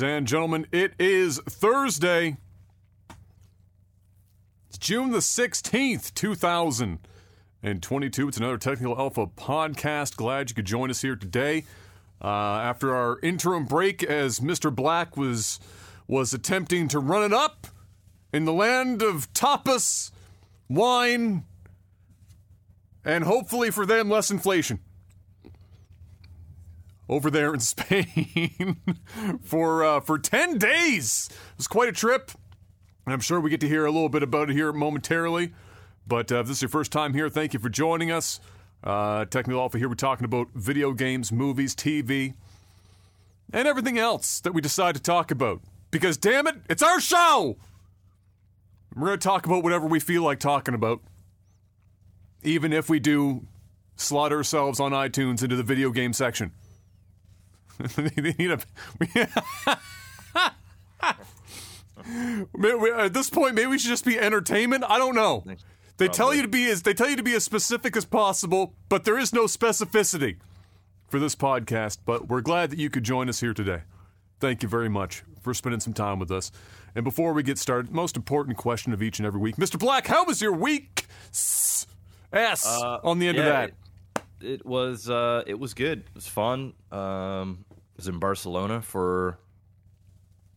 Ladies and gentlemen. It is Thursday. It's June the 16th, 2022. It's another Technical Alpha podcast. Glad you could join us here today. Uh, after our interim break, as Mr. Black was was attempting to run it up in the land of tapas, wine, and hopefully for them less inflation over there in Spain for uh, for ten days. It was quite a trip, I'm sure we get to hear a little bit about it here momentarily. But uh, if this is your first time here, thank you for joining us. Uh, Technical Alpha here. We're talking about video games, movies, TV, and everything else that we decide to talk about. Because damn it, it's our show. We're going to talk about whatever we feel like talking about, even if we do slot ourselves on iTunes into the video game section. they need a. At this point, maybe we should just be entertainment. I don't know. They tell you to be as they tell you to be as specific as possible, but there is no specificity for this podcast. But we're glad that you could join us here today. Thank you very much for spending some time with us. And before we get started, most important question of each and every week, Mr. Black, how was your week? S uh, on the end yeah, of that. It, it was uh, it was good. It was fun. Um, was in Barcelona for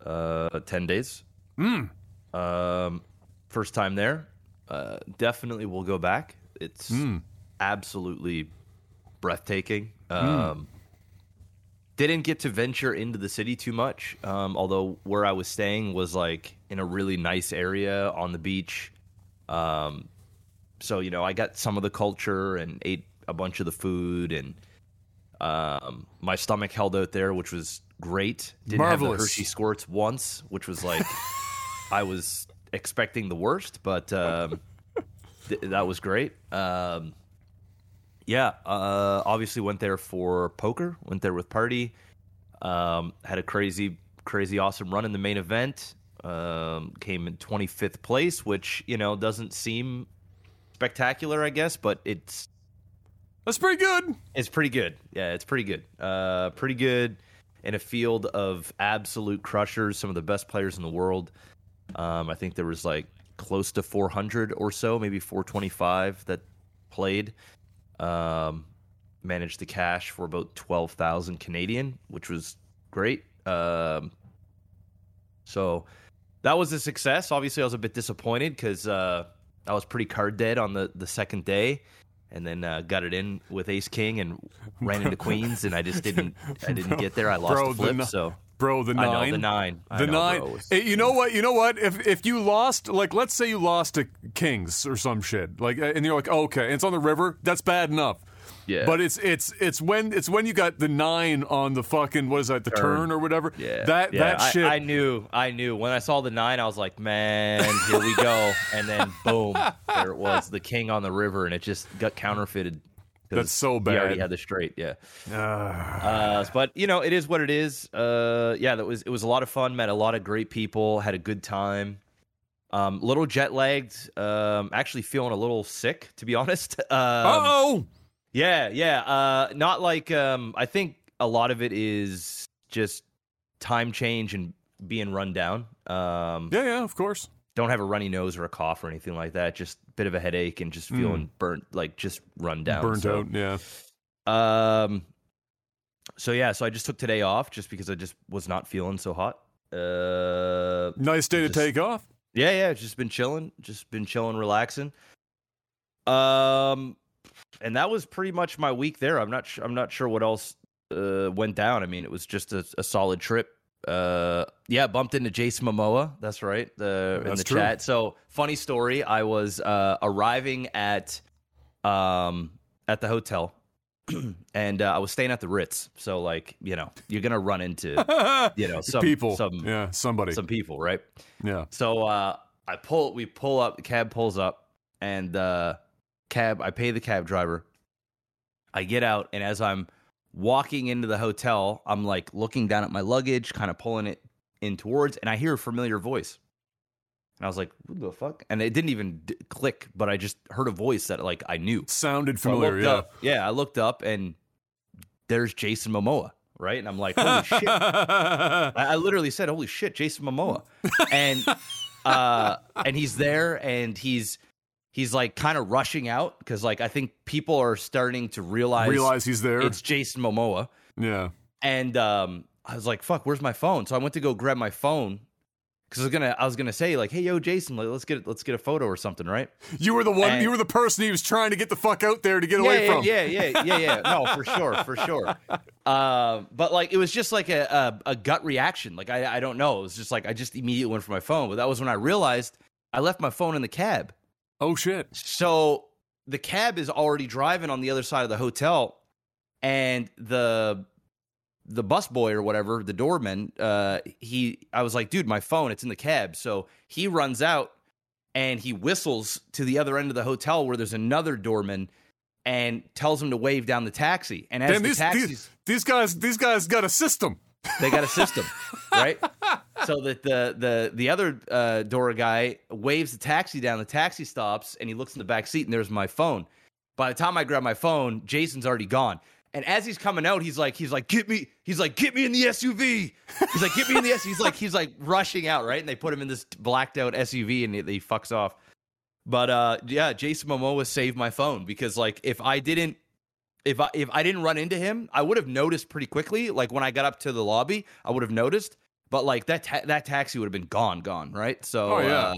uh, 10 days. Mm. Um, first time there. Uh, definitely will go back. It's mm. absolutely breathtaking. Um, Didn't get to venture into the city too much, um, although where I was staying was like in a really nice area on the beach. Um, so, you know, I got some of the culture and ate a bunch of the food and um, my stomach held out there, which was great. Didn't Marvelous. have the Hershey squirts once, which was like I was expecting the worst, but um, th- that was great. Um, yeah, uh, obviously went there for poker. Went there with party. Um, had a crazy, crazy, awesome run in the main event. Um, came in 25th place, which you know doesn't seem spectacular, I guess, but it's That's pretty good. it's pretty good. Yeah, it's pretty good. Uh, pretty good in a field of absolute crushers, some of the best players in the world. Um, I think there was like close to 400 or so, maybe 425 that played. Um, managed to cash for about 12,000 Canadian, which was great. Um, so that was a success. Obviously, I was a bit disappointed because uh, I was pretty card dead on the, the second day and then uh, got it in with Ace King and ran into Queens, and I just didn't. I didn't get there. I lost Bro, the flip. the, so bro, the I nine, know the nine. I the know, nine. bro. Was- Hey, you know what? You know what? If if you lost, like, let's say you lost to Kings or some shit, like, and you're like, okay, and it's on the river. That's bad enough. Yeah. But it's it's it's when it's when you got the nine on the fucking what is that the turn, Turn. or whatever. Yeah, That yeah, that I, shit. I knew, I knew. When I saw the nine, I was like, "Man, here we go!" And then, boom, there it was, the king on the river, and it just got counterfeited. That's so bad. He already had the straight, yeah. Ah. Uh, but you know, it is what it is. Uh, yeah, that was it was a lot of fun. Met a lot of great people. Had a good time. Um, little jet lagged. Um, actually feeling a little sick, to be honest. Um, oh. Yeah, yeah. Uh, not like um, I think a lot of it is just time change and being run down. Um, Yeah, yeah, of course. Don't have a runny nose or a cough or anything like that. Just a bit of a headache and just feeling burnt, like just run down. Burnt So, out. Yeah. Um. So yeah, so I just took today off just because I just was not feeling so hot. Uh. Nice day to take off. Yeah, yeah, just been chilling, just been chilling, relaxing. Um, and that was pretty much my week there. I'm not, sh- I'm not sure what else uh, went down. I mean, it was just a, a solid trip. Uh, yeah, bumped into Jason Momoa. That's right. The in the true. chat. So funny story. I was uh, arriving at um at the hotel, and uh, I was staying at the Ritz. So like, you know, you're gonna run into you know some people. some yeah, somebody. some people, right? yeah. So uh, I pull, we pull up, the cab pulls up, and uh, cab, I pay the cab driver. I get out, and as I'm walking into the hotel, I'm like looking down at my luggage, kind of pulling it in towards, and I hear a familiar voice. And I was like, "Who the fuck?" And it didn't even d- click, but I just heard a voice that like I knew. Sounded familiar. looked Yeah. up- yeah, I looked up, and there's Jason Momoa. right? And I'm like, holy shit. I, I literally said, holy shit, Jason Momoa. And uh and he's there and he's he's like kind of rushing out because like I think people are starting to realize Realize he's there. it's Jason Momoa. yeah. And um I was like, fuck, where's my phone? So I went to go grab my phone. Cause I was gonna I was gonna say, like, hey yo, Jason, like, let's get let's get a photo or something, right? You were the one. And- you were the person he was trying to get the fuck out there to get yeah, away yeah, from. Yeah, yeah, yeah, yeah. No, for sure, for sure. Um, but like, it was just like a, a, a gut reaction. Like, I, I don't know. It was just like I just immediately went for my phone. But that was when I realized I left my phone in the cab. Oh shit. So the cab is already driving on the other side of the hotel, and the the busboy or whatever, the doorman, uh, he, I was like, dude, my phone, it's in the cab. So he runs out and he whistles to the other end of the hotel where there's another doorman and tells him to wave down the taxi. And as Damn, the these, taxis, these these guys these guys got a system. They got a system, right? So that the the the other uh, door guy waves the taxi down. The taxi stops, and he looks in the back seat, and there's my phone. By the time I grab my phone, Jason's already gone. And as he's coming out, he's like, he's like, get me, he's like, get me in the SUV. He's like, get me in the SUV. He's like, he's like rushing out, right? And they put him in this blacked out SUV, and he, he fucks off. But uh, yeah, Jason Momoa saved my phone because like if I didn't if I if I didn't run into him, I would have noticed pretty quickly. Like when I got up to the lobby, I would have noticed. But like that ta- that taxi would have been gone, gone, right? So Oh, yeah. uh,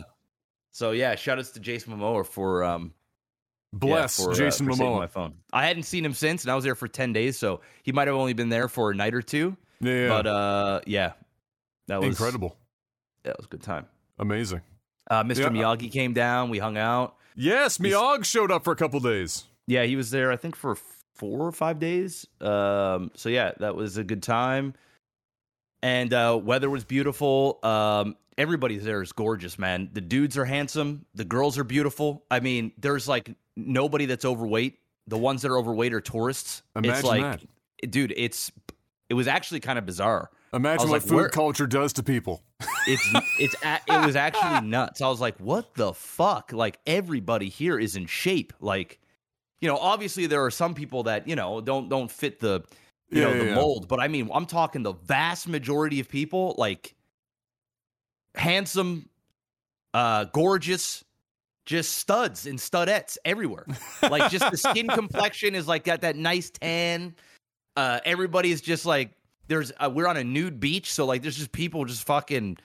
so yeah, shout outs to Jason Momoa for um yeah, Bless for, uh, Jason saving Momoa. my phone. I hadn't seen him since, and I was there for ten days, so he might have only been there for a night or two. Yeah, But uh, yeah, that was incredible, That was a good time. amazing. Uh, Mr. Yeah. Miyagi came down. We hung out. Yes, Miyagi showed up for a couple days. Yeah, he was there. I think for four or five days. Um, so yeah, that was a good time. And uh, weather was beautiful. Um, everybody there is gorgeous, man. The dudes are handsome. The girls are beautiful. I mean, there's like nobody that's overweight. The ones that are overweight are tourists. it's Imagine like, that. dude, it's it was actually kind of bizarre. Imagine what like, food culture does to people. It's it's a, it was actually nuts. I was like, what the fuck? Like everybody here is in shape. Like, you know, obviously there are some people that you know don't don't fit the you Yeah, know yeah, the yeah. mold, but I mean, I'm talking the vast majority of people like handsome, uh, gorgeous. Just studs and studettes everywhere. Like just the skin complexion is like got that nice tan. Uh, everybody's just like there's uh, we're on a nude beach, so like there's just people just fucking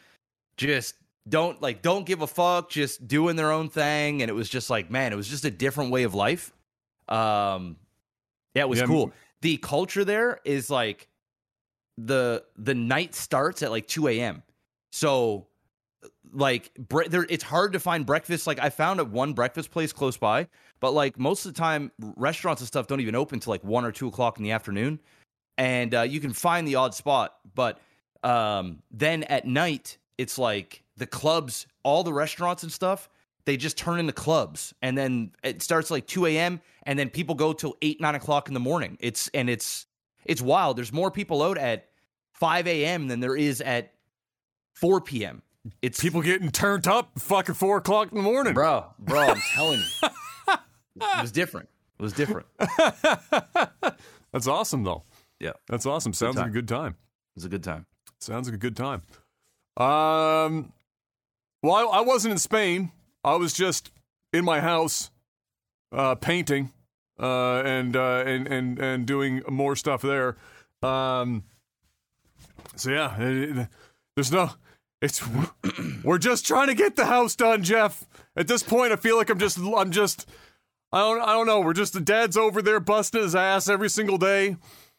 just don't like don't give a fuck, just doing their own thing, and it was just like man, it was just a different way of life. Um, yeah, it was Yeah, cool. The culture there is like the the night starts at like two a.m. So like bre- there it's hard to find breakfast like i found at one breakfast place close by but like most of the time restaurants and stuff don't even open till like one or two o'clock in the afternoon and uh, you can find the odd spot but um, then at night it's like the clubs all the restaurants and stuff they just turn into clubs and then it starts like 2 a.m and then people go till 8 9 o'clock in the morning it's and it's it's wild there's more people out at 5 a.m than there is at 4 p.m it's People getting turned up fucking four o'clock in the morning. bro, bro, I'm telling you, it was different. It was different. That's awesome though. Yeah. That's awesome. Sounds like a good time. was a good time. Sounds like a good time. Um, well, I, I wasn't in Spain. I was just in my house, uh, painting, uh, and uh, and and and doing more stuff there. Um, so yeah, it- it- there's no. It's we're just trying to get the house done, Jeff. At this point, I feel like I'm just I'm just I don't I don't know. We're just the dad's over there busting his ass every single day.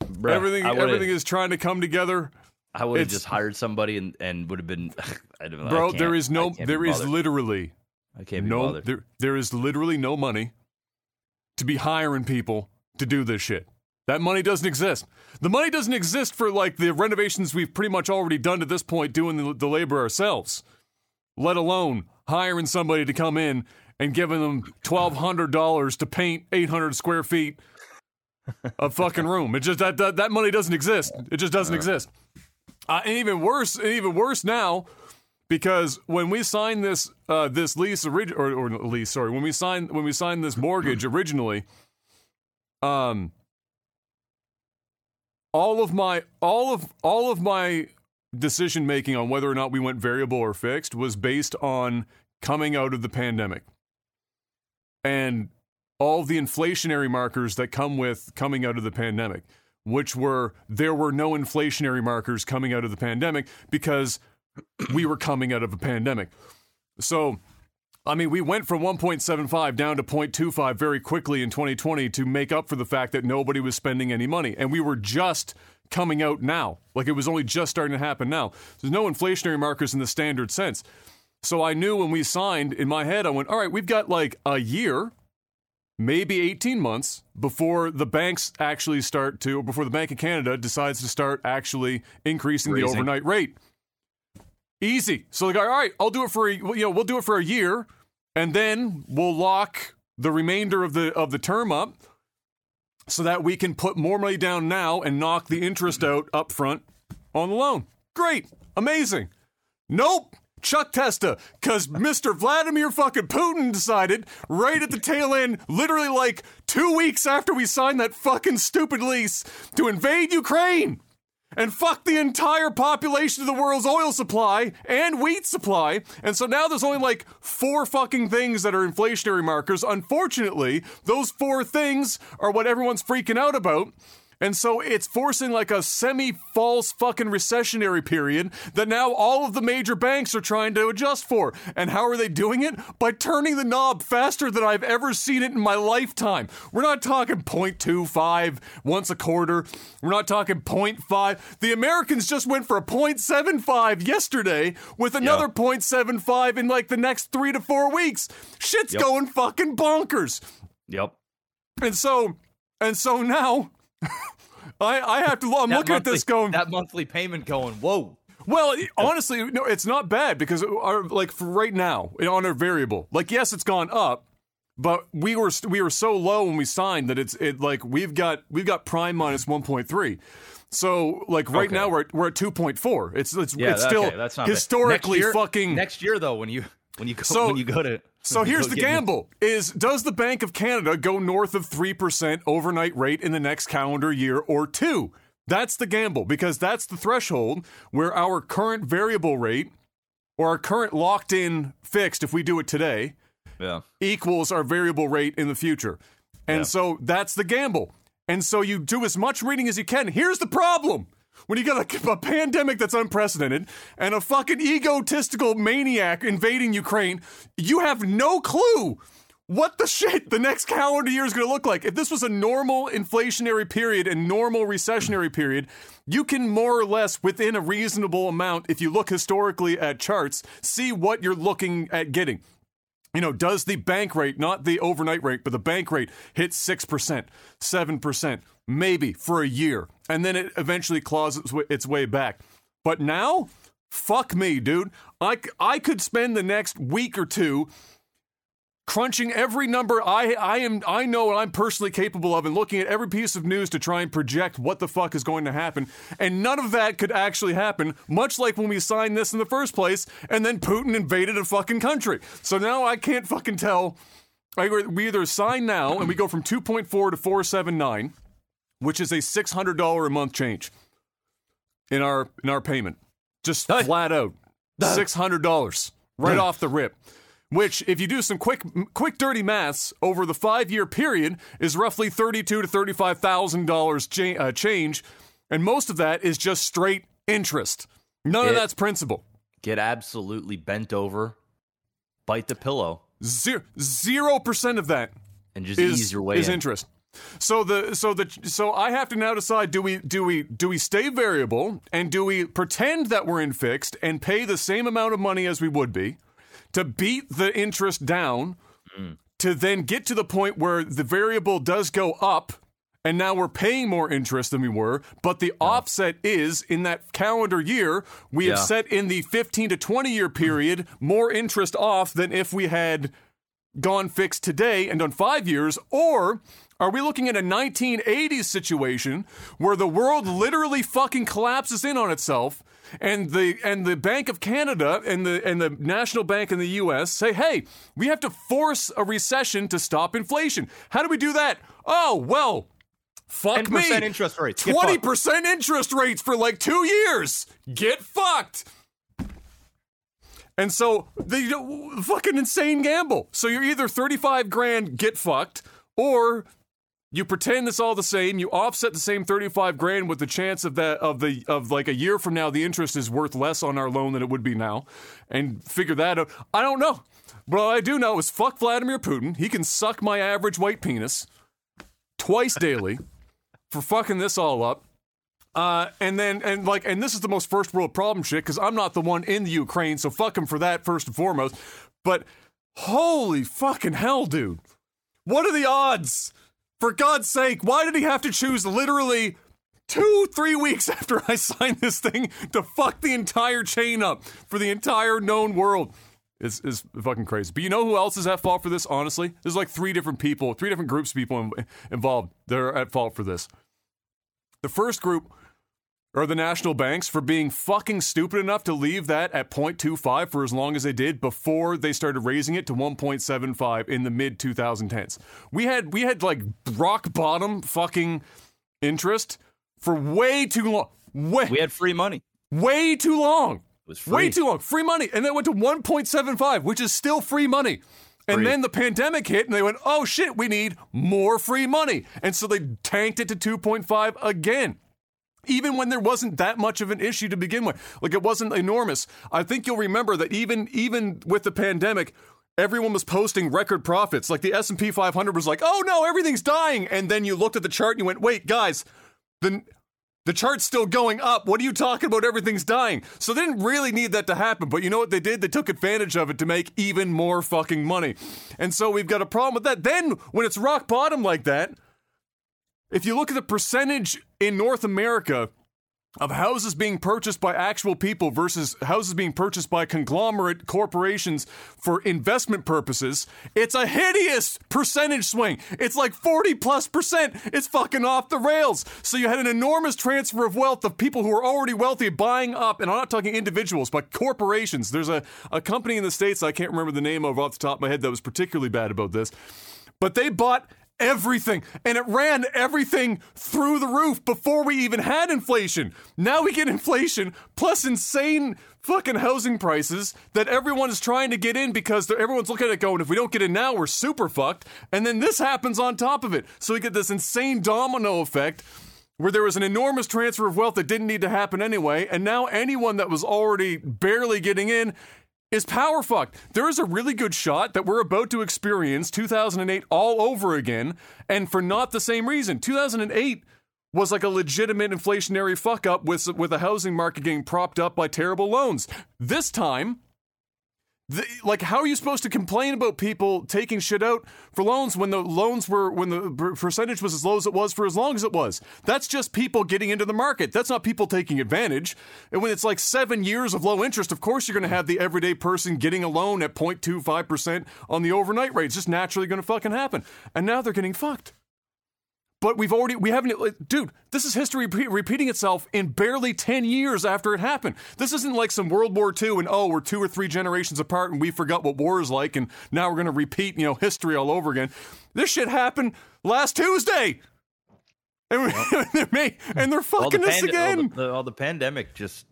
Bro, everything everything is trying to come together. I would have just hired somebody and, and would have been. I don't know. Bro, there is no there is literally I can't be no bothered. there there is literally no money to be hiring people to do this shit. That money doesn't exist. The money doesn't exist for like the renovations we've pretty much already done to this point doing the, the labor ourselves. Let alone hiring somebody to come in and giving them $1200 to paint 800 square feet of fucking room. It just that that, that money doesn't exist. It just doesn't exist. Uh, and even worse, and even worse now, because when we signed this uh, this lease orig- or, or lease, sorry, when we signed when we signed this mortgage originally, um, all of my all of all of my decision making on whether or not we went variable or fixed was based on coming out of the pandemic. And all the inflationary markers that come with coming out of the pandemic which were there were no inflationary markers coming out of the pandemic because we were coming out of a pandemic so I mean, we went from 1.75 down to 0.25 very quickly in 2020 to make up for the fact that nobody was spending any money. And we were just coming out now. Like it was only just starting to happen now. There's no inflationary markers in the standard sense. So I knew when we signed, in my head, I went, all right, we've got like a year, maybe 18 months before the banks actually start to, or before the Bank of Canada decides to start actually increasing Raising. the overnight rate. Easy. So go, all right, I'll do it for a, you know, we'll do it for a year, and then we'll lock the remainder of the of the term up, so that we can put more money down now and knock the interest out up front on the loan. Great, amazing. Nope. Chuck Testa, because Mr. Vladimir fucking Putin decided right at the tail end, literally like two weeks after we signed that fucking stupid lease, to invade Ukraine and fuck the entire population of the world's oil supply and wheat supply. And so now there's only like four fucking things that are inflationary markers. Unfortunately, those four things are what everyone's freaking out about. And so it's forcing like a semi false fucking recessionary period that now all of the major banks are trying to adjust for. And how are they doing it? By turning the knob faster than I've ever seen it in my lifetime. We're not talking 0.25 once a quarter. We're not talking 0.5. The Americans just went for a 0.75 yesterday with another 0.75 in like the next three to four weeks. Shit's Yep. going fucking bonkers. Yep. And so, and so now, I I have to. I'm That looking at this going. that monthly payment going, whoa. Well, honestly, no, it's not bad because our like for right now on our variable, like yes, it's gone up, but we were we were so low when we signed that it's it like we've got we've got prime minus one point three. So like right Okay. now we're at, we're at two point four. It's it's Yeah, it's still okay, that's not historically Next year- fucking Next year though, when you when you go So- when you go to So here's the gamble: is does the Bank of Canada go north of three percent overnight rate in the next calendar year or two? That's the gamble because that's the threshold where our current variable rate or our current locked in fixed, if we do it today, Yeah. equals our variable rate in the future. And Yeah. so that's the gamble. And so you do as much reading as you can. Here's the problem. When you got a, a pandemic that's unprecedented and a fucking egotistical maniac invading Ukraine, you have no clue what the shit the next calendar year is going to look like. If this was a normal inflationary period and normal recessionary period, you can more or less, within a reasonable amount, if you look historically at charts, see what you're looking at getting. You know, does the bank rate, not the overnight rate, but the bank rate hit 6%, 7%, maybe for a year, and then it eventually claws its, wa- its way back. But now, fuck me, dude. I, I could spend the next week or two crunching every number I I am I know and I'm personally capable of and looking at every piece of news to try and project what the fuck is going to happen. And none of that could actually happen much like when we signed this in the first place and then Putin invaded a fucking country. So now I can't fucking tell. We either sign now and we go from 2.4 to 479 which is a $600 a month change in our in our payment. Just flat out. $600 right off the rip which if you do some quick quick dirty maths over the 5-year period is roughly 32 to 35,000 dollars cha- uh, change and most of that is just straight interest none of that's principal Get absolutely bent over, bite the pillow, Zero zero percent of that and just is ease your way is in. interest. So the so the so I have to now decide do we do we do we stay variable and do we pretend that we're in fixed and pay the same amount of money as we would be to beat the interest down mm. to then get to the point where the variable does go up and now we're paying more interest than we were but the offset is in that calendar year we have set in the 15 to 20 year period more interest off than if we had gone fixed today and done five years? Or are we looking at a 1980s situation where the world literally fucking collapses in on itself? And the and the Bank of Canada and the and the National Bank in the U.S. say, "Hey, we have to force a recession to stop inflation. How do we do that? Oh, well, Fuck me. 10% interest rates. Twenty percent interest rates for like two years. Get fucked. And so the fucking insane gamble. So you're either 35 grand, get fucked, or you pretend it's all the same. You offset the same 35 grand with the chance of that of the of like a year from now the interest is worth less on our loan than it would be now, and figure that out. I don't know, but all I do know is fuck Vladimir Putin. He can suck my average white penis twice daily for fucking this all up. Uh, and then, and like, and this is the most first world problem shit because I'm not the one in the Ukraine, so fuck him for that first and foremost. But holy fucking hell, dude. What are the odds? For God's sake, why did he have to choose literally two, three weeks after I signed this thing to fuck the entire chain up for the entire known world? Is is fucking crazy. But you know who else is at fault for this? Honestly, there's like three different people, three different groups of people in, involved that are at fault for this. The first group are the national banks for being fucking stupid enough to leave that at 0.25 for as long as they did before they started raising it to 1.75 in the mid 2010s. We had we had like rock bottom fucking interest for way too long. Way, We had free money. way too long. It was free. Way too long. Free money. And then it went to 1.75, which is still free money. And Free. then the pandemic hit and they went, oh shit, we need more free money. And so they tanked it to 2.5 again. Even when there wasn't that much of an issue to begin with. Like it wasn't enormous. I think you'll remember that even even with the pandemic, everyone was posting record profits. Like the S&P 500 was like, "Oh no, everything's dying." And then you looked at the chart and you went, "Wait, guys, the the chart's still going up. What are you talking about? Everything's dying. So they didn't really need that to happen. But you know what they did? They took advantage of it to make even more fucking money. And so we've got a problem with that. Then when it's rock bottom like that, if you look at the percentage in North America of houses being purchased by actual people versus houses being purchased by conglomerate corporations for investment purposes, it's a hideous percentage swing. It's like 40 plus percent. It's fucking off the rails. So you had an enormous transfer of wealth of people who are already wealthy buying up, and I'm not talking individuals, but corporations. There's a, a company in the States I can't remember the name of off the top of my head that was particularly bad about this, but they bought everything and it ran everything through the roof before we even had inflation. Now we get inflation plus insane fucking housing prices that everyone is trying to get in because everyone's looking at it going, if we don't get in now, we're super fucked. And then this happens on top of it. So we get this insane domino effect where there was an enormous transfer of wealth that didn't need to happen anyway, and now anyone that was already barely getting in is power fucked. There is a really good shot that we're about to experience 2008 all over again, and for not the same reason. 2008 was like a legitimate inflationary fuck up with with the housing market getting propped up by terrible loans. This time, the, like, how are you supposed to complain about people taking shit out for loans when the loans were when the percentage was as low as it was for as long as it was? That's just people getting into the market. That's not people taking advantage. And when it's like seven years of low interest, of course you're going to have the everyday person getting a loan at 0.25 percent on the overnight rate. It's just naturally going to fucking happen. And now they're getting fucked. But we've already, we haven't, dude, this is history repeat, repeating itself in barely 10 years after it happened. This isn't like some World War II and, oh, we're two or three generations apart and we forgot what war is like and now we're going to repeat, you know, history all over again. This shit happened last Tuesday. And, we- they're, ma- and they're All the, fucking us pand- again. all, the, the, all the pandemic just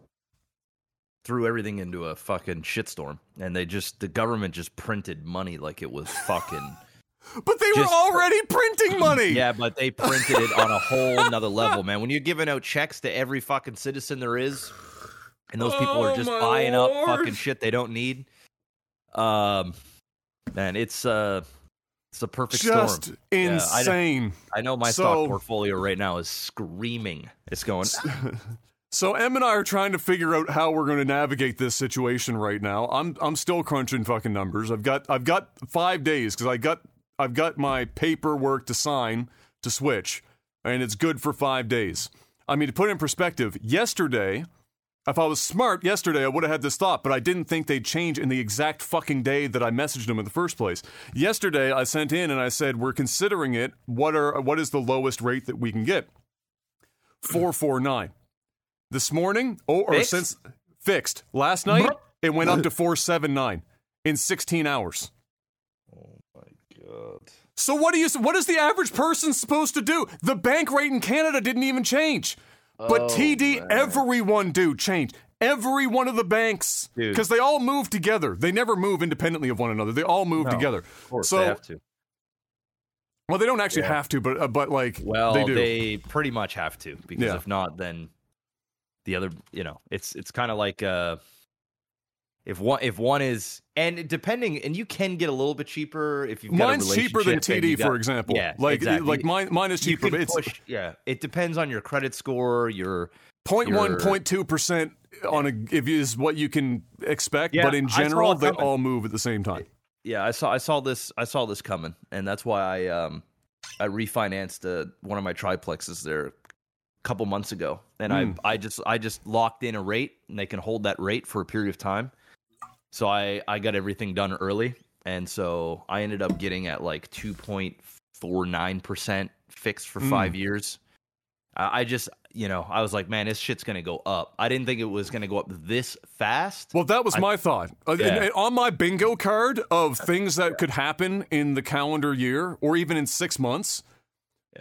threw everything into a fucking shitstorm, and they just the government just printed money like it was fucking. But they were already printing money. Yeah, but they printed it on a whole nother level, man. When you're giving out checks to every fucking citizen there is, and those people Oh, are just my buying up fucking shit they don't need. Um, man, it's uh, it's a perfect Just storm. Yeah, I insane. I know my So- stock portfolio right now is screaming. It's going. So Em and I are trying to figure out how we're going to navigate this situation right now. I'm I'm still crunching fucking numbers. I've got I've got five days because I got I've got my paperwork to sign to switch, and it's good for five days. I mean, to put it in perspective, yesterday, if I was smart yesterday, I would have had this thought, but I didn't think they'd change in the exact fucking day that I messaged them in the first place. Yesterday, I sent in and I said, "We're considering it. What are what is the lowest rate that we can get?" Four four nine. This morning, oh, or Fixed? since fixed last night, it went up to four seven nine in sixteen hours. My So what do you? What is the average person supposed to do? The bank rate in Canada didn't even change, but Oh, TD, man. everyone do change. Every one of the banks, because they all move together. They never move independently of one another. They all move No, together. Of course, So- they have to. Well, they don't actually Yeah. have to, but uh, but like Well, they they, pretty much have to because Yeah. if not, then the other, you know, it's it's kind of like uh, if one if one is and depending, and you can get a little bit cheaper if you've got a Mine's cheaper than relationship and you TD, for example. Yeah, like exactly. like mine mine is cheaper, can but it's push, yeah. It depends on your credit score, your 0.1, 0.2 percent on a if is what you can expect. Yeah, but in general, they all move at the same time. yeah. I saw I saw this I saw this coming, and that's why I um I refinanced uh, one of my triplexes there a couple months ago, and Mm. I I just I just locked in a rate, and they can hold that rate for a period of time. So I I got everything done early, and so I ended up getting at like two point four nine percent fixed for Mm. five years. I I just you know I was like, man, this shit's gonna go up. I didn't think it was gonna go up this fast. Well, that was I- my thought. Uh, and- Yeah. and on my bingo card of things that could happen in the calendar year or even in six months,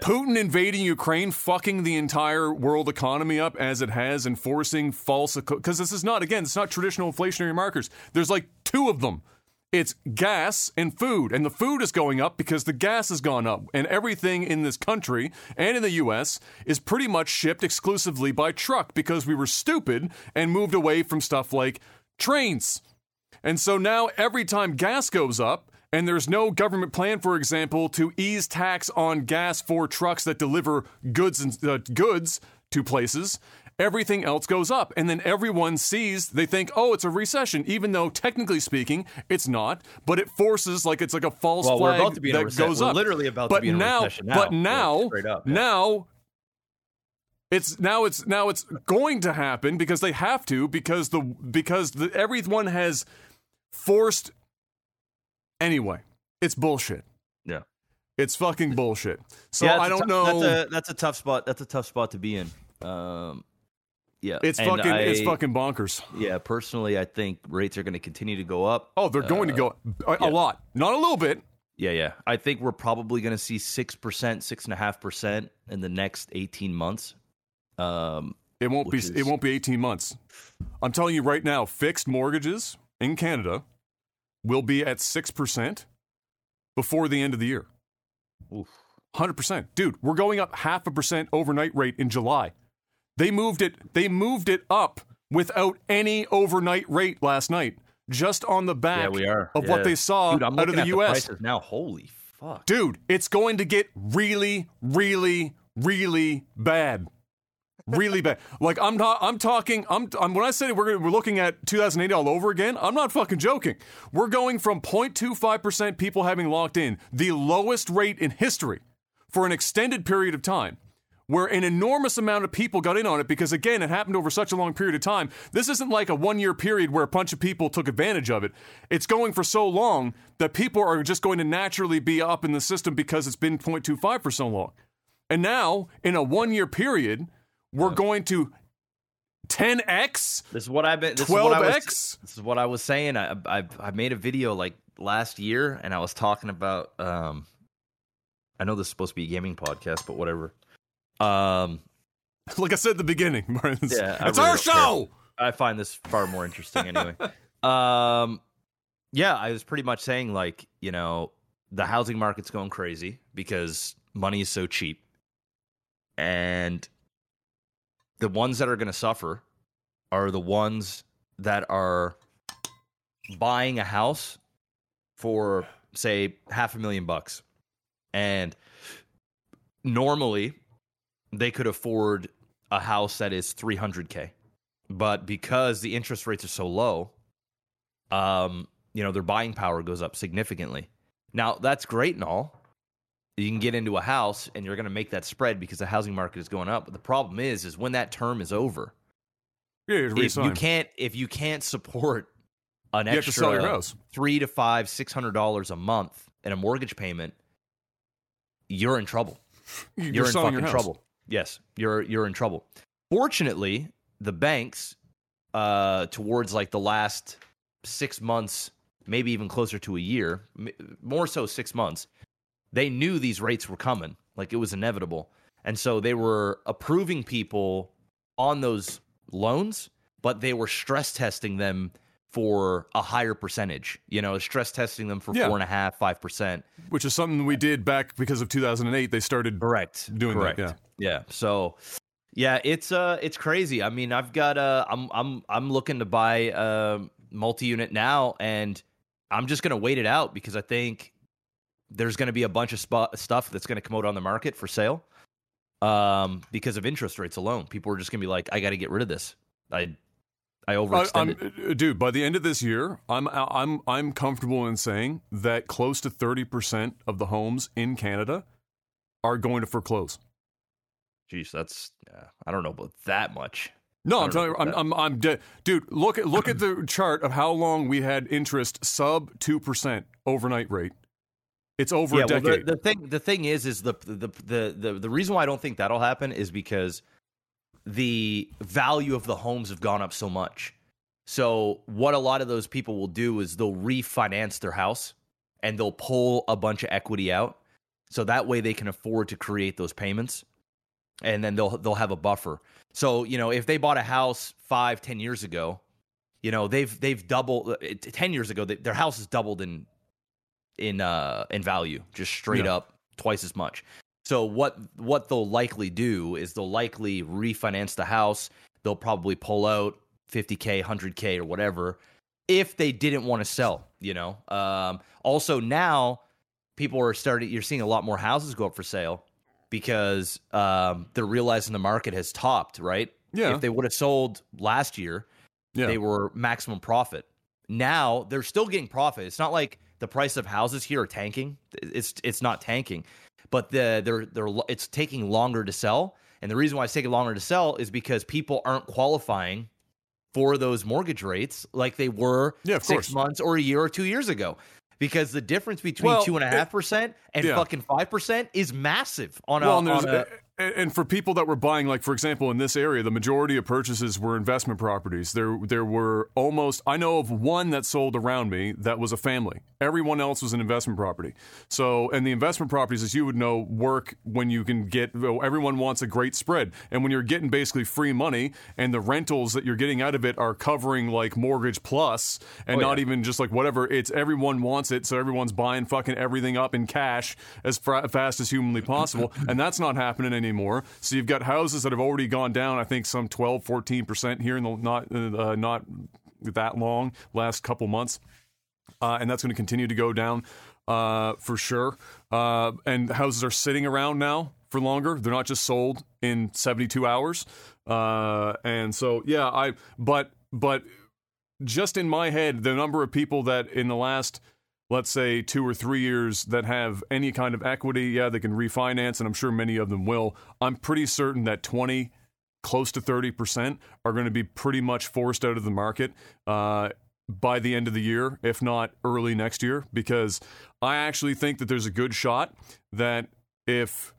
Putin invading Ukraine, fucking the entire world economy up as it has, and forcing false. Because this is not, again, it's not traditional inflationary markers. There's like two of them. It's gas and food, and the food is going up because the gas has gone up, and everything in this country and in the U.S. is pretty much shipped exclusively by truck because we were stupid and moved away from stuff like trains. And so now every time gas goes up, and there's no government plan, for example, to ease tax on gas for trucks that deliver goods and uh, goods to places, everything else goes up. And then everyone sees, they think, oh, it's a recession, even though technically speaking, it's not. But it forces, like it's like a false Well, we're flag about to be in a that goes We're up. literally about but to be in a now, recession now. But now, straight up, yeah. now it's now it's now it's going to happen because they have to because the because the, everyone has forced anyway. It's bullshit. Yeah. It's fucking bullshit. So Yeah, it's I a don't tou- know. That's a that's a tough spot. That's a tough spot to be in. Um, yeah, it's and fucking it's fucking bonkers. Yeah, personally, I think rates are going to continue to go up. Oh, they're going to go a, a lot, not a little bit. Yeah, yeah. I think we're probably going to see six percent, six and a half percent in the next eighteen months. Um, It won't be. Which It is- won't be eighteen months. I'm telling you right now, fixed mortgages in Canada will be at six percent before the end of the year. oof. Hundred percent, dude. We're going up half a percent overnight rate in July. They moved it. They moved it up without any overnight rate last night, just on the back yeah, of Yeah. what they saw Dude, out of the at U.S. prices now. Holy fuck! Dude, it's going to get really, really, really bad. Really bad. Like I'm not. I'm talking. I'm. I'm when I say we're we're looking at 2008 all over again. I'm not fucking joking. We're going from 0.25 percent people having locked in, the lowest rate in history, for an extended period of time, where an enormous amount of people got in on it because again, it happened over such a long period of time. This isn't like a one year period where a bunch of people took advantage of it. It's going for so long that people are just going to naturally be up in the system because it's been 0.25 for so long. And now, in a one year period, we're going to 10x, This is what I've been. This is what I was, 12x. This is what I was saying. I, I I made a video like last year, and I was talking about. Um, I know this is supposed to be a gaming podcast, but whatever. Um, Like I said at the beginning, Martin, it's, Yeah, it's really our don't care. show. I find this far more interesting anyway. um, yeah, I was pretty much saying like you know the housing market's going crazy because money is so cheap, and the ones that are going to suffer are the ones that are buying a house for say half a million bucks, and normally they could afford a house that is 300k but because the interest rates are so low um you know their buying power goes up significantly. Now that's great and all you can get into a house and you're going to make that spread because the housing market is going up. But the problem is is when that term is over Yeah, you if you can't if you can't support an You extra three to five six hundred dollars a month in a mortgage payment you're in trouble. You're, you're in fucking trouble. Yes, you're you're in trouble. Fortunately, the banks uh towards like the last 6 months maybe even closer to a year, more so six months, they knew these rates were coming. Like it was inevitable. And so they were approving people on those loans, but they were stress testing them for a higher percentage. You know, stress testing them for Yeah. four and a half, five percent. Which is something we did back because of 2008. They started Correct. doing Correct. that. Yeah. Yeah. So yeah, it's uh it's crazy. I mean, I've got uh I'm I'm I'm looking to buy a multi-unit now and I'm just going to wait it out because I think there's going to be a bunch of stuff that's going to come out on the market for sale. Um because of interest rates alone. People are just going to be like I got to get rid of this. I I I, overextended. I'm, uh, dude, by the end of this year, I'm I'm I'm comfortable in saying that close to 30% of the homes in Canada are going to foreclose. Jeez, that's yeah, I don't know about that much. No, I I'm telling you, I'm, I'm, I'm dead. Dude, look at look at the chart of how long we had interest sub two percent overnight rate. It's over a well, the, the thing the thing is is the, the the the the reason why I don't think that'll happen is because the value of the homes have gone up so much. So what a lot of those people will do is they'll refinance their house and they'll pull a bunch of equity out. So that way they can afford to create those payments. And then they'll they'll have a buffer. So, you know, if they bought a house five, ten years ago, you know, they've they've doubled uh, ten years ago, their house has doubled in in uh in value, just straight Yeah. up twice as much. So what what they'll likely do is they'll likely refinance the house. They'll probably pull out 50k, 100k or whatever if they didn't want to sell, you know. Um also now people are starting you're seeing a lot more houses go up for sale because um they're realizing the market has topped, right? Yeah. If they would have sold last year, yeah. they were maximum profit. Now they're still getting profit. It's not like the price of houses here are tanking. It's it's not tanking, but the they're they're it's taking longer to sell. And the reason why it's taking longer to sell is because people aren't qualifying for those mortgage rates like they were Yeah, six course. months or a year or two years ago. Because the difference between two and a half percent and yeah. fucking five percent is massive on a, well, there's, on a and for people that were buying, like for example, in this area, the majority of purchases were investment properties. There, there were almost I know of one that sold around me that was a family. Everyone else was an investment property. So, and the investment properties, as you would know, work when you can get. Everyone wants a great spread, and when you're getting basically free money, and the rentals that you're getting out of it are covering like mortgage plus, and Oh, not yeah. even just like whatever. It's everyone wants it, so everyone's buying fucking everything up in cash as fra- fast as humanly possible, and that's not happening anymore. So you've got houses that have already gone down. I think some 12, 14 percent here in the not uh, not that long last couple months, uh, and that's going to continue to go down uh, for sure. Uh, and houses are sitting around now for longer. They're not just sold in 72 hours. Uh, and so, yeah, I, but, but just in my head, the number of people that in the last, let's say, two or three years that have any kind of equity, yeah, they can refinance, and I'm sure many of them will. I'm pretty certain that 20, close to 30%, are going to be pretty much forced out of the market. Uh, by the end of the year, if not early next year, because I actually think that there's a good shot that if,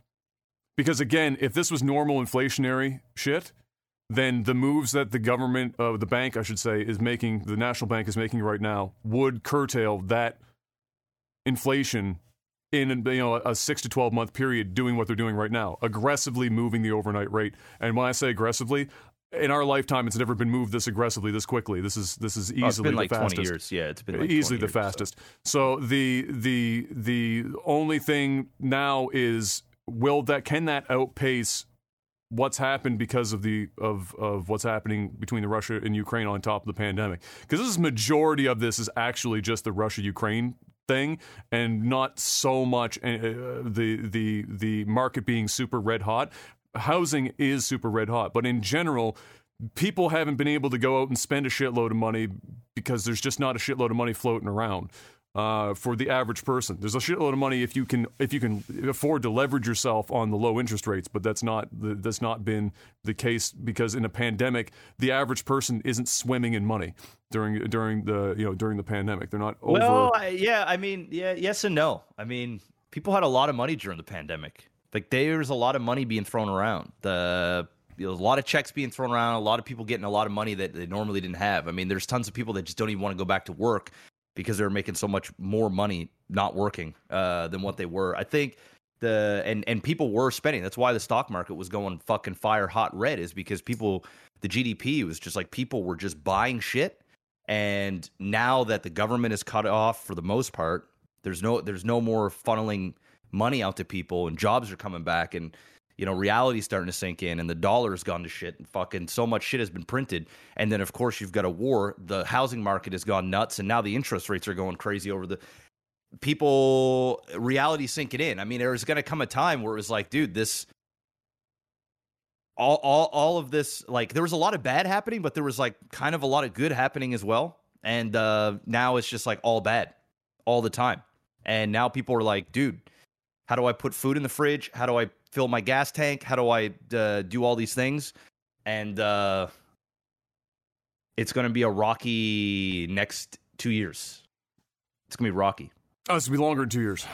because again, if this was normal inflationary shit, then the moves that the government, uh, the bank, I should say, is making, the national bank is making right now, would curtail that inflation in you know a six to twelve month period, doing what they're doing right now, aggressively moving the overnight rate. And when I say aggressively, in our lifetime, it's never been moved this aggressively, this quickly. This is this is easily Oh, it's been like the fastest twenty years. Yeah, it's been like easily the years, so. fastest. So. the the the only thing now is will that can that outpace what's happened because of the of of what's happening between the Russia and Ukraine on top of the pandemic? Because this is majority of this is actually just the Russia Ukraine thing and not so much uh, the the the market being super red hot. Housing is super red hot, but in general, people haven't been able to go out and spend a shitload of money because there's just not a shitload of money floating around uh, for the average person. There's a shitload of money if you can if you can afford to leverage yourself on the low interest rates, but that's not the, that's not been the case because in a pandemic, the average person isn't swimming in money during during the you know during the pandemic. They're not over. Well, I, yeah, I mean, yeah, yes and no. I mean, people had a lot of money during the pandemic. Like there's a lot of money being thrown around. The a lot of checks being thrown around. A lot of people getting a lot of money that they normally didn't have. I mean, there's tons of people that just don't even want to go back to work because they were making so much more money not working uh, than what they were. I think the and and people were spending. That's why the stock market was going fucking fire hot red is because people the GDP was just like people were just buying shit. And now that the government is cut off for the most part, there's no there's no more funneling money out to people and jobs are coming back and you know reality's starting to sink in and the dollar's gone to shit and fucking so much shit has been printed. And then of course you've got a war. The housing market has gone nuts and now the interest rates are going crazy over the people reality sinking in. I mean there's going to come a time where it was like dude this all, all all of this like there was a lot of bad happening but there was like kind of a lot of good happening as well. And uh now it's just like all bad all the time. And now people are like dude how do i put food in the fridge? How do i fill my gas tank how do i uh, do all these things and uh it's going to be a rocky next two years it's going to be rocky Oh, it's gonna be longer than two years.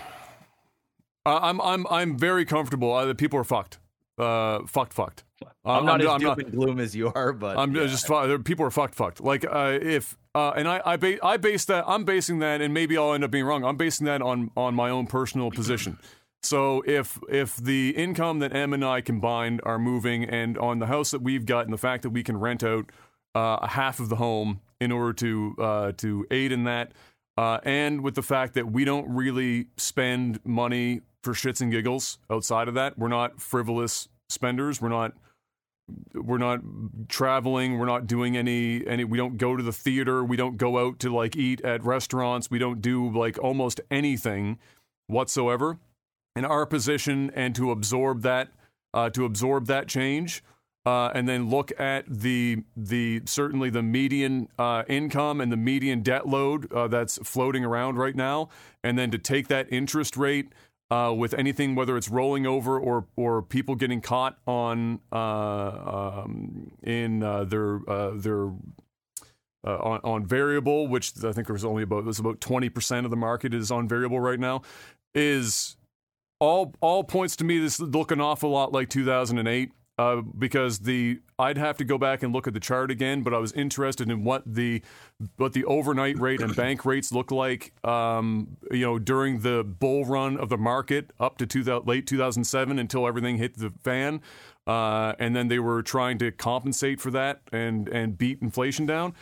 Uh, I'm I'm I'm very comfortable. Uh, that people are fucked. Uh, fucked, fucked. i'm I'm not I'm as doom and gloom as you are but I'm yeah. just people are fucked, fucked. Like uh, if uh, and I I, ba- I base that I'm basing that, and maybe I'll end up being wrong. I'm basing that on on my own personal position. So if if the income that M and I combined are moving, and on the house that we've got, and the fact that we can rent out uh, half of the home in order to uh, to aid in that, uh, and with the fact that we don't really spend money for shits and giggles outside of that, we're not frivolous spenders. We're not we're not traveling we're not doing any any we don't go to the theater we don't go out to like eat at restaurants we don't do like almost anything whatsoever in our position and to absorb that uh, to absorb that change uh, and then look at the the certainly the median uh, income and the median debt load uh, that's floating around right now, and then to take that interest rate uh, with anything, whether it's rolling over or or people getting caught on uh, um, in their their uh, on, on variable, which I think there's only about there's about twenty percent of the market is on variable right now, is all all points to me this look an awful lot like 2008 uh, because the I'd have to go back and look at the chart again, but I was interested in what the what the overnight rate and bank rates look like, um, you know, during the bull run of the market up to 2000, late 2007 until everything hit the fan, uh, and then they were trying to compensate for that and and beat inflation down.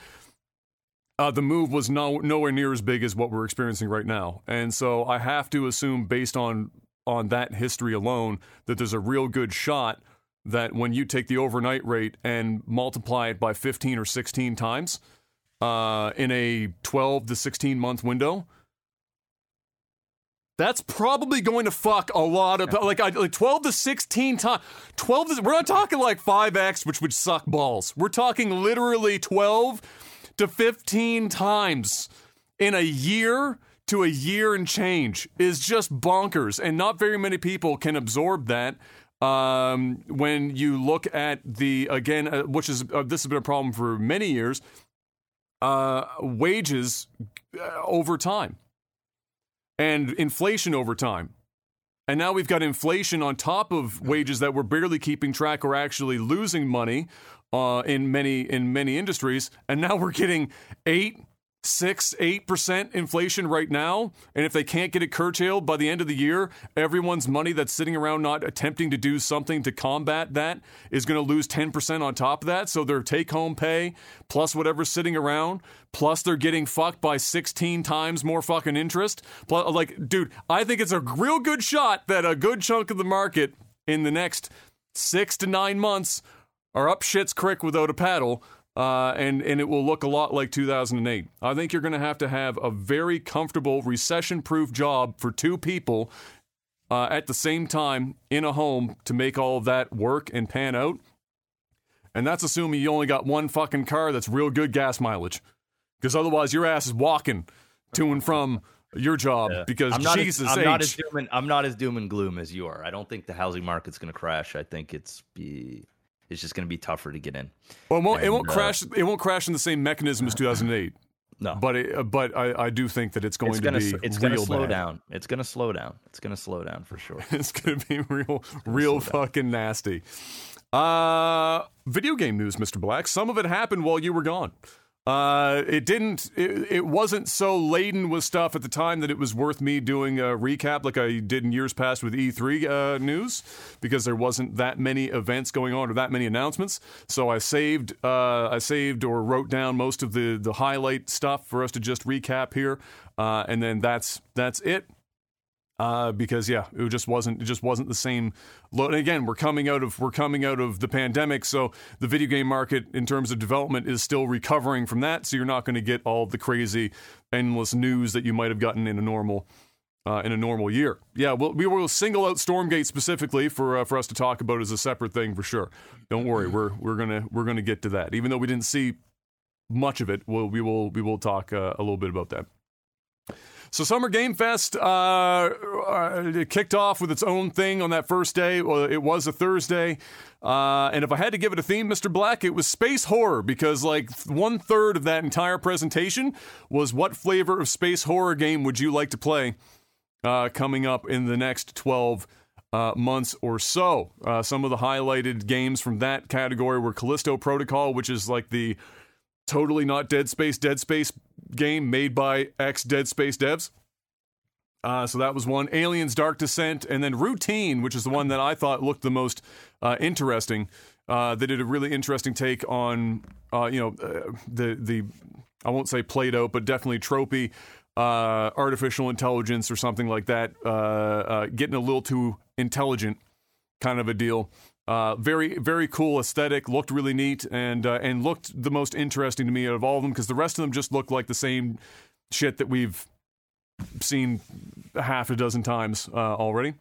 Uh, the move was no, nowhere near as big as what we're experiencing right now, and so I have to assume, based on on that history alone, that there's a real good shot that when you take the overnight rate and multiply it by 15 or 16 times uh, in a 12 to 16 month window, that's probably going to fuck a lot of like I, like 12 to 16 times 12 to, we're not talking like 5x which would suck balls. We're talking literally 12 to 15 times in a year to a year and change is just bonkers and not very many people can absorb that um, when you look at the again, uh, which is uh, this has been a problem for many years, uh, wages uh, over time and inflation over time. And now we've got inflation on top of wages that we're barely keeping track or actually losing money uh, in many in many industries. And now we're getting eight, six, eight percent inflation right now. And if they can't get it curtailed by the end of the year, everyone's money that's sitting around not attempting to do something to combat that is going to lose 10% on top of that. So their take home pay plus whatever's sitting around, plus they're getting fucked by 16 times more fucking interest. Plus, like, dude, I think it's a real good shot that a good chunk of the market in the next six to nine months are up shit's creek without a paddle uh, and and it will look a lot like 2008. I think you're going to have to have a very comfortable recession-proof job for two people uh, at the same time in a home to make all of that work and pan out. And that's assuming you only got one fucking car that's real good gas mileage, because otherwise your ass is walking to and from your job. Yeah. Because I'm not Jesus as, I'm H. not as doom and I'm not as doom and gloom as you are. I don't think the housing market's going to crash. I think it's be it's just going to be tougher to get in. well, it won't, it won't uh, crash. It won't crash in the same mechanism as 2008. No, But it, but I, I do think that it's going it's to gonna be it's real gonna slow bad. down. It's gonna slow down. It's gonna slow down for sure. It's gonna be real, real fucking nasty. Uh, video game news, Mr. Black. Some of it happened while you were gone. Uh, it didn't. It, it wasn't so laden with stuff at the time that it was worth me doing a recap like I did in years past with E3 uh, news because there wasn't that many events going on or that many announcements. So I saved. Uh, I saved or wrote down most of the the highlight stuff for us to just recap here, uh, and then that's that's it uh, because yeah, it just wasn't it just wasn't the same. Load. And again, we're coming out of we're coming out of the pandemic, so the video game market in terms of development is still recovering from that. So you're not going to get all the crazy, endless news that you might have gotten in a normal. Uh, in a normal year, yeah, we'll, we will single out Stormgate specifically for uh, for us to talk about as a separate thing for sure. Don't worry, we're we're gonna we're gonna get to that. Even though we didn't see much of it, we'll, we will we will talk uh, a little bit about that. So Summer Game Fest uh, uh, kicked off with its own thing on that first day. It was a Thursday, uh, and if I had to give it a theme, Mr. Black, it was space horror because like one third of that entire presentation was what flavor of space horror game would you like to play uh, coming up in the next twelve. Uh, months or so. Uh, some of the highlighted games from that category were Callisto Protocol, which is like the totally not Dead Space, Dead Space game made by ex Dead Space devs. Uh, so that was one. Aliens Dark Descent, and then Routine, which is the one that I thought looked the most uh, interesting. Uh, they did a really interesting take on, uh, you know, uh, the the I won't say played out, but definitely tropey uh, artificial intelligence or something like that, getting a little too intelligent, kind of a deal. Uh, very, very cool aesthetic. Looked really neat and uh, and looked the most interesting to me out of all of them because the rest of them just looked like the same shit that we've seen half a dozen times uh, already.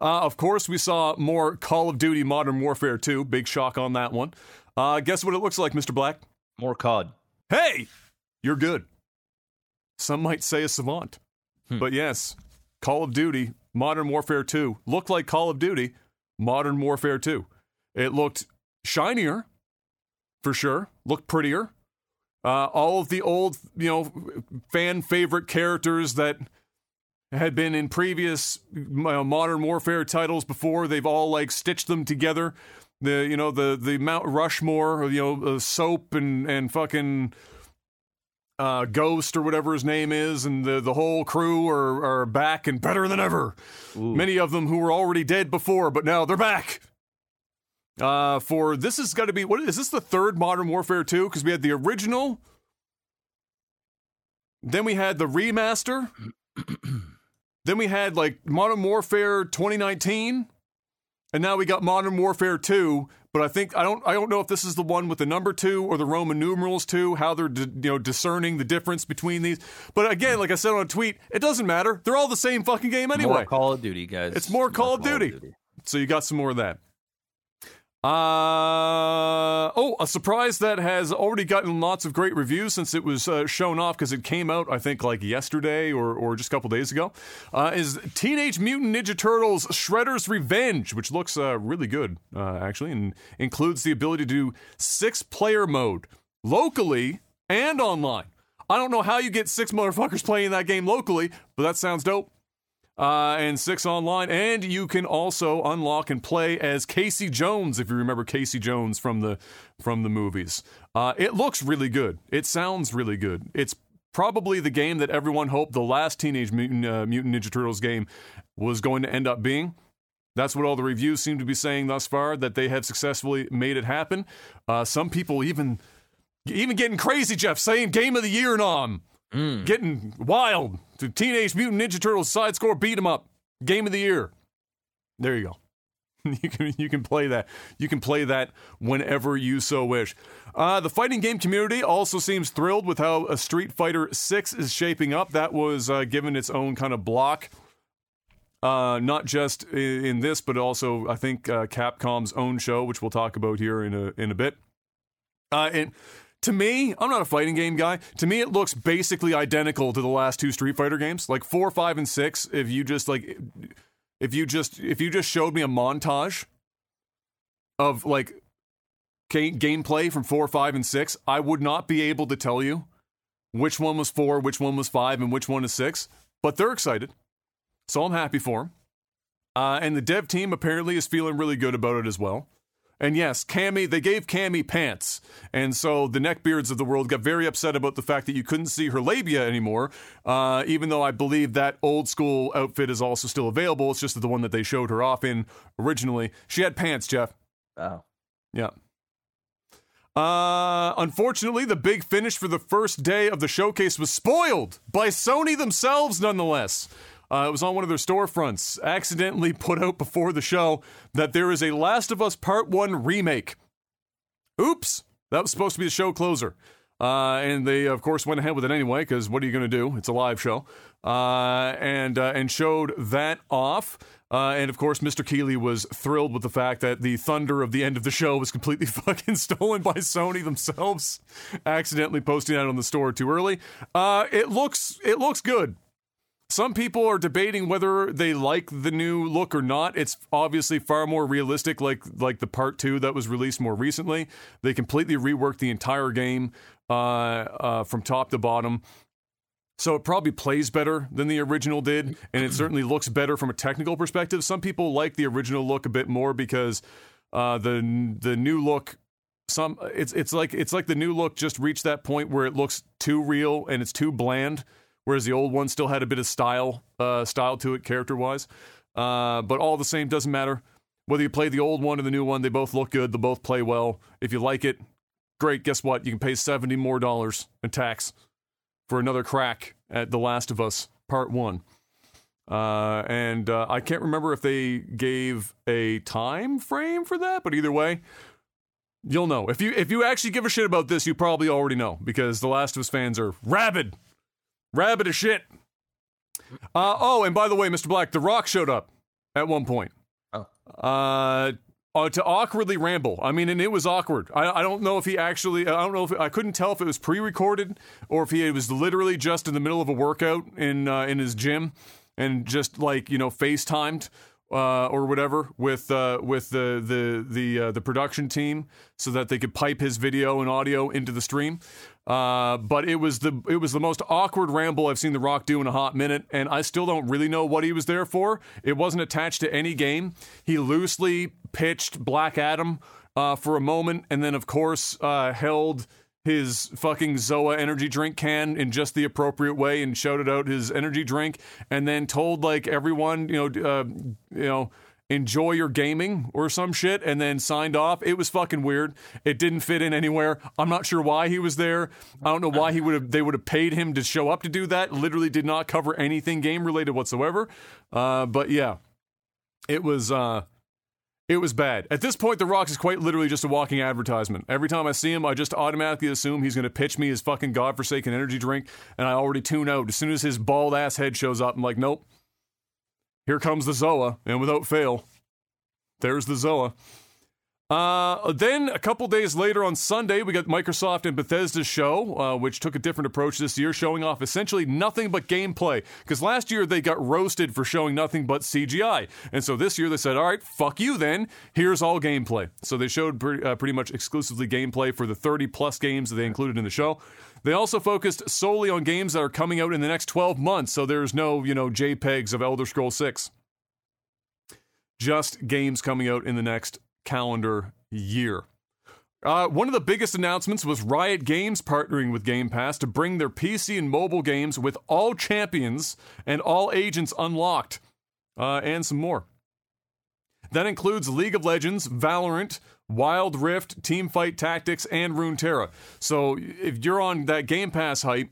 Uh, of course, we saw more Call of Duty Modern Warfare 2. Big shock on that one. Uh, guess what it looks like, Mr. Black? More COD. Hey, you're good. Some might say a savant, hmm. but yes, Call of Duty Modern Warfare 2 looked like Call of Duty Modern Warfare 2. It looked shinier, for sure, looked prettier. Uh, all of the old, you know, fan favorite characters that had been in previous Modern Warfare titles before, they've all like stitched them together. The you know the the Mount Rushmore, you know, uh, soap and and fucking uh, Ghost or whatever his name is, and the, the whole crew are, are back and better than ever. Ooh. Many of them who were already dead before, but now they're back. Uh, for this is got to be what is this the third Modern Warfare 2? Because we had the original, then we had the remaster, then we had like Modern Warfare 2019, and now we got Modern Warfare 2 but I think I don't I don't know if this is the one with the number two or the Roman numerals two, how they're di- you know discerning the difference between these. But again, like I said on a tweet, it doesn't matter. They're all the same fucking game anyway. More Call of Duty, guys. It's more, more Call, of, Call Duty. of Duty. So you got some more of that. Uh oh, a surprise that has already gotten lots of great reviews since it was uh, shown off because it came out I think like yesterday or or just a couple days ago. Uh, is Teenage Mutant Ninja Turtles Shredder's Revenge, which looks uh, really good uh, actually, and includes the ability to do six player mode locally and online. I don't know how you get six motherfuckers playing that game locally, but that sounds dope uh, and six online. And you can also unlock and play as Casey Jones if you remember Casey Jones from the from the movies. Uh, it looks really good. It sounds really good. It's probably the game that everyone hoped the last Teenage Mutant, uh, Mutant Ninja Turtles game was going to end up being. That's what all the reviews seem to be saying thus far that they have successfully made it happen. Uh, some people even even getting crazy, Jeff, saying game of the year nom. Mm. Getting wild. The Teenage Mutant Ninja Turtles side score beat 'em up. Game of the year. There you go. you can you can play that. You can play that whenever you so wish. Uh, the fighting game community also seems thrilled with how a Street Fighter Six is shaping up. That was uh, given its own kind of block. Uh, not just in, in, this, but also I think uh, Capcom's own show, which we'll talk about here in a in a bit. Uh, and to me, I'm not a fighting game guy. To me, it looks basically identical to the last two Street Fighter games, like four, five, and six. If you just like, if you just if you just showed me a montage of like gameplay from four, five, and six, I would not be able to tell you which one was four, which one was five, and which one is six. But they're excited, so I'm happy for them. Uh, and the dev team apparently is feeling really good about it as well. And yes, Cammy, they gave Cammy pants. And so the neckbeards of the world got very upset about the fact that you couldn't see her labia anymore, uh, even though I believe that old school outfit is also still available. It's just the one that they showed her off in originally. She had pants, Jeff. Oh. Yeah. Uh, unfortunately, the big finish for the first day of the showcase was spoiled by Sony themselves, nonetheless. Uh, it was on one of their storefronts, accidentally put out before the show that there is a Last of Us Part 1 remake. Oops, that was supposed to be the show closer. Uh, and they, of course, went ahead with it anyway, because what are you going to do? It's a live show. Uh, and, uh, and showed that off. Uh, and of course, Mr. Keighley was thrilled with the fact that the thunder of the end of the show was completely fucking stolen by Sony themselves, accidentally posting that on the store too early. Uh, it looks it looks good. Some people are debating whether they like the new look or not. It's obviously far more realistic, like like the part two that was released more recently. They completely reworked the entire game uh, uh, from top to bottom. So it probably plays better than the original did, and it certainly looks better from a technical perspective. Some people like the original look a bit more because uh, the the new look some it's it's like it's like the new look just reached that point where it looks too real and it's too bland, whereas the old one still had a bit of style uh, style to it character wise. Uh, but all the same, doesn't matter whether you play the old one or the new one. They both look good. They both play well. If you like it, great. Guess what? You can pay seventy more dollars in tax for another crack at The Last of Us Part 1. Uh, and uh, I can't remember if they gave a time frame for that, but either way, you'll know. If you if you actually give a shit about this, you probably already know because The Last of Us fans are rabid, rabid as shit. Uh, oh, and by the way, Mr. Black, The Rock showed up at one point. Oh. Uh, uh, to awkwardly ramble. I mean, and it was awkward. I, I don't know if he actually. I don't know if I couldn't tell if it was pre-recorded or if he was literally just in the middle of a workout in uh, in his gym and just like you know FaceTimed uh, or whatever with uh, with the the the uh, the production team so that they could pipe his video and audio into the stream. Uh, but it was the it was the most awkward ramble I've seen The Rock do in a hot minute, and I still don't really know what he was there for. It wasn't attached to any game. He loosely pitched Black Adam uh, for a moment, and then of course uh, held his fucking Zoa energy drink can in just the appropriate way and shouted out his energy drink, and then told like everyone, you know, uh, you know enjoy your gaming or some shit and then signed off. It was fucking weird. It didn't fit in anywhere. I'm not sure why he was there. I don't know why he would have they would have paid him to show up to do that. Literally did not cover anything game related whatsoever. Uh, but yeah. It was uh it was bad. At this point, The Rock is quite literally just a walking advertisement. Every time I see him, I just automatically assume he's going to pitch me his fucking godforsaken energy drink, and I already tune out. As soon as his bald ass head shows up, I'm like, nope, here comes the Zoa, and without fail, there's the Zoa. Uh, then a couple days later on Sunday, we got Microsoft and Bethesda's show, uh, which took a different approach this year, showing off essentially nothing but gameplay. Because last year they got roasted for showing nothing but CGI, and so this year they said, "All right, fuck you, then. Here's all gameplay." So they showed pretty, uh, pretty much exclusively gameplay for the 30 plus games that they included in the show. They also focused solely on games that are coming out in the next 12 months, so there's no, you know, JPEGs of Elder Scroll 6. Just games coming out in the next calendar year. Uh, one of the biggest announcements was Riot Games partnering with Game Pass to bring their PC and mobile games with all champions and all agents unlocked, uh, and some more. That includes League of Legends, Valorant, Wild Rift, Teamfight Tactics, and Runeterra. So if you're on that Game Pass hype,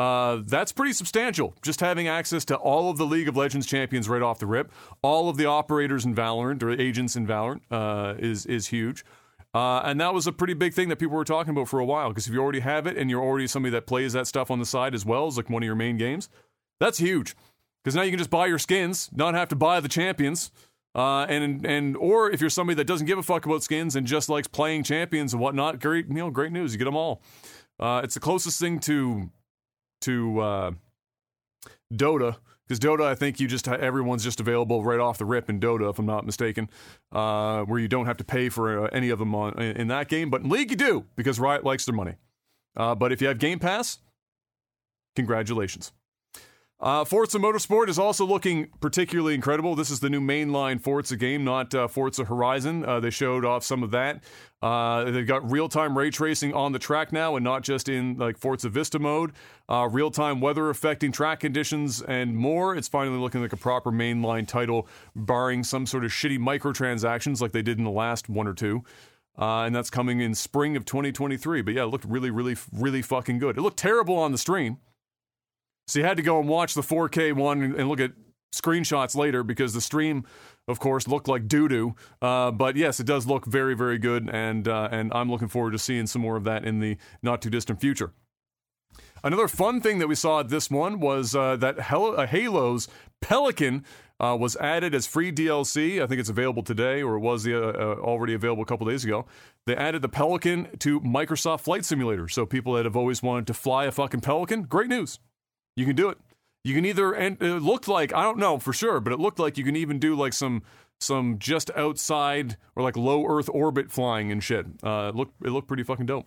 uh, that's pretty substantial. Just having access to all of the League of Legends champions right off the rip, all of the operators in Valorant or agents in Valorant uh, is is huge. Uh, and that was a pretty big thing that people were talking about for a while. Because if you already have it and you're already somebody that plays that stuff on the side as well as like one of your main games, that's huge. Because now you can just buy your skins, not have to buy the champions. Uh, and and or if you're somebody that doesn't give a fuck about skins and just likes playing champions and whatnot, great you know great news, you get them all. Uh, it's the closest thing to to uh, Dota because Dota, I think you just everyone's just available right off the rip in Dota, if I'm not mistaken, uh, where you don't have to pay for uh, any of them on, in, that game. But in League, you do because Riot likes their money. Uh, but if you have Game Pass, congratulations. Uh, Forza Motorsport is also looking particularly incredible. This is the new mainline Forza game, not uh, Forza Horizon. Uh, they showed off some of that. Uh, they've got real-time ray tracing on the track now, and not just in like Forza Vista mode. Uh, real-time weather affecting track conditions and more. It's finally looking like a proper mainline title, barring some sort of shitty microtransactions like they did in the last one or two. Uh, and that's coming in spring of 2023. But yeah, it looked really, really, really fucking good. It looked terrible on the stream. So you had to go and watch the 4K one and, look at screenshots later because the stream, of course, looked like doo doo. Uh, but yes, it does look very, very good, and uh, and I'm looking forward to seeing some more of that in the not too distant future. Another fun thing that we saw at this one was uh, that Halo, uh, Halo's Pelican uh, was added as free DLC. I think it's available today, or it was uh, uh, already available a couple days ago. They added the Pelican to Microsoft Flight Simulator. So people that have always wanted to fly a fucking Pelican, great news. You can do it. You can either, and it looked like I don't know for sure, but it looked like you can even do like some some just outside or like low Earth orbit flying and shit. Uh, it looked it looked pretty fucking dope.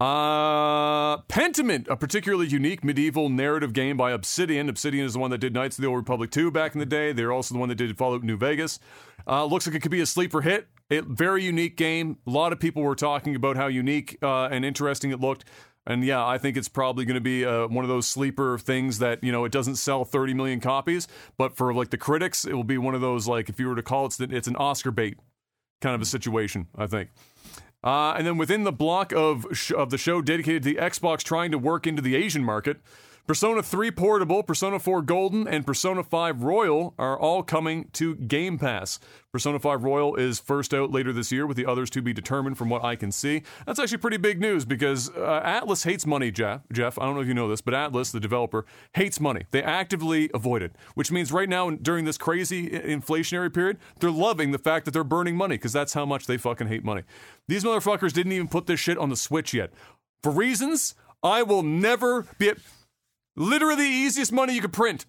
Uh, Pentiment, a particularly unique medieval narrative game by Obsidian. Obsidian is the one that did Knights of the Old Republic 2 back in the day. They're also the one that did Fallout New Vegas. Uh, looks like it could be a sleeper hit. It very unique game. A lot of people were talking about how unique uh, and interesting it looked. And yeah, I think it's probably going to be uh, one of those sleeper things that you know it doesn't sell 30 million copies, but for like the critics, it will be one of those like if you were to call it, it's an Oscar bait kind of a situation. I think. Uh, and then within the block of sh- of the show dedicated to the Xbox trying to work into the Asian market, Persona 3 Portable, Persona 4 Golden, and Persona 5 Royal are all coming to Game Pass. Persona 5 Royal is first out later this year, with the others to be determined from what I can see. That's actually pretty big news because uh, Atlus hates money, Jeff. Jeff, I don't know if you know this, but Atlus, the developer, hates money. They actively avoid it, which means right now, during this crazy inflationary period, they're loving the fact that they're burning money because that's how much they fucking hate money. These motherfuckers didn't even put this shit on the Switch yet. For reasons I will never be. Literally, the easiest money you could print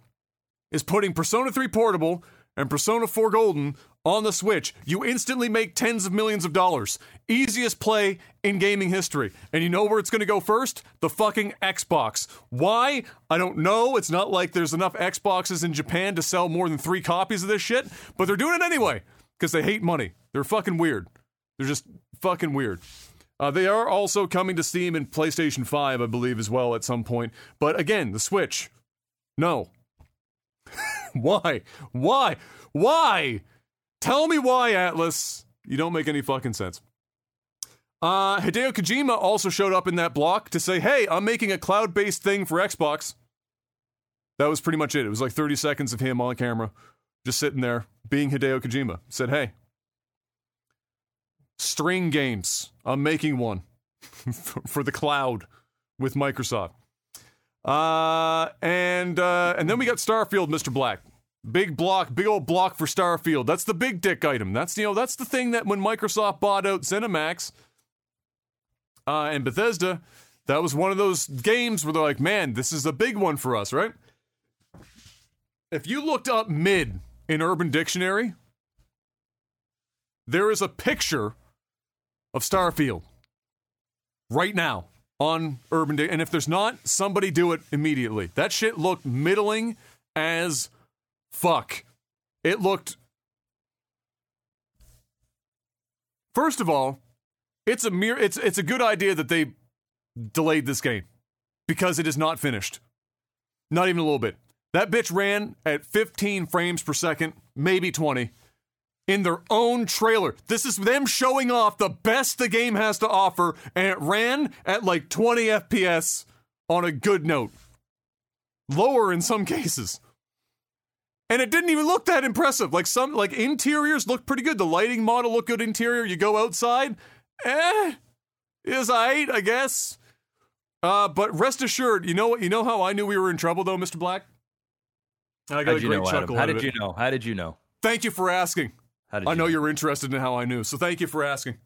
is putting Persona 3 Portable and Persona 4 Golden on the Switch. You instantly make tens of millions of dollars. Easiest play in gaming history. And you know where it's going to go first? The fucking Xbox. Why? I don't know. It's not like there's enough Xboxes in Japan to sell more than three copies of this shit, but they're doing it anyway because they hate money. They're fucking weird. They're just fucking weird. Uh, they are also coming to Steam and PlayStation 5, I believe, as well at some point. But again, the Switch. No. why? Why? Why? Tell me why, Atlus. You don't make any fucking sense. Uh, Hideo Kojima also showed up in that block to say, hey, I'm making a cloud based thing for Xbox. That was pretty much it. It was like 30 seconds of him on camera, just sitting there, being Hideo Kojima. Said, hey, string games. I'm making one for the cloud with Microsoft. Uh, and uh, and then we got Starfield, Mr. Black. Big block, big old block for Starfield. That's the big dick item. That's you know that's the thing that when Microsoft bought out ZeniMax uh, and Bethesda, that was one of those games where they're like, man, this is a big one for us, right? If you looked up mid in Urban Dictionary, there is a picture of Starfield right now on Urban Day. And if there's not, somebody do it immediately. That shit looked middling as fuck. It looked. First of all, it's a mere it's it's a good idea that they delayed this game because it is not finished. Not even a little bit. That bitch ran at 15 frames per second, maybe 20 in their own trailer. This is them showing off the best the game has to offer, and it ran at like 20 FPS on a good note. Lower in some cases. And it didn't even look that impressive. Like some like interiors look pretty good. The lighting model looked good interior. You go outside, eh, is I I guess. Uh, but rest assured, you know what? You know how I knew we were in trouble, though, Mister Black. I got How'd a great know, chuckle. How did you know? How did you know? Thank you for asking. I know, know you're interested in how I knew, so thank you for asking.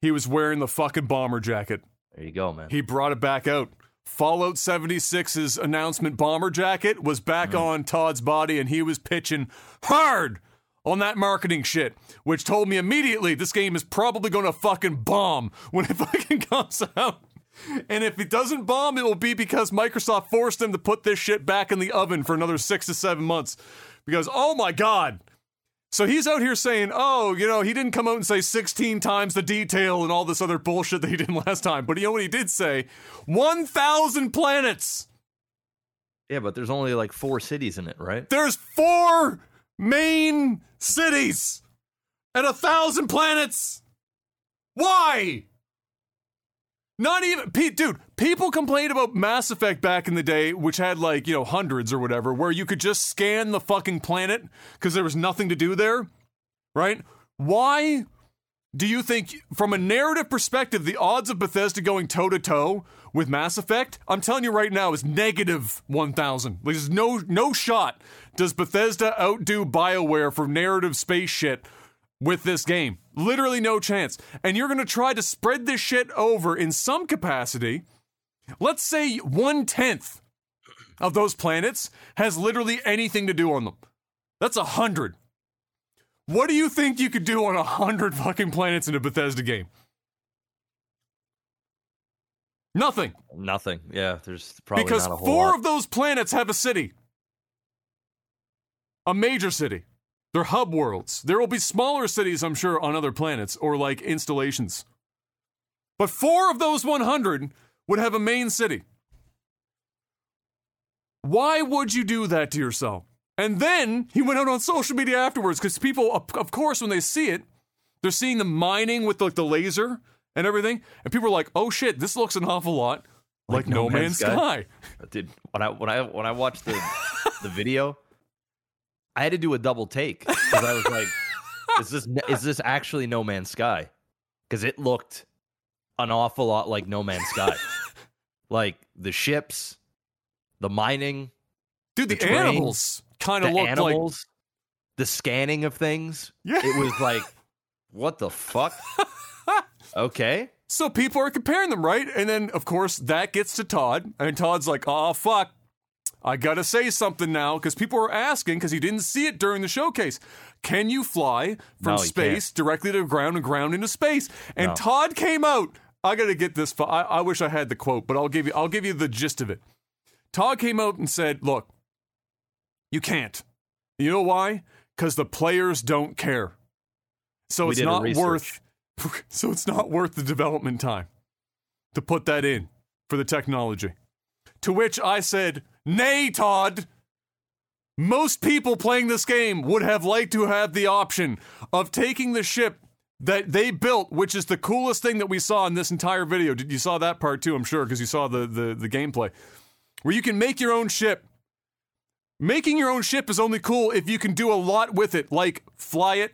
He was wearing the fucking bomber jacket. There you go, man. He brought it back out. Fallout 76's announcement bomber jacket was back mm. on Todd's body, and he was pitching hard on that marketing shit, which told me immediately this game is probably going to fucking bomb when it fucking comes out. And if it doesn't bomb, it will be because Microsoft forced them to put this shit back in the oven for another six to seven months. Because, oh my God. So he's out here saying, oh, you know, he didn't come out and say 16 times the detail and all this other bullshit that he did last time. But you know what he did say? 1,000 planets. Yeah, but there's only like four cities in it, right? There's four main cities and a thousand planets. Why? Not even Pete, dude. People complained about Mass Effect back in the day, which had like you know hundreds or whatever, where you could just scan the fucking planet because there was nothing to do there, right? Why do you think, from a narrative perspective, the odds of Bethesda going toe to toe with Mass Effect, I'm telling you right now, is negative one thousand. There's no no shot does Bethesda outdo Bioware for narrative space shit with this game. Literally no chance. And you're going to try to spread this shit over in some capacity. Let's say one tenth of those planets has literally anything to do on them. That's a hundred. What do you think you could do on a hundred fucking planets in a Bethesda game? Nothing. Nothing. Yeah, there's probably because not a whole four lot. of those planets have a city, a major city. They're hub worlds. There will be smaller cities, I'm sure, on other planets or like installations. But four of those 100 would have a main city. Why would you do that to yourself? And then he went out on social media afterwards because people, of of course, when they see it, they're seeing the mining with like the laser and everything, and people are like, "Oh shit, this looks an awful lot like, No, Man's Sky." Dude, when I when I when I watched the the video, I had to do a double take because I was like, "Is this is this actually No Man's Sky?" Because it looked an awful lot like No Man's Sky, like the ships, the mining, Dude, the, The animals kind of looked like the scanning of things. Yeah. It was like, what the fuck? okay. So people are comparing them, right? And then, of course, that gets to Todd, and Todd's like, "Oh fuck, I gotta say something now," because people are asking because you didn't see it during the showcase. Can you fly from No, space directly to the ground and ground into space? And No. Todd came out. I gotta get this. I, I wish I had the quote, but I'll give you. I'll give you the gist of it. Todd came out and said, "Look, you can't. You know why? Because the players don't care. So We it's not worth. So it's not worth the development time to put that in for the technology. To which I said, Nay, Todd. Most people playing this game would have liked to have the option of taking the ship that they built, which is the coolest thing that we saw in this entire video. Did you saw that part too? I'm sure because you saw the, the the gameplay, where you can make your own ship. Making your own ship is only cool if you can do a lot with it, like fly it,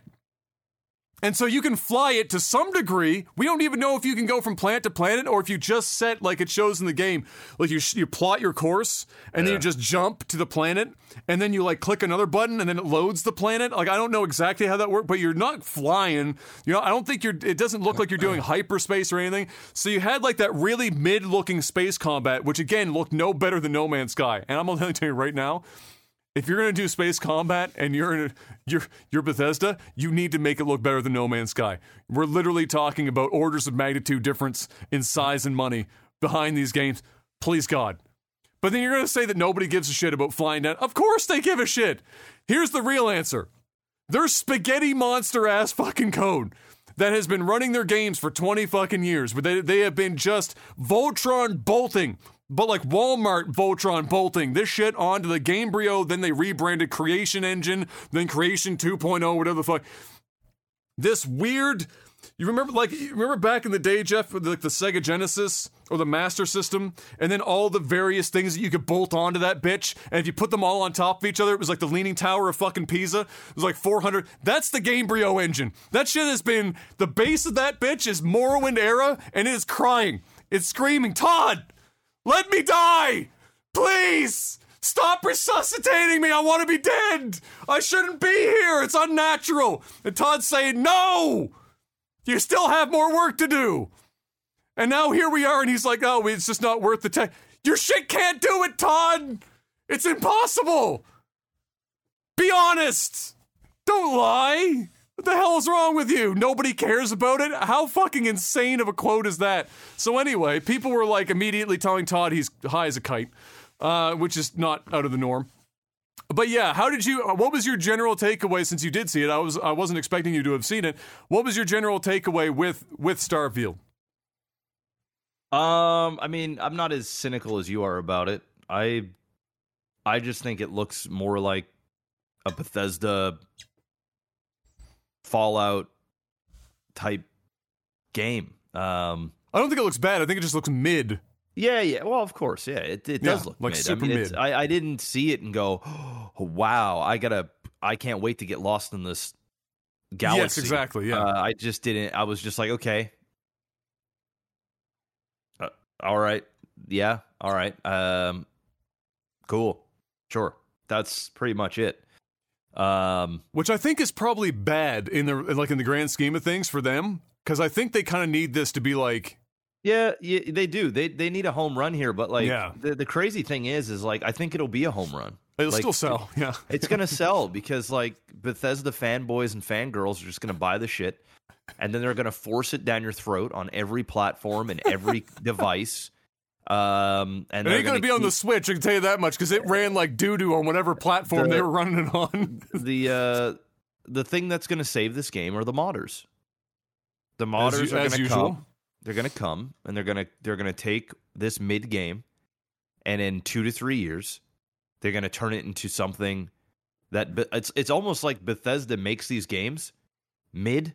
and so you can fly it to some degree. We don't even know if you can go from planet to planet or if you just set like it shows in the game, like you you plot your course and then you just jump to the planet and then you like click another button and then it loads the planet. Like I don't know exactly how that works, but you're not flying. You know, I don't think you're. It doesn't look like you're doing hyperspace or anything. So you had like that really mid-looking space combat, which again looked no better than No Man's Sky. And I'm gonna tell you right now, if you're gonna do space combat and you're in a, you're you're Bethesda, you need to make it look better than No Man's Sky. We're literally talking about orders of magnitude difference in size and money behind these games. Please God. But then you're gonna say that nobody gives a shit about flying down. Of course they give a shit. Here's the real answer. There's spaghetti monster ass fucking code that has been running their games for 20 fucking years, but they, they have been just Voltron bolting, but like Walmart Voltron bolting this shit onto the Gamebryo, then they rebranded Creation Engine, then Creation 2.0, whatever the fuck. This weird. You remember, like, you remember back in the day, Jeff, with like the Sega Genesis or the Master System, and then all the various things that you could bolt onto that bitch, and if you put them all on top of each other, it was like the Leaning Tower of fucking Pisa. It was like 400. That's the Gamebryo engine. That shit has been the base of that bitch is Morrowind era, and it is crying. It's screaming, Todd, let me die, please. Stop resuscitating me. I want to be dead. I shouldn't be here. It's unnatural. And Todd's saying, no. You still have more work to do. And now here we are, and he's like, oh, it's just not worth the time. Your shit can't do it, Todd. It's impossible. Be honest. Don't lie. What the hell is wrong with you? Nobody cares about it? How fucking insane of a quote is that? So, anyway, people were like immediately telling Todd he's high as a kite, uh, which is not out of the norm. But yeah, how did you? What was your general takeaway since you did see it? I was I wasn't expecting you to have seen it. What was your general takeaway with with Starfield? Um, I mean, I'm not as cynical as you are about it. I, I just think it looks more like a Bethesda Fallout type game. Um, I don't think it looks bad. I think it just looks mid. Yeah, yeah. Well, of course, yeah. It, it does Yeah, look like mid. super I mean, mid. I, I didn't see it and go, oh, "Wow, I gotta, I can't wait to get lost in this galaxy." Yes, exactly. Yeah. Uh, I just didn't. I was just like, okay, uh, all right, yeah, all right, um, cool, sure. That's pretty much it. Um, Which I think is probably bad in the like in the grand scheme of things for them because I think they kind of need this to be like yeah, yeah, they do. They they need a home run here, but like, Yeah. the the crazy thing is, is like, I think it'll be a home run. it'll Like, still sell. Yeah. It's gonna sell because like Bethesda fanboys and fangirls are just gonna buy the shit, and then they're gonna force it down your throat on every platform and every device. Um, and It they're ain't gonna be on the Switch. I can tell you that much because it ran like doo doo on whatever platform The- they were running it on. the uh, the thing that's gonna save this game are the modders. The modders As, are gonna usual. come. They're gonna come and they're gonna they're gonna take this mid game, and in two to three years, they're gonna turn it into something that Be- it's it's almost like Bethesda makes these games mid,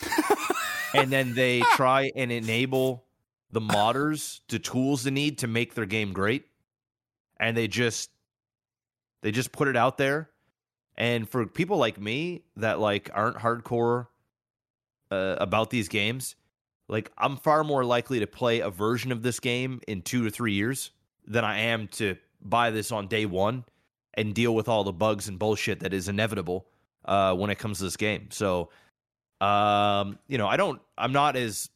and then they try and enable the modders the tools they need to make their game great, and they just they just put it out there, and for people like me that like aren't hardcore uh, about these games, like I'm far more likely to play a version of this game in two to three years than I am to buy this on day one and deal with all the bugs and bullshit that is inevitable uh, when it comes to this game. So, um, you know, I don't, I'm not as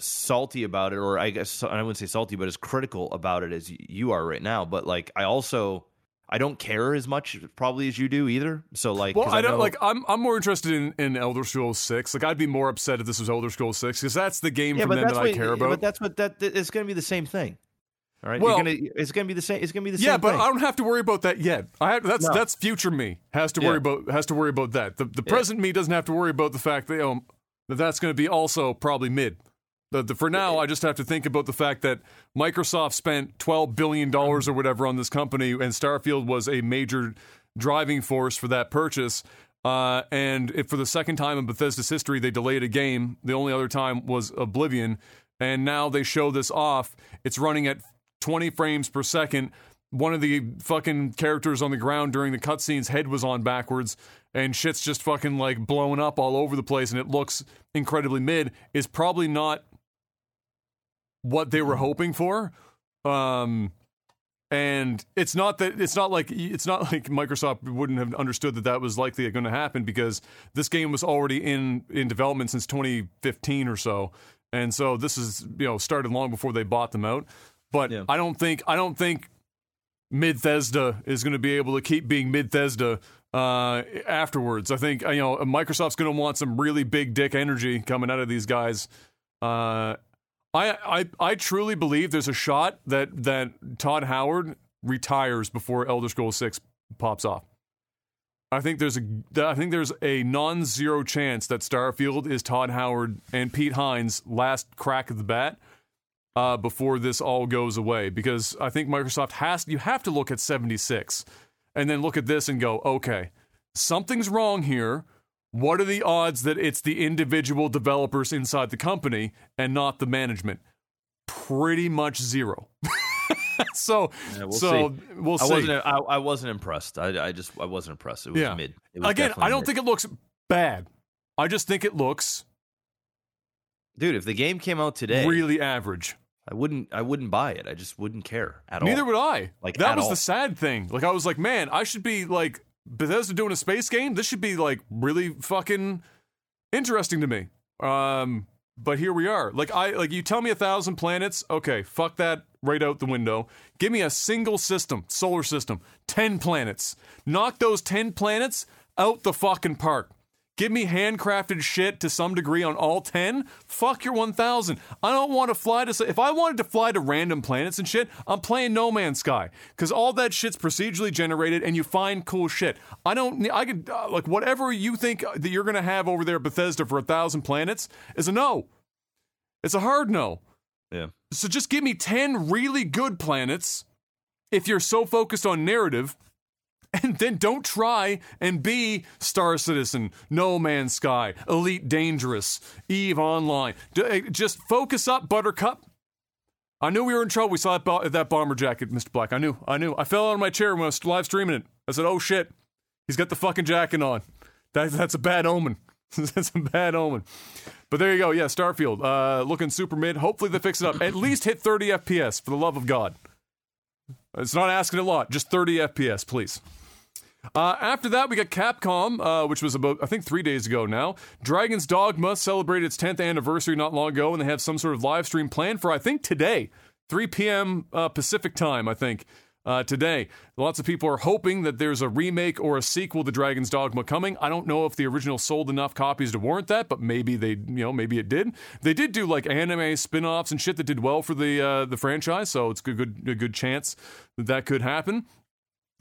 salty about it, or I guess I wouldn't say salty, but as critical about it as you are right now. But like, I also, I don't care as much probably as you do either. So like, Well, 'cause I don't know- like. I'm I'm more interested in, in Elder Scrolls Six. Like, I'd be more upset if this was Elder Scrolls Six because that's the game yeah, from them that what, I care yeah, about. But that's what that it's going to be the same thing. All right, Well- gonna, it's going to be the same. It's going to be the same. yeah, but thing. I don't have to worry about that yet. I have, that's No. that's future me has to Yeah. worry about has to worry about that. The the Yeah. present me doesn't have to worry about the fact that um that that's going to be also probably mid. The, the, for now, I just have to think about the fact that Microsoft spent twelve billion dollars or whatever on this company, and Starfield was a major driving force for that purchase. Uh, and if for the second time in Bethesda's history they delayed a game, the only other time was Oblivion, and now they show this off. It's running at 20 frames per second. One of the fucking characters on the ground during the cutscene's head was on backwards, and shit's just fucking like blowing up all over the place, and it looks incredibly mid. Is probably not what they were hoping for. Um, and it's not that it's not like it's not like Microsoft wouldn't have understood that that was likely going to happen because this game was already in in development since 2015 or so, and so this is you know started long before they bought them out. But Yeah. I don't think I don't think Midthesda is going to be able to keep being Midthesda uh, afterwards. I think you know Microsoft's going to want some really big dick energy coming out of these guys. Uh, I, I I truly believe there's a shot that that Todd Howard retires before Elder Scrolls Six pops off. I think there's a I think there's a non-zero chance that Starfield is Todd Howard and Pete Hines' last crack at the bat uh, before this all goes away because I think Microsoft has you have to look at 76 and then look at this and go okay something's wrong here what are the odds that it's the individual developers inside the company and not the management pretty much zero so Yeah, we'll so see. we'll I see wasn't. I, I wasn't impressed. I, I just. I wasn't impressed. It was Yeah. mid. It was again I don't mid. think it looks bad I just think it looks dude. If the game came out today, really average I wouldn't. I wouldn't buy it. I just wouldn't care at Neither all. Neither would I. Like, that at was all. the sad thing. Like I was like, man, I should be like Bethesda doing a space game. This should be like really fucking interesting to me. Um, but here we are. Like I like you tell me a thousand planets. Okay, fuck that right out the window. Give me a single system, solar system, ten planets. Knock those ten planets out the fucking park. Give me handcrafted shit to some degree on all 10. Fuck your 1000. I don't want to fly to. If I wanted to fly to random planets and shit, I'm playing No Man's Sky. Because all that shit's procedurally generated and you find cool shit. I don't. I could. Uh, like, whatever you think that you're going to have over there, Bethesda, for a thousand planets is a no. It's a hard no. Yeah. So just give me 10 really good planets if you're so focused on narrative and then don't try and be Star Citizen, No Man's Sky, Elite Dangerous, Eve Online. D- eh, just focus up, Buttercup. I knew we were in trouble. We saw that, bo- that bomber jacket, Mr. Black. I knew. I knew. I fell out of my chair when I was live streaming it. I said, "Oh shit, he's got the fucking jacket on." That, that's a bad omen. that's a bad omen. But there you go. Yeah, Starfield, uh, looking super mid. Hopefully they fix it up. At least hit 30 FPS for the love of God. It's not asking a lot. Just 30 FPS, please. Uh, after that, we got Capcom, uh, which was about, I think, three days ago now. Dragon's Dogma celebrated its 10th anniversary not long ago, and they have some sort of live stream planned for, I think, today, 3 p.m. Uh, Pacific time, I think. Uh, today, lots of people are hoping that there's a remake or a sequel to Dragon's Dogma coming. I don't know if the original sold enough copies to warrant that, but maybe they, you know, maybe it did. They did do like anime spin-offs and shit that did well for the uh, the franchise, so it's a good a good chance that that could happen.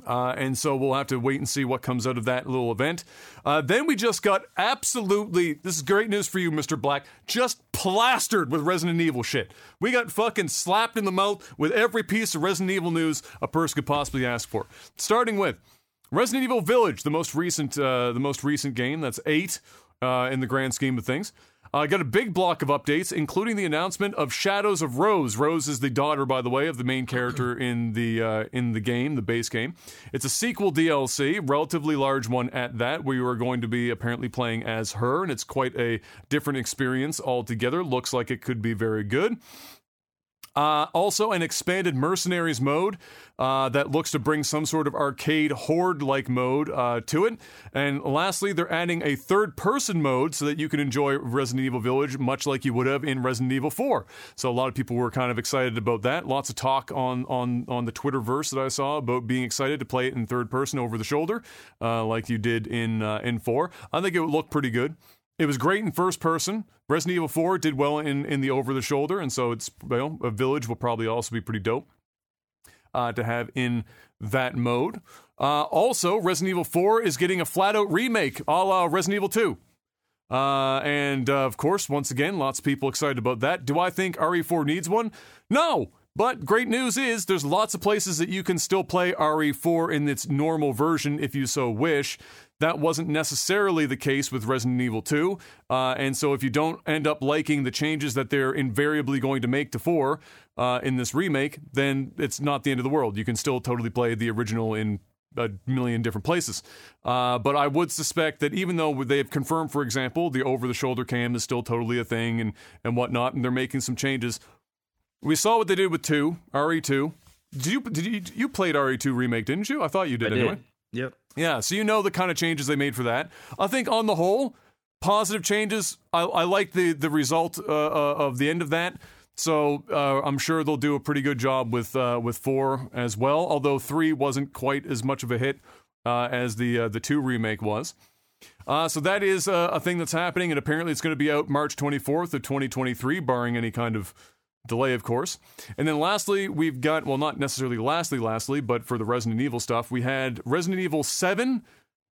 Uh, and so we'll have to wait and see what comes out of that little event. Uh, then we just got absolutely, this is great news for you, Mr. Black, just plastered with Resident Evil shit. We got fucking slapped in the mouth with every piece of Resident Evil news a person could possibly ask for. Starting with Resident Evil Village, the most recent, uh, the most recent game. That's eight uh, in the grand scheme of things. I uh, got a big block of updates, including the announcement of Shadows of Rose. Rose is the daughter, by the way, of the main character in the uh, in the game, the base game. It's a sequel DLC, relatively large one at that. where you are going to be apparently playing as her, and it's quite a different experience altogether. Looks like it could be very good. Uh, also, an expanded mercenaries mode uh, that looks to bring some sort of arcade horde like mode uh, to it. And lastly, they're adding a third person mode so that you can enjoy Resident Evil Village much like you would have in Resident Evil 4. So a lot of people were kind of excited about that. Lots of talk on on on the Twitterverse that I saw about being excited to play it in third person over the shoulder, uh, like you did in uh, in 4. I think it would look pretty good. It was great in first person. Resident Evil 4 did well in, in the over the shoulder, and so it's well, a village will probably also be pretty dope uh, to have in that mode. Uh, also, Resident Evil 4 is getting a flat out remake a la Resident Evil 2. Uh, and uh, of course, once again, lots of people excited about that. Do I think RE4 needs one? No. But great news is there's lots of places that you can still play RE4 in its normal version if you so wish. That wasn't necessarily the case with Resident Evil 2. Uh, and so if you don't end up liking the changes that they're invariably going to make to 4 uh, in this remake, then it's not the end of the world. You can still totally play the original in a million different places. Uh, but I would suspect that even though they have confirmed, for example, the over the shoulder cam is still totally a thing and, and whatnot, and they're making some changes. We saw what they did with 2, RE2. Did you did you you played RE2 remake, didn't you? I thought you did I anyway. Did. Yep. Yeah, so you know the kind of changes they made for that. I think on the whole, positive changes. I, I like the the result uh, uh, of the end of that. So uh, I'm sure they'll do a pretty good job with uh, with four as well. Although three wasn't quite as much of a hit uh, as the uh, the two remake was. so that is a thing that's happening, and apparently it's going to be out March 24th of 2023, barring any kind of delay, of course. And then lastly, we've got, well, not necessarily lastly, lastly, but for the Resident Evil stuff, we had Resident Evil 7,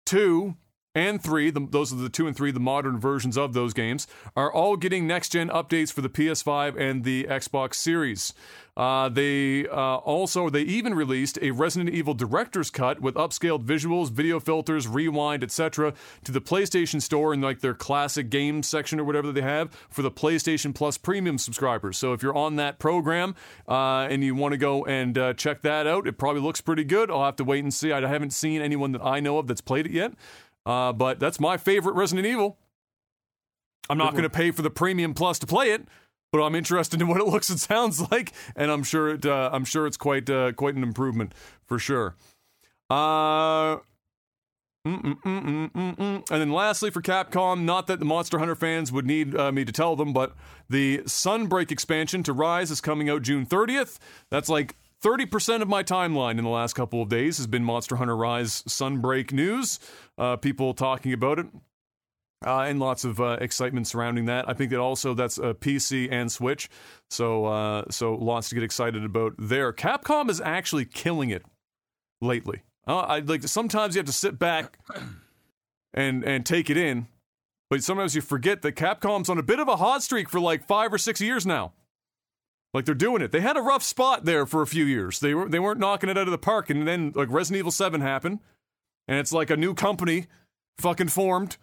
2, and 3, the, those are the 2 and 3, the modern versions of those games, are all getting next gen updates for the PS5 and the Xbox Series. Uh, they uh, also they even released a Resident Evil director's cut with upscaled visuals, video filters, rewind, etc. to the PlayStation Store in like their classic games section or whatever they have for the PlayStation Plus Premium subscribers. So if you're on that program uh, and you want to go and uh, check that out, it probably looks pretty good. I'll have to wait and see. I haven't seen anyone that I know of that's played it yet, uh, but that's my favorite Resident Evil. I'm not going to pay for the Premium Plus to play it but I'm interested in what it looks and sounds like, and I'm sure it. Uh, I'm sure it's quite uh, quite an improvement for sure. Uh. Mm, mm, mm, and then lastly for Capcom, not that the Monster Hunter fans would need uh, me to tell them, but the Sunbreak expansion to Rise is coming out June 30th. That's like 30% of my timeline in the last couple of days has been Monster Hunter Rise Sunbreak news. Uh, people talking about it. Uh, and lots of uh, excitement surrounding that. I think that also that's a PC and Switch, so uh, so lots to get excited about there. Capcom is actually killing it lately. Uh, I like sometimes you have to sit back and and take it in, but sometimes you forget that Capcom's on a bit of a hot streak for like five or six years now. Like they're doing it. They had a rough spot there for a few years. They were they weren't knocking it out of the park, and then like Resident Evil Seven happened, and it's like a new company fucking formed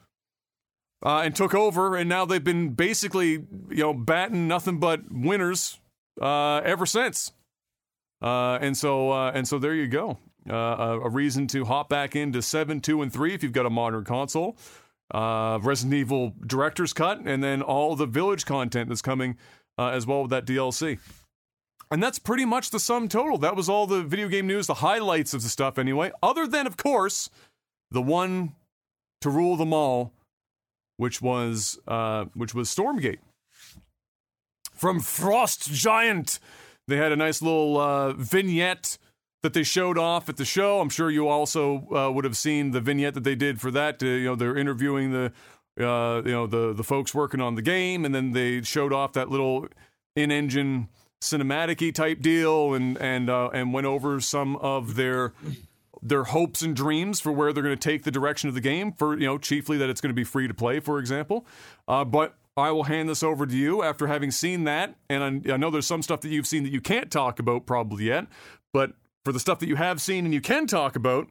uh, and took over, and now they've been basically, you know, batting nothing but winners uh, ever since. Uh, and so, uh, and so, there you go. Uh, a, a, reason to hop back into seven, two, and three if you've got a modern console. Uh, Resident Evil Director's Cut, and then all the Village content that's coming as well with that DLC. And that's pretty much the sum total. That was all the video game news, the highlights of the stuff, anyway. Other than, of course, the one to rule them all which was uh, which was Stormgate from Frost Giant. They had a nice little uh, vignette that they showed off at the show. I'm sure you also uh, would have seen the vignette that they did for that. Uh, you know, they're interviewing the uh, you know the the folks working on the game, and then they showed off that little in-engine cinematic type deal, and and uh, and went over some of their their hopes and dreams for where they're going to take the direction of the game. For you know, chiefly that it's going to be free to play, for example. Uh, but I will hand this over to you after having seen that, and I, I know there's some stuff that you've seen that you can't talk about probably yet. But for the stuff that you have seen and you can talk about,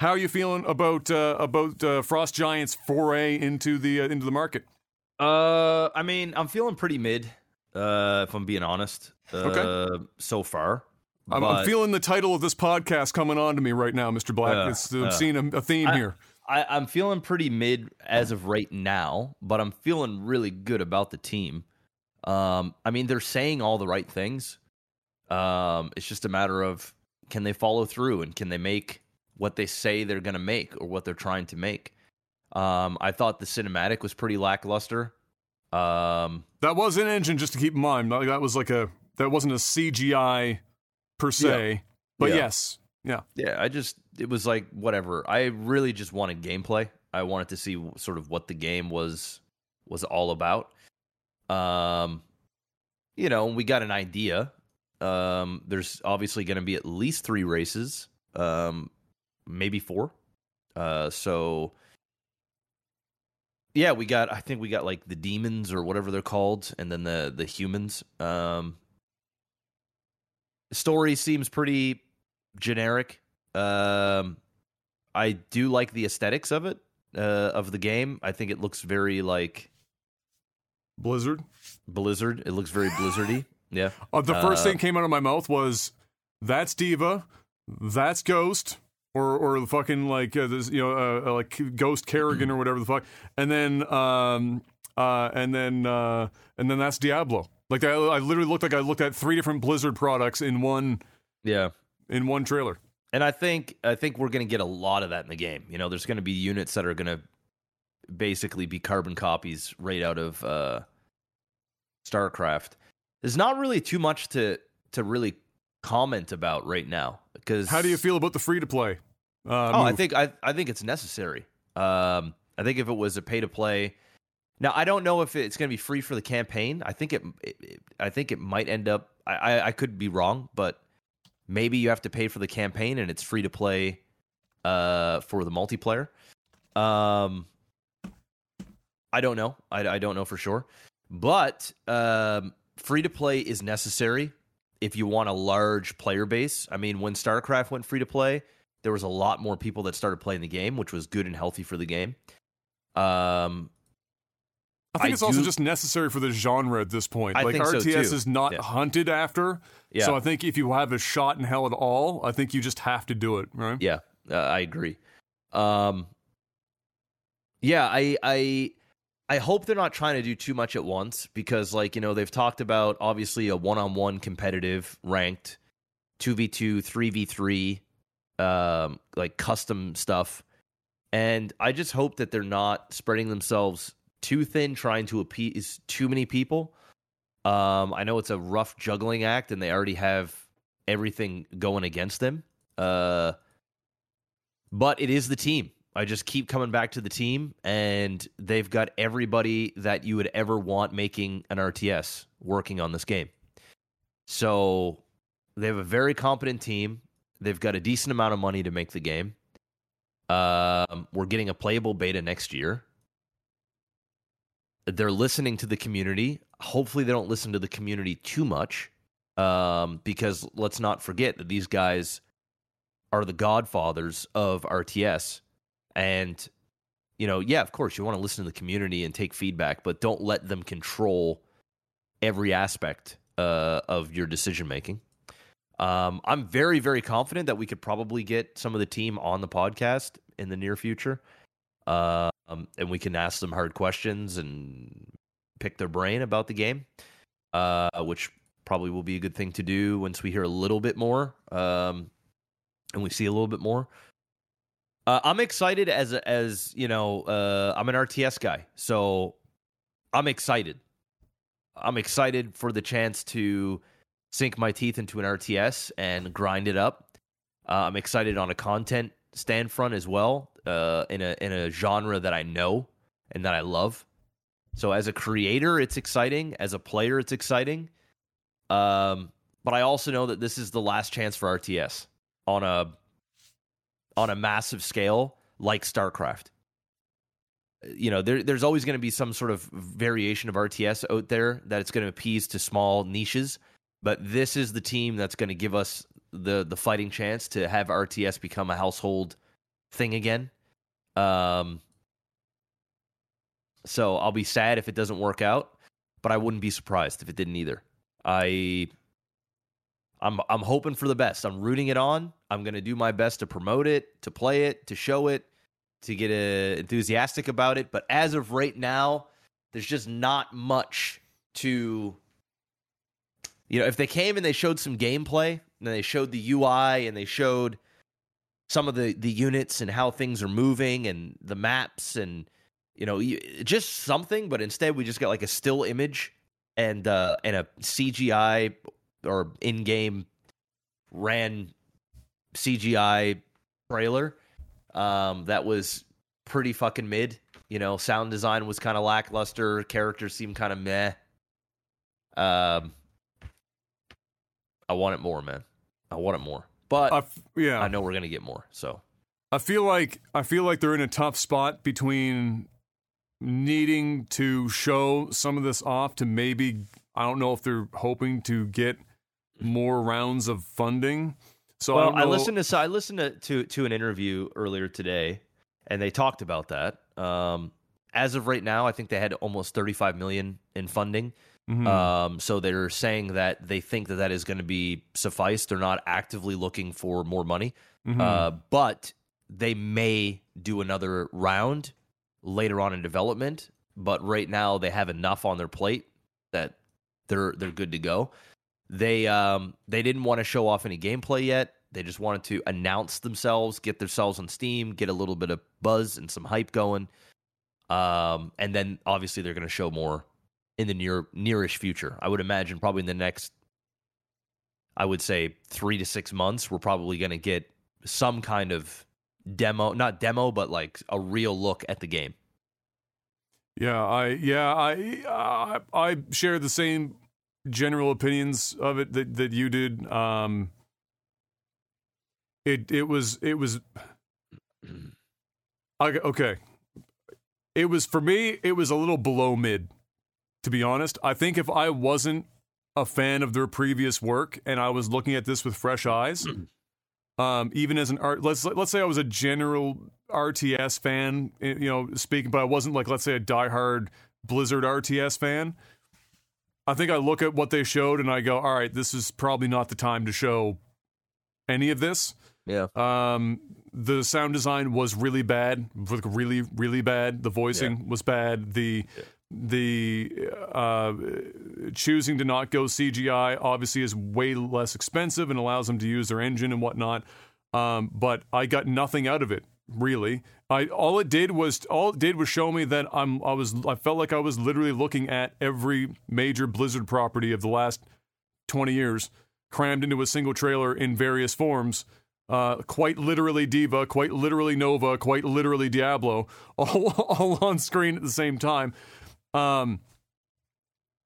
how are you feeling about uh, about uh, Frost Giant's foray into the uh, into the market? Uh, I mean, I'm feeling pretty mid. Uh, if I'm being honest. okay. Uh, so far, I'm, but, I'm, feeling the title of this podcast coming on to me right now, Mr. Black. Uh, it's, I'm uh, seeing a, a theme I, here. I, I'm feeling pretty mid as of right now, but I'm feeling really good about the team. Um, I mean, they're saying all the right things. Um, it's just a matter of can they follow through and can they make what they say they're going to make or what they're trying to make. Um, I thought the cinematic was pretty lackluster. Um, that was an engine, just to keep in mind. That was like a that wasn't a CGI per se. Yeah. But yeah. yes, yeah, yeah. I just it was like whatever. I really just wanted gameplay. I wanted to see sort of what the game was was all about. Um, you know, we got an idea. Um, there's obviously going to be at least three races, um, maybe four. Uh, so yeah, we got. I think we got like the demons or whatever they're called, and then the the humans. Um, story seems pretty generic. Um, I do like the aesthetics of it, uh, of the game. I think it looks very like Blizzard. Blizzard. It looks very blizzardy. Yeah. Uh, the first uh, thing came out of my mouth was, "That's D.Va, that's Ghost." Or, or the fucking like uh, this, you know, uh, uh, like Ghost Kerrigan or whatever the fuck, and then, um, uh, and then, uh, and then that's Diablo. Like I, I literally looked like I looked at three different Blizzard products in one. Yeah. In one trailer. And I think I think we're going to get a lot of that in the game. You know, there's going to be units that are going to basically be carbon copies right out of uh, StarCraft. There's not really too much to to really comment about right now because how do you feel about the free to play? Uh, oh, move? I think I I think it's necessary. Um, I think if it was a pay to play, now I don't know if it's going to be free for the campaign. I think it, it, it I think it might end up. I, I, I could be wrong, but maybe you have to pay for the campaign and it's free to play uh, for the multiplayer. Um, I don't know. I, I don't know for sure, but um, free to play is necessary if you want a large player base. I mean, when StarCraft went free to play, there was a lot more people that started playing the game, which was good and healthy for the game. Um, I think I it's do, also just necessary for the genre at this point. I like RTS so is not yeah. hunted after. Yeah. So I think if you have a shot in hell at all, I think you just have to do it, right? Yeah, uh, I agree. Um, yeah, I I I hope they're not trying to do too much at once because like, you know, they've talked about obviously a one-on-one competitive ranked 2v2, 3v3 um like custom stuff. And I just hope that they're not spreading themselves too thin trying to appease too many people. Um, I know it's a rough juggling act, and they already have everything going against them. Uh, but it is the team. I just keep coming back to the team, and they've got everybody that you would ever want making an RTS working on this game. So they have a very competent team. They've got a decent amount of money to make the game. Um, we're getting a playable beta next year. They're listening to the community. Hopefully, they don't listen to the community too much, um, because let's not forget that these guys are the godfathers of RTS. And, you know, yeah, of course, you want to listen to the community and take feedback, but don't let them control every aspect uh, of your decision making. Um, I'm very, very confident that we could probably get some of the team on the podcast in the near future. Um, and we can ask them hard questions and pick their brain about the game, uh, which probably will be a good thing to do once we hear a little bit more um, and we see a little bit more. Uh, I'm excited as as you know. Uh, I'm an RTS guy, so I'm excited. I'm excited for the chance to sink my teeth into an RTS and grind it up. Uh, I'm excited on a content stand front as well, uh, in a in a genre that I know and that I love. So as a creator, it's exciting. As a player, it's exciting. Um, but I also know that this is the last chance for RTS on a on a massive scale like StarCraft. You know, there, there's always going to be some sort of variation of RTS out there that it's going to appease to small niches, but this is the team that's going to give us the the fighting chance to have RTS become a household thing again. Um, so I'll be sad if it doesn't work out, but I wouldn't be surprised if it didn't either. I I'm I'm hoping for the best. I'm rooting it on. I'm going to do my best to promote it, to play it, to show it, to get uh, enthusiastic about it, but as of right now, there's just not much to you know, if they came and they showed some gameplay, and they showed the UI and they showed some of the the units and how things are moving and the maps and you know just something but instead we just got like a still image and uh and a CGI or in-game ran CGI trailer um that was pretty fucking mid you know sound design was kind of lackluster characters seemed kind of meh. Um I want it more man. I want it more but I f- yeah, I know we're gonna get more. So I feel like I feel like they're in a tough spot between needing to show some of this off to maybe I don't know if they're hoping to get more rounds of funding. So well, I, I, listened to I listened to, to to an interview earlier today, and they talked about that. Um, as of right now, I think they had almost 35 million in funding. Mm-hmm. Um, so they're saying that they think that that is going to be suffice. They're not actively looking for more money, mm-hmm. uh, but they may do another round later on in development. But right now, they have enough on their plate that they're they're good to go. They um they didn't want to show off any gameplay yet. They just wanted to announce themselves, get themselves on Steam, get a little bit of buzz and some hype going. Um, and then obviously they're going to show more in the near nearish future. I would imagine probably in the next I would say 3 to 6 months we're probably going to get some kind of demo, not demo but like a real look at the game. Yeah, I yeah, I I, I share the same general opinions of it that that you did. Um it it was it was I, okay. It was for me it was a little below mid to be honest. I think if I wasn't a fan of their previous work and I was looking at this with fresh eyes, um, even as an art, let's let's say I was a general RTS fan, eh, you know, speaking, but I wasn't like let's say a diehard Blizzard RTS fan. I think I look at what they showed and I go, all right, this is probably not the time to show any of this. Yeah. Um, the sound design was really bad, really, really bad. The voicing yeah. was bad. The yeah the uh, choosing to not go CGI obviously is way less expensive and allows them to use their engine and whatnot. Um, but I got nothing out of it really. I all it did was all it did was show me that I'm I was I felt like I was literally looking at every major Blizzard property of the last 20 years crammed into a single trailer in various forms uh, quite literally D.Va, quite literally Nova, quite literally Diablo, all, all on screen at the same time. Um,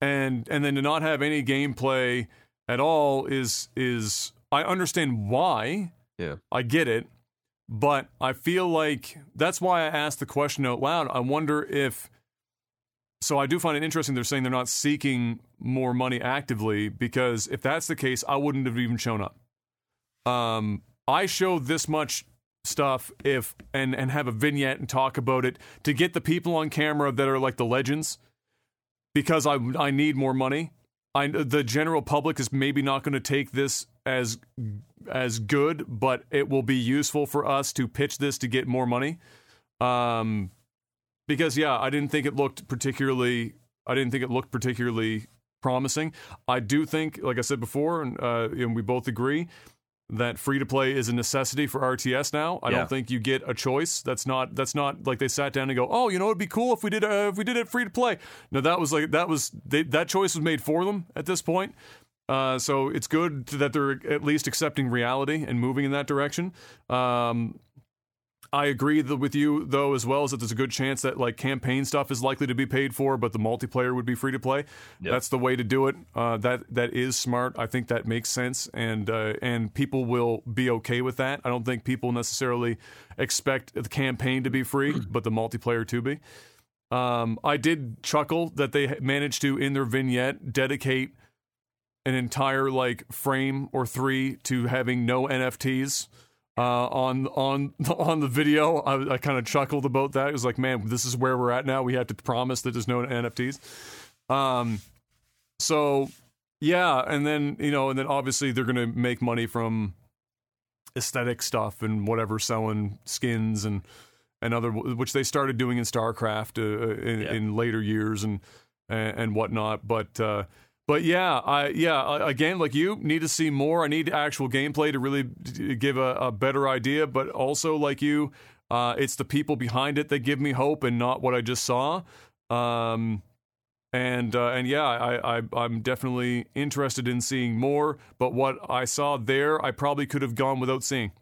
and and then to not have any gameplay at all is is I understand why. Yeah. I get it, but I feel like that's why I asked the question out loud. I wonder if so I do find it interesting they're saying they're not seeking more money actively because if that's the case, I wouldn't have even shown up. Um, I showed this much stuff if and and have a vignette and talk about it to get the people on camera that are like the legends because I I need more money. I the general public is maybe not going to take this as as good, but it will be useful for us to pitch this to get more money. Um, because yeah, I didn't think it looked particularly. I didn't think it looked particularly promising. I do think, like I said before, and, uh, and we both agree that free to play is a necessity for RTS now. I Yeah. don't think you get a choice. That's not that's not like they sat down and go, "Oh, you know, it'd be cool if we did uh, if we did it free to play." No, that was like that was they, that choice was made for them at this point. Uh, so it's good that they're at least accepting reality and moving in that direction. Um, I agree th- with you though as well as that there's a good chance that like campaign stuff is likely to be paid for, but the multiplayer would be free to play. Yep. That's the way to do it. Uh, that that is smart. I think that makes sense, and uh, and people will be okay with that. I don't think people necessarily expect the campaign to be free, but the multiplayer to be. Um, I did chuckle that they managed to in their vignette dedicate an entire like frame or three to having no NFTs uh, on on on the video. I, I kind of chuckled about that. It was like, man, this is where we're at now. We have to promise that there's no NFTs. Um, so yeah, and then you know, and then obviously they're gonna make money from aesthetic stuff and whatever, selling skins and and other which they started doing in StarCraft uh, in, Yeah. in later years and and, and whatnot. But uh, but yeah, I yeah again like you need to see more. I need actual gameplay to really give a, a better idea. But also like you, uh, it's the people behind it that give me hope and not what I just saw. Um, and uh, and yeah, I, I I'm definitely interested in seeing more. But what I saw there, I probably could have gone without seeing.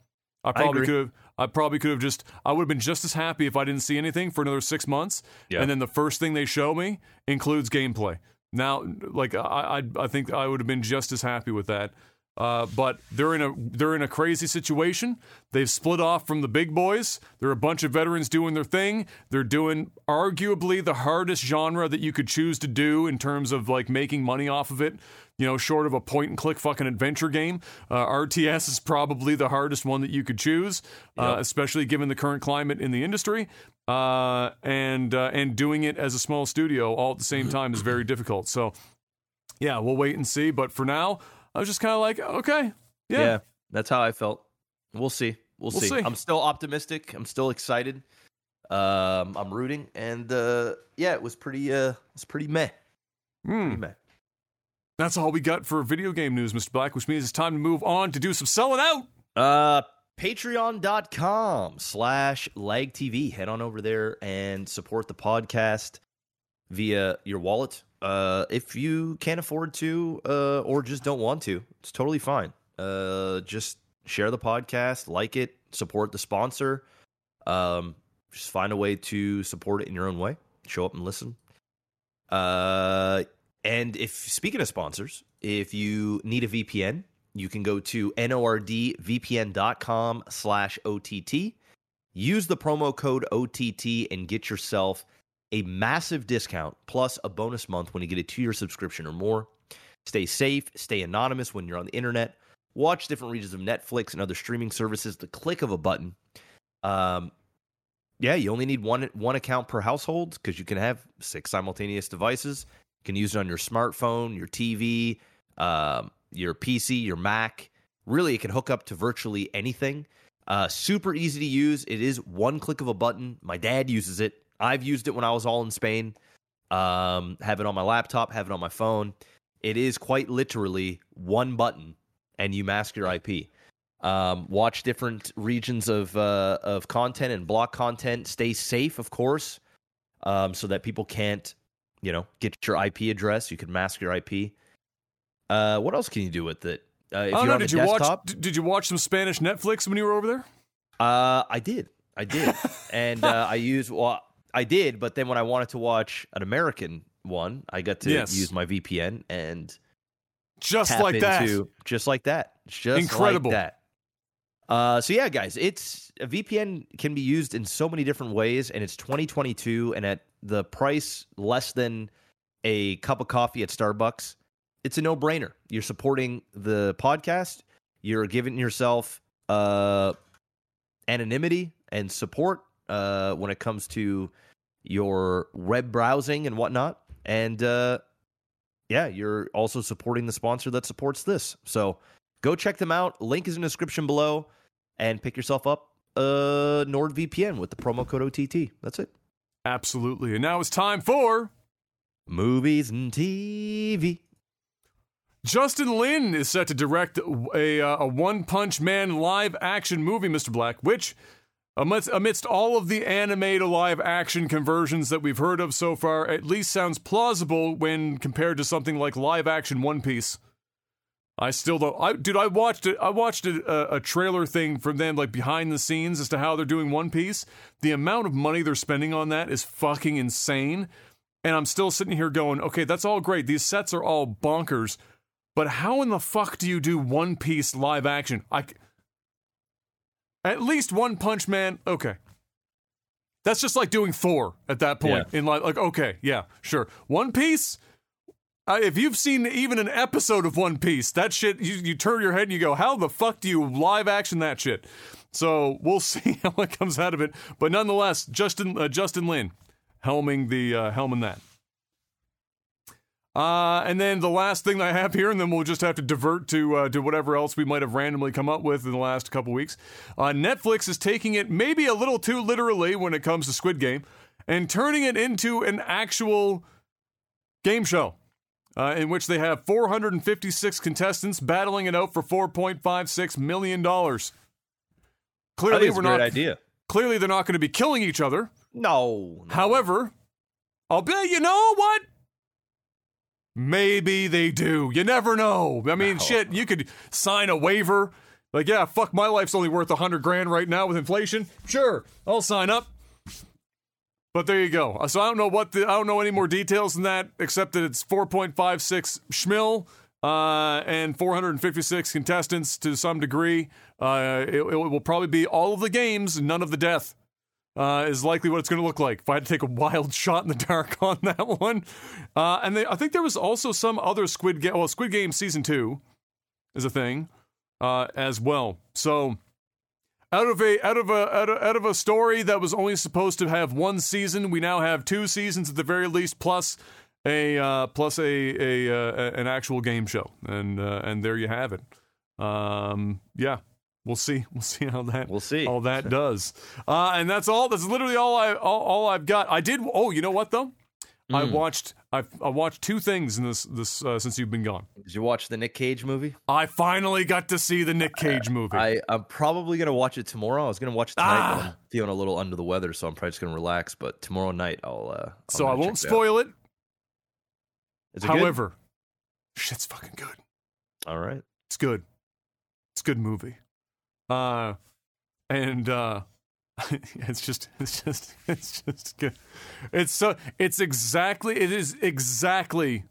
I probably agree. could have. I probably could have just. I would have been just as happy if I didn't see anything for another six months. Yeah. And then the first thing they show me includes gameplay. Now, like I, I, I think I would have been just as happy with that. Uh, but they're in a they're in a crazy situation. They've split off from the big boys. They're a bunch of veterans doing their thing. They're doing arguably the hardest genre that you could choose to do in terms of like making money off of it. You know, short of a point and click fucking adventure game, uh, RTS is probably the hardest one that you could choose, uh, especially given the current climate in the industry. Uh, and uh, and doing it as a small studio all at the same time is very difficult. So, yeah, we'll wait and see. But for now, I was just kind of like, okay, yeah, Yeah. that's how I felt. We'll see. We'll, We'll see. see. I'm still optimistic. I'm still excited. Um, I'm rooting, and uh, yeah, it was pretty. Uh, it's pretty meh. Hmm. Pretty meh. That's all we got for video game news, Mr. Black, which means it's time to move on to do some selling out. Uh, Patreon.com slash lag TV. Head on over there and support the podcast via your wallet. Uh, if you can't afford to, uh, or just don't want to, it's totally fine. Uh, just share the podcast, like it, support the sponsor. Um, just find a way to support it in your own way. Show up and listen. Uh, and if speaking of sponsors, if you need a VPN, you can go to nordvpn.com slash OTT. Use the promo code OTT and get yourself a massive discount plus a bonus month when you get a two year subscription or more. Stay safe, stay anonymous when you're on the internet. Watch different regions of Netflix and other streaming services. The click of a button. Um, yeah, you only need one one account per household because you can have six simultaneous devices. You can use it on your smartphone, your TV, um, your PC, your Mac. Really, it can hook up to virtually anything. Uh, super easy to use. It is one click of a button. My dad uses it. I've used it when I was all in Spain. Um, have it on my laptop, have it on my phone. It is quite literally one button, and you mask your IP. Um, watch different regions of uh, of content and block content. Stay safe, of course, um, so that people can't, you know, get your IP address. You can mask your IP. Uh, what else can you do with it? Uh, if oh you're no! Did you desktop, watch? Did you watch some Spanish Netflix when you were over there? Uh, I did, I did, and uh, I used well, I did, but then when I wanted to watch an American one, I got to Yes. use my VPN and Just like that. just like that, just Incredible. like that. Uh, so yeah, guys, it's a VPN can be used in so many different ways, and it's 2022, and at the price less than a cup of coffee at Starbucks, it's a no brainer. You're supporting the podcast. You're giving yourself uh, anonymity and support uh, when it comes to your web browsing and whatnot, and uh, yeah, you're also supporting the sponsor that supports this. So go check them out. Link is in the description below, and pick yourself up uh, NordVPN with the promo code OTT. That's it. Absolutely. And now it's time for Movies and TV. Justin Lin is set to direct a, uh, a One Punch Man live action movie, Mr. Black, which, amidst, amidst all of the anime to live action conversions that we've heard of so far, at least sounds plausible when compared to something like live action One Piece. I still don't. I, dude, I watched it. I watched a, a, a trailer thing from them, like behind the scenes, as to how they're doing One Piece. The amount of money they're spending on that is fucking insane. And I'm still sitting here going, okay, that's all great. These sets are all bonkers. But how in the fuck do you do One Piece live action? I at least One Punch Man. Okay, that's just like doing Thor at that point in life. Like, okay, yeah, sure. One Piece. Uh, if you've seen even an episode of One Piece, that shit, you, you turn your head and you go, "How the fuck do you live action that shit?" So we'll see how it comes out of it. But nonetheless, Justin uh, Justin Lin helming the uh, helming that. Uh, and then the last thing I have here, and then we'll just have to divert to uh, to whatever else we might have randomly come up with in the last couple weeks. Uh, Netflix is taking it maybe a little too literally when it comes to Squid Game, and turning it into an actual game show. Uh, in which they have 456 contestants battling it out for 4.56 million dollars. Clearly, we're a great not. idea. Clearly, they're not going to be killing each other. No, no. However, I'll be, you know what? Maybe they do. You never know. I mean, No. shit, you could sign a waiver. Like, yeah, fuck, my life's only worth a hundred grand right now with inflation. Sure, I'll sign up. But there you go. So I don't know what the, I don't know any more details than that, except that it's 4.56 schmil uh, and 456 contestants to some degree. Uh, it, it will probably be all of the games, none of the death uh, is likely what it's going to look like. If I had to take a wild shot in the dark on that one, uh, and they, I think there was also some other Squid Game. Well, Squid Game season two is a thing uh, as well. So out of a out of a out of, out of a story that was only supposed to have one season, we now have two seasons at the very least, plus a uh, plus a a uh, an actual game show, and uh, and there you have it. Um, yeah. We'll see. We'll see how that We'll see. all that does. Uh, and that's all. That's literally all I all, all I've got. I did. Oh, you know what though? I Mm. watched. I I watched two things in this this uh, since you've been gone. Did you watch the Nick Cage movie? I finally got to see the Nick Cage movie. I, I'm probably gonna watch it tomorrow. I was gonna watch it tonight, Ah. I'm feeling a little under the weather, so I'm probably just gonna relax. But tomorrow night, I'll. Uh, I'm so I won't check it out. spoil it. It good? However, shit's fucking good. all right. It's good. It's a good movie. Uh and uh it's just it's just it's just good. It's so it's exactly it is exactly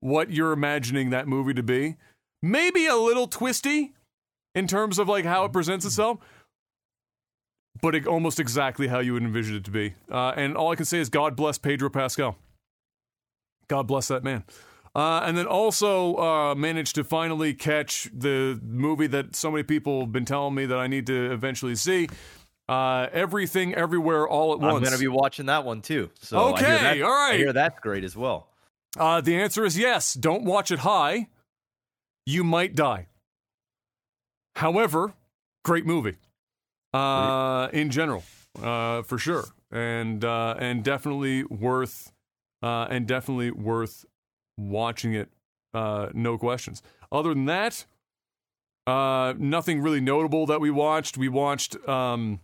what you're imagining that movie to be. Maybe a little twisty in terms of like how it presents itself, but it, almost exactly how you would envision it to be. Uh, and all I can say is God bless Pedro Pascal. God bless that man. Uh, and then also uh, managed to finally catch the movie that so many people have been telling me that I need to eventually see. Uh, everything, everywhere, all at once. I'm gonna be watching that one too. So Okay, that- all right. I hear that's great as well. Uh, the answer is yes. Don't watch it high. You might die. However, great movie. Uh, in general, uh, for sure, and uh, and definitely worth, uh, and definitely worth watching it. Uh, no questions. Other than that, uh, nothing really notable that we watched. We watched um,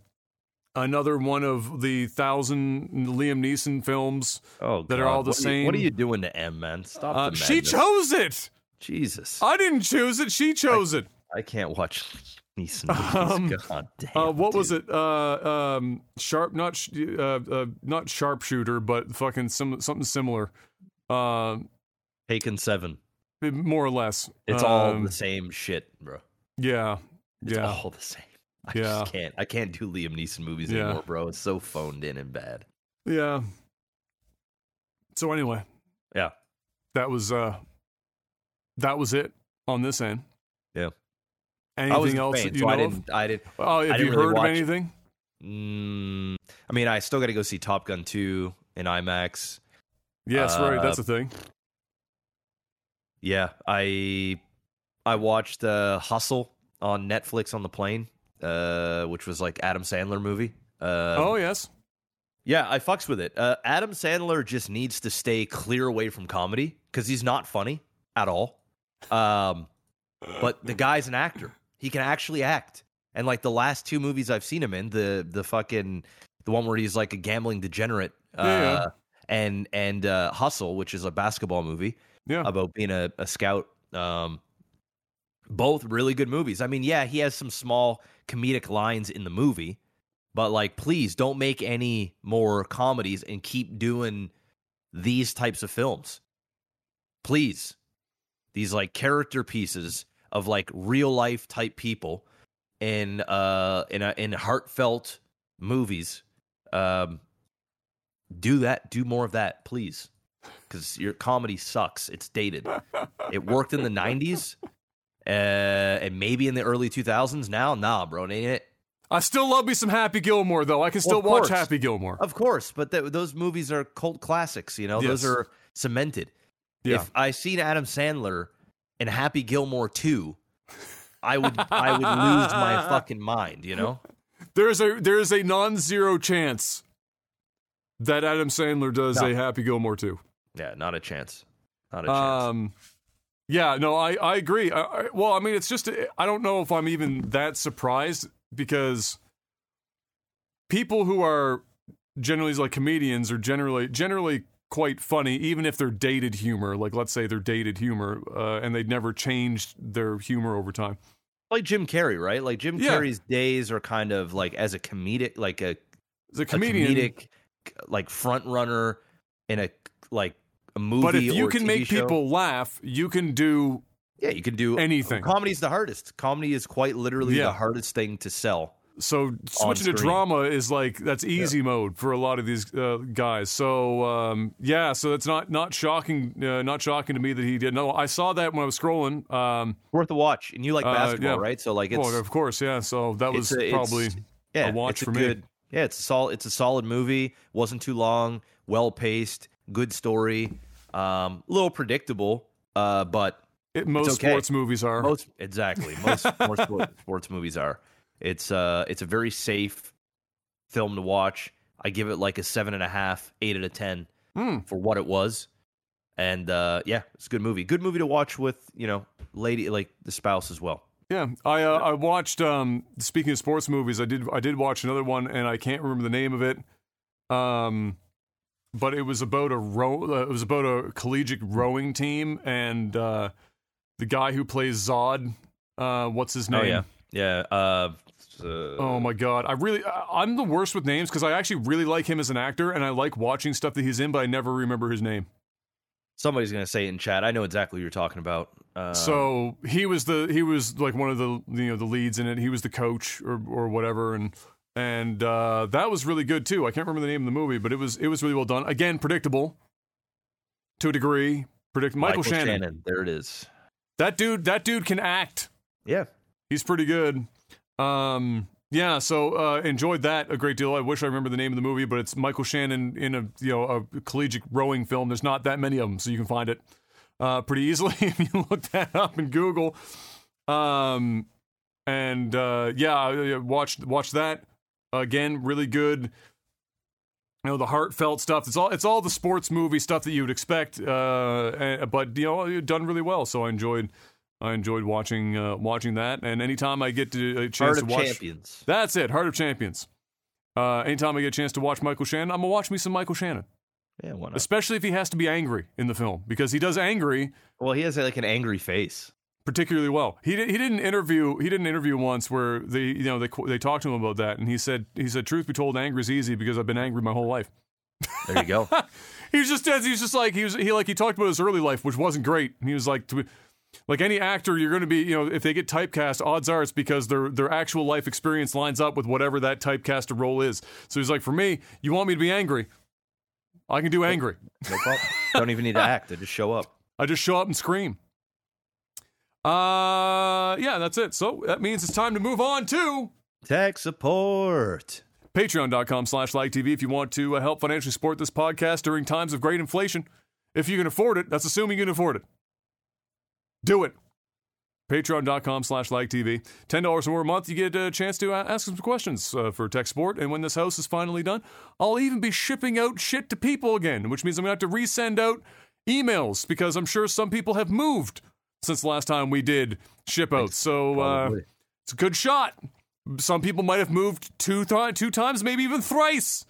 another one of the thousand Liam Neeson films Oh, That are all the what Are you, what are you doing to M, man? Stop Uh, she chose it. Jesus, I didn't choose it. She chose it. I can't watch Neeson movies. Um, God damn. Uh, what was it? Uh, um, sharp, not sh- uh, uh, not sharpshooter, but fucking some something similar. Uh, Taken Seven. more or less. It's all Um, the same shit, bro. Yeah, It's yeah, all the same. I Yeah. just can't. I can't do Liam Neeson movies Yeah. anymore, bro. It's so phoned in and bad. yeah. So anyway, Yeah. that was uh, that was it on this end. Yeah. Anything else fan, that you so know I didn't. I didn't. Oh, have you really heard of anything? Mm, I mean, I still got to go see Top Gun two in IMAX. Yes, right. Uh, That's the thing. Yeah, I I watched uh, Hustle on Netflix on the plane, uh, which was like Adam Sandler movie. Uh, oh yes. Yeah, I fucks with it. Uh, Adam Sandler just needs to stay clear away from comedy because he's not funny at all. Um, but the guy's an actor; he can actually act. And like the last two movies I've seen him in, the the fucking the one where he's like a gambling degenerate, uh, yeah. and and uh, Hustle, which is a basketball movie Yeah. about being a, a scout. Um, both really good movies. I mean, yeah, he has some small comedic lines in the movie, but like, please don't make any more comedies and keep doing these types of films. Please, these like character pieces of like real life type people in uh in a, in heartfelt movies. Um, do that. Do more of that, please because your comedy sucks. It's dated. it worked in the '90s, uh, and maybe in the early 2000s. Now, nah, bro, ain't it. I still love me some Happy Gilmore though. I can still of watch. Happy Gilmore. Of course, but th- those movies are cult classics. You know, those are cemented. Yeah. If I seen Adam Sandler in Happy Gilmore 2, I would I would lose my fucking mind. You know. There's a there's a non-zero chance that Adam Sandler does No. a Happy Gilmore too. Yeah, not a chance. Not a chance. Um, yeah, no, I I agree. I, I, well, I mean, it's just I don't know if I'm even that surprised because people who are generally like comedians are generally generally quite funny, even if they're dated humor. Like, let's say they're dated humor, uh, and they'd never changed their humor over time. like Jim Carrey, right? Like Jim Yeah. Carrey's days are kind of like as a comedic, like a As a a comedic like front runner in a like a movie. but if you can make show. people laugh, you can do yeah, you can do anything. Comedy's the hardest. Comedy is quite literally Yeah. the hardest thing to sell. So switching to drama is like that's easy mode for a lot of these uh, guys. So um, yeah, so it's not not shocking, uh, not shocking to me that he did. No, I saw that when I was scrolling. Um, Worth a watch, and you like Uh, basketball, yeah. right? So like it's well, of course, yeah. So that was a- probably yeah, a watch a for me. good, Yeah, it's a solid. It's a solid movie. wasn't too long. Well paced. Good story. Um, a little predictable, uh, but it, most okay. sports movies are. Most exactly. Most more sports movies are. It's uh it's a very safe film to watch. I give it like a seven and a half, eight out of ten Hmm. for what it was. And uh yeah, it's a good movie. Good movie to watch with, you know, lady like the spouse as well. Yeah, I uh, I watched. Um, speaking of sports movies, I did I did watch another one, and I can't remember the name of it. Um, but it was about a row. Uh, it was about a collegiate rowing team, and uh, the guy who plays Zod. Uh, what's his name? Oh yeah. Yeah. Uh, uh Oh my god, I really I- I'm the worst with names because I actually really like him as an actor, and I like watching stuff that he's in, but I never remember his name. somebody's gonna say it in chat. I know exactly what you're talking about. Uh, so he was the he was like one of the you know the leads in it. He was the coach or or whatever, and and uh, that was really good too. I can't remember the name of the movie, but it was it was really well done. Again, predictable to a degree. Predict Michael, Shannon. There it is. That dude that dude can act. Yeah. He's pretty good. Um, yeah, so uh, enjoyed that a great deal. I wish I remember the name of the movie, but it's Michael Shannon in a you know a collegiate rowing film. There's not that many of them, so you can find it uh, pretty easily if you look that up in Google. Um, and uh, yeah, watched watched that again. Really good. You know the heartfelt stuff. It's all it's all the sports movie stuff that you would expect. Uh, but you know done really well. So I enjoyed I enjoyed watching uh, watching that. And anytime I get to a chance Heart to of watch, Champions. that's it. Heart of Champions. Uh, anytime I get a chance to watch Michael Shannon, I'm gonna watch me some Michael Shannon. Yeah, why not? especially if he has to be angry in the film because he does angry Well, he has like an angry face. Particularly well. He di- he didn't interview he didn't interview once where they you know they they talked to him about that and he said he said truth be told angry is easy because I've been angry my whole life. There you go. He was just he was just like he was he like he talked about his early life which wasn't great. And he was like to, like any actor you're going to be you know if they get typecast odds are it's because their their actual life experience lines up with whatever that typecasted role is. So he's like for me you want me to be angry I can do angry. no problem. Don't even need to act. I just show up. I just show up and scream. Uh, yeah, that's it. So that means it's time to move on to Tech support. patreon.com slash like TV if you want to uh, help financially support this podcast during times of great inflation. If you can afford it, that's assuming you can afford it. Do it. Patreon.com slash like TV. $10 or more a month, you get a chance to uh, ask some questions uh, for tech support. And when this house is finally done, I'll even be shipping out shit to people again, which means I'm going to have to resend out emails because I'm sure some people have moved since the last time we did ship out. So uh, it's a good shot. Some people might have moved two, th- two times, maybe even thrice.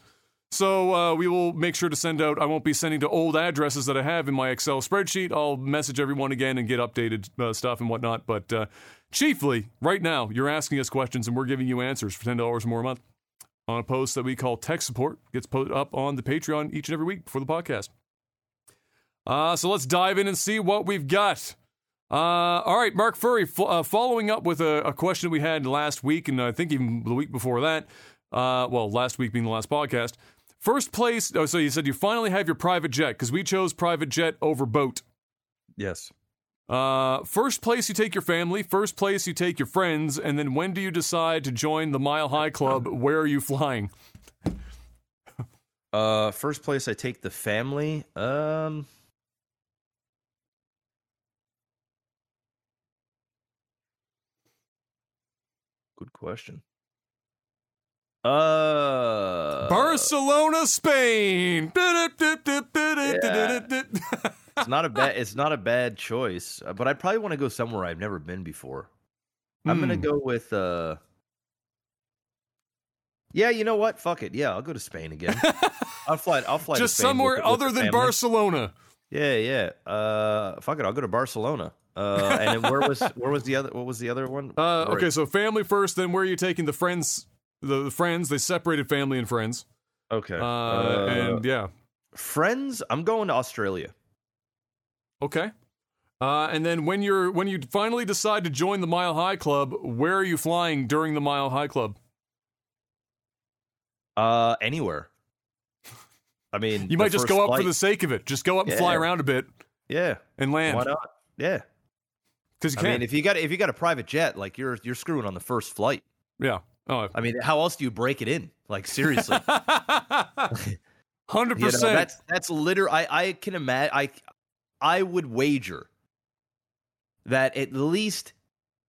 So uh, we will make sure to send out. I won't be sending to old addresses that I have in my Excel spreadsheet. I'll message everyone again and get updated uh, stuff and whatnot. But uh, chiefly, right now, you're asking us questions and we're giving you answers for ten dollars more a month on a post that we call Tech Support. Gets put up on the Patreon each and every week before the podcast. Uh, so let's dive in and see what we've got. Uh, all right, Mark Furry, fo- uh, following up with a, a question we had last week, and I think even the week before that. Uh, well, last week being the last podcast. First place. Oh, so you said you finally have your private jet because we chose private jet over boat. Yes. Uh, first place you take your family. First place you take your friends, and then when do you decide to join the Mile High Club? Where are you flying? Uh, first place I take the family. Um, good question. Uh, Barcelona, Spain. it's not a bad. It's not a bad choice, uh, but I probably want to go somewhere I've never been before. I'm gonna Hmm. go with. uh Yeah, you know what? Fuck it. Yeah, I'll go to Spain again. I'll fly. I'll fly. to Just somewhere with other the than family. Barcelona. Yeah, yeah. Uh, fuck it. I'll go to Barcelona. Uh, and then where was where was the other? What was the other one? Uh, okay, so family first, then where are you taking the friends? The, the friends, they separated family and friends. Okay. Uh, Uh, and yeah, friends. I'm going to Australia. okay. Uh, and then when you're when you finally decide to join the Mile High Club, where are you flying during the Mile High Club? Uh, anywhere. I mean, You might just go up for the sake of it. Just go up and fly around a bit Yeah. and land. Why not? Yeah. Because I can. mean, if you got if you got a private jet, like you're you're screwing on the first flight. yeah. Oh, I mean, how else do you break it in? Like seriously. hundred You know, percent. that's that's liter. I I can imagine. I I would wager that at least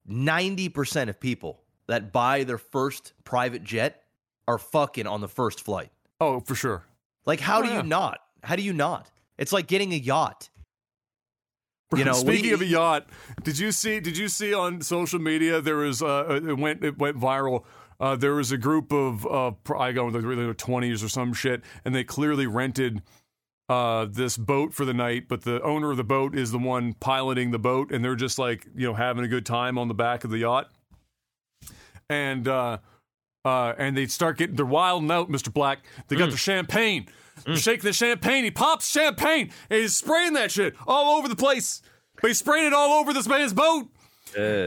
ninety percent of people that buy their first private jet are fucking on the first flight. Oh, for sure. Like, how Oh, do yeah. you not? How do you not? It's like getting a yacht. You know, speaking we- of a yacht, did you see? Did you see on social media there was uh, it went it went viral. Uh, there was a group of uh, I go in the twenties or some shit, and they clearly rented uh, this boat for the night. But the owner of the boat is the one piloting the boat, and they're just like you know having a good time on the back of the yacht. And uh, and they start getting they're wilding out, Mister Black. They got their champagne. They're shaking the champagne. He pops champagne and he's spraying that shit all over the place. But he's spraying it all over this man's boat.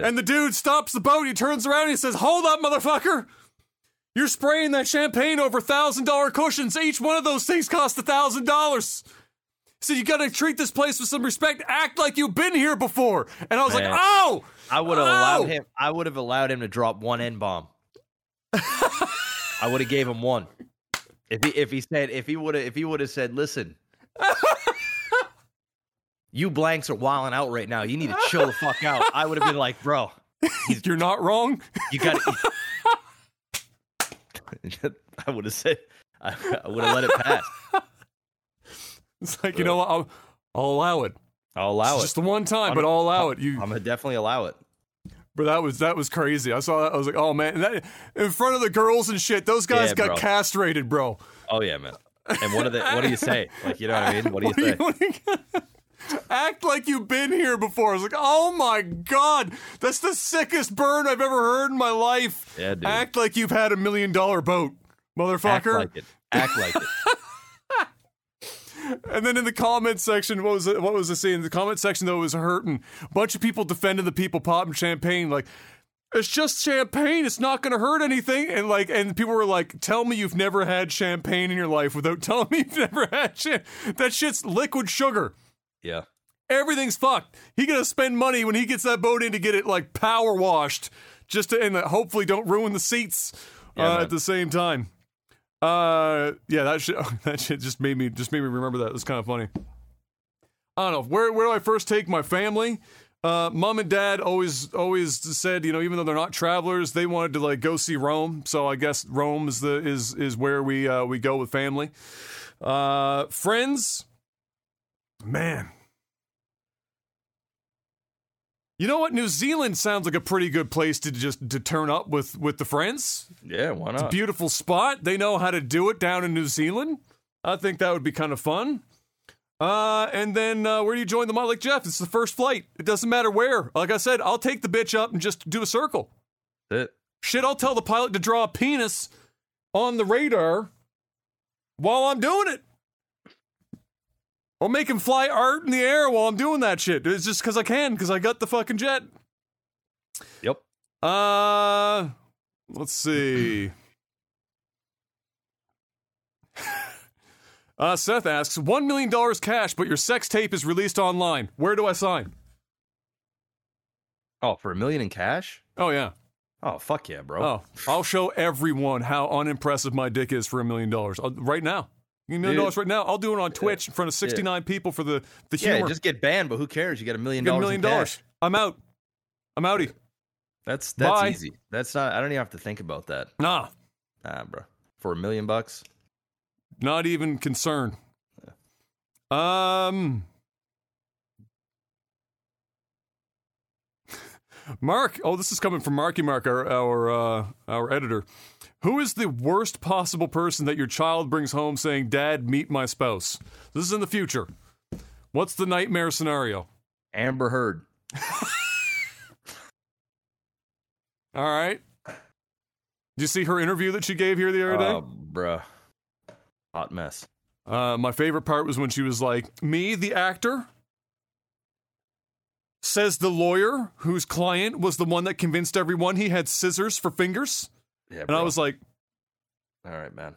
And the dude stops the boat. He turns around and he says, Hold up, motherfucker. You're spraying that champagne over thousand dollar cushions. Each one of those things cost a thousand dollars. So you gotta treat this place with some respect. Act like you've been here before. And I was like, oh, I would have Oh! allowed him. I would have allowed him to drop one n bomb. I would have gave him one. If he if he said if he would have if he would have said, listen, you blanks are wilding out right now. You need to chill the fuck out. I would have been like, bro, you're not wrong. you got. I would have said. I, I would have let it pass. It's like, you know what? I'll, I'll allow it. I'll allow It's it. just the one time, I'm- but I'll allow it. You I'm gonna definitely allow it. But that was that was crazy. I saw that. I was like, oh man, and that, in front of the girls and shit. Those guys Yeah, got bro. castrated, bro. Oh yeah, man. And what do they? What do you say? Like, you know what I mean? What do you What say? you- what do you- Act like you've been here before. I was like, oh my god, that's the sickest burn I've ever heard in my life. Yeah, dude. Act like you've had a million dollar boat, motherfucker. Act like it. Act like it. And then in the comment section, what was it? What was the scene? The comment section though was hurting. A bunch of people defending the people popping champagne, like it's just champagne. It's not going to hurt anything. And like, and people were like, "Tell me you've never had champagne in your life without telling me you've never had shit. That shit's liquid sugar. Yeah. Everything's fucked. He gonna spend money when he gets that boat in to get it like power washed, just to and uh, hopefully don't ruin the seats Yeah, uh, at the same time. Uh, yeah, that shit. That shit just made me just made me remember that. It's kind of funny. I don't know where where do I first take my family. Uh, mom and dad always always said, you know, even though they're not travelers, they wanted to like go see Rome. So I guess Rome is the is is where we uh, we go with family. Uh, friends, man. You know what? New Zealand sounds like a pretty good place to just to turn up with with the friends. Yeah. Why It's a not? beautiful spot. They know how to do it down in New Zealand. I think that would be kind of fun. Uh, and then uh, where do you join the? Like Jeff, it's the first flight. It doesn't matter where. Like I said, I'll take the bitch up and just do a circle. That's it. Shit, I'll tell the pilot to draw a penis on the radar while I'm doing it. I'll make him fly art in the air while I'm doing that shit. It's just because I can, because I got the fucking jet. Yep. Uh, let's see. Uh, Seth asks, $1 million cash, but your sex tape is released online. Where do I sign? Oh, for a million in cash? Oh, yeah. Oh, fuck yeah, bro. Oh, I'll show everyone how unimpressive my dick is for a million dollars right now. A million Dude. dollars right now. I'll do it on Twitch in front of 69 people for the, the humor. yeah, just get banned, but who cares? You got a million Get a dollars. million dollars. I'm out. I'm outie. That's that's Bye. easy. That's not. I don't even have to think about that. Nah, Nah, bro. For a million bucks. not even concerned. Um, Mark. Oh, this is coming from Marky Mark, our our uh, our editor. Who is the worst possible person that your child brings home saying, "Dad, meet my spouse"? This is in the future. What's the nightmare scenario? Amber Heard. All right. Did you see her interview that she gave here the other day? Oh, bruh. Hot mess. Uh, my favorite part was when she was like, "Me, the actor." Says the lawyer whose client was the one that convinced everyone he had scissors for fingers. Yeah, And bro. I was like, all right, man.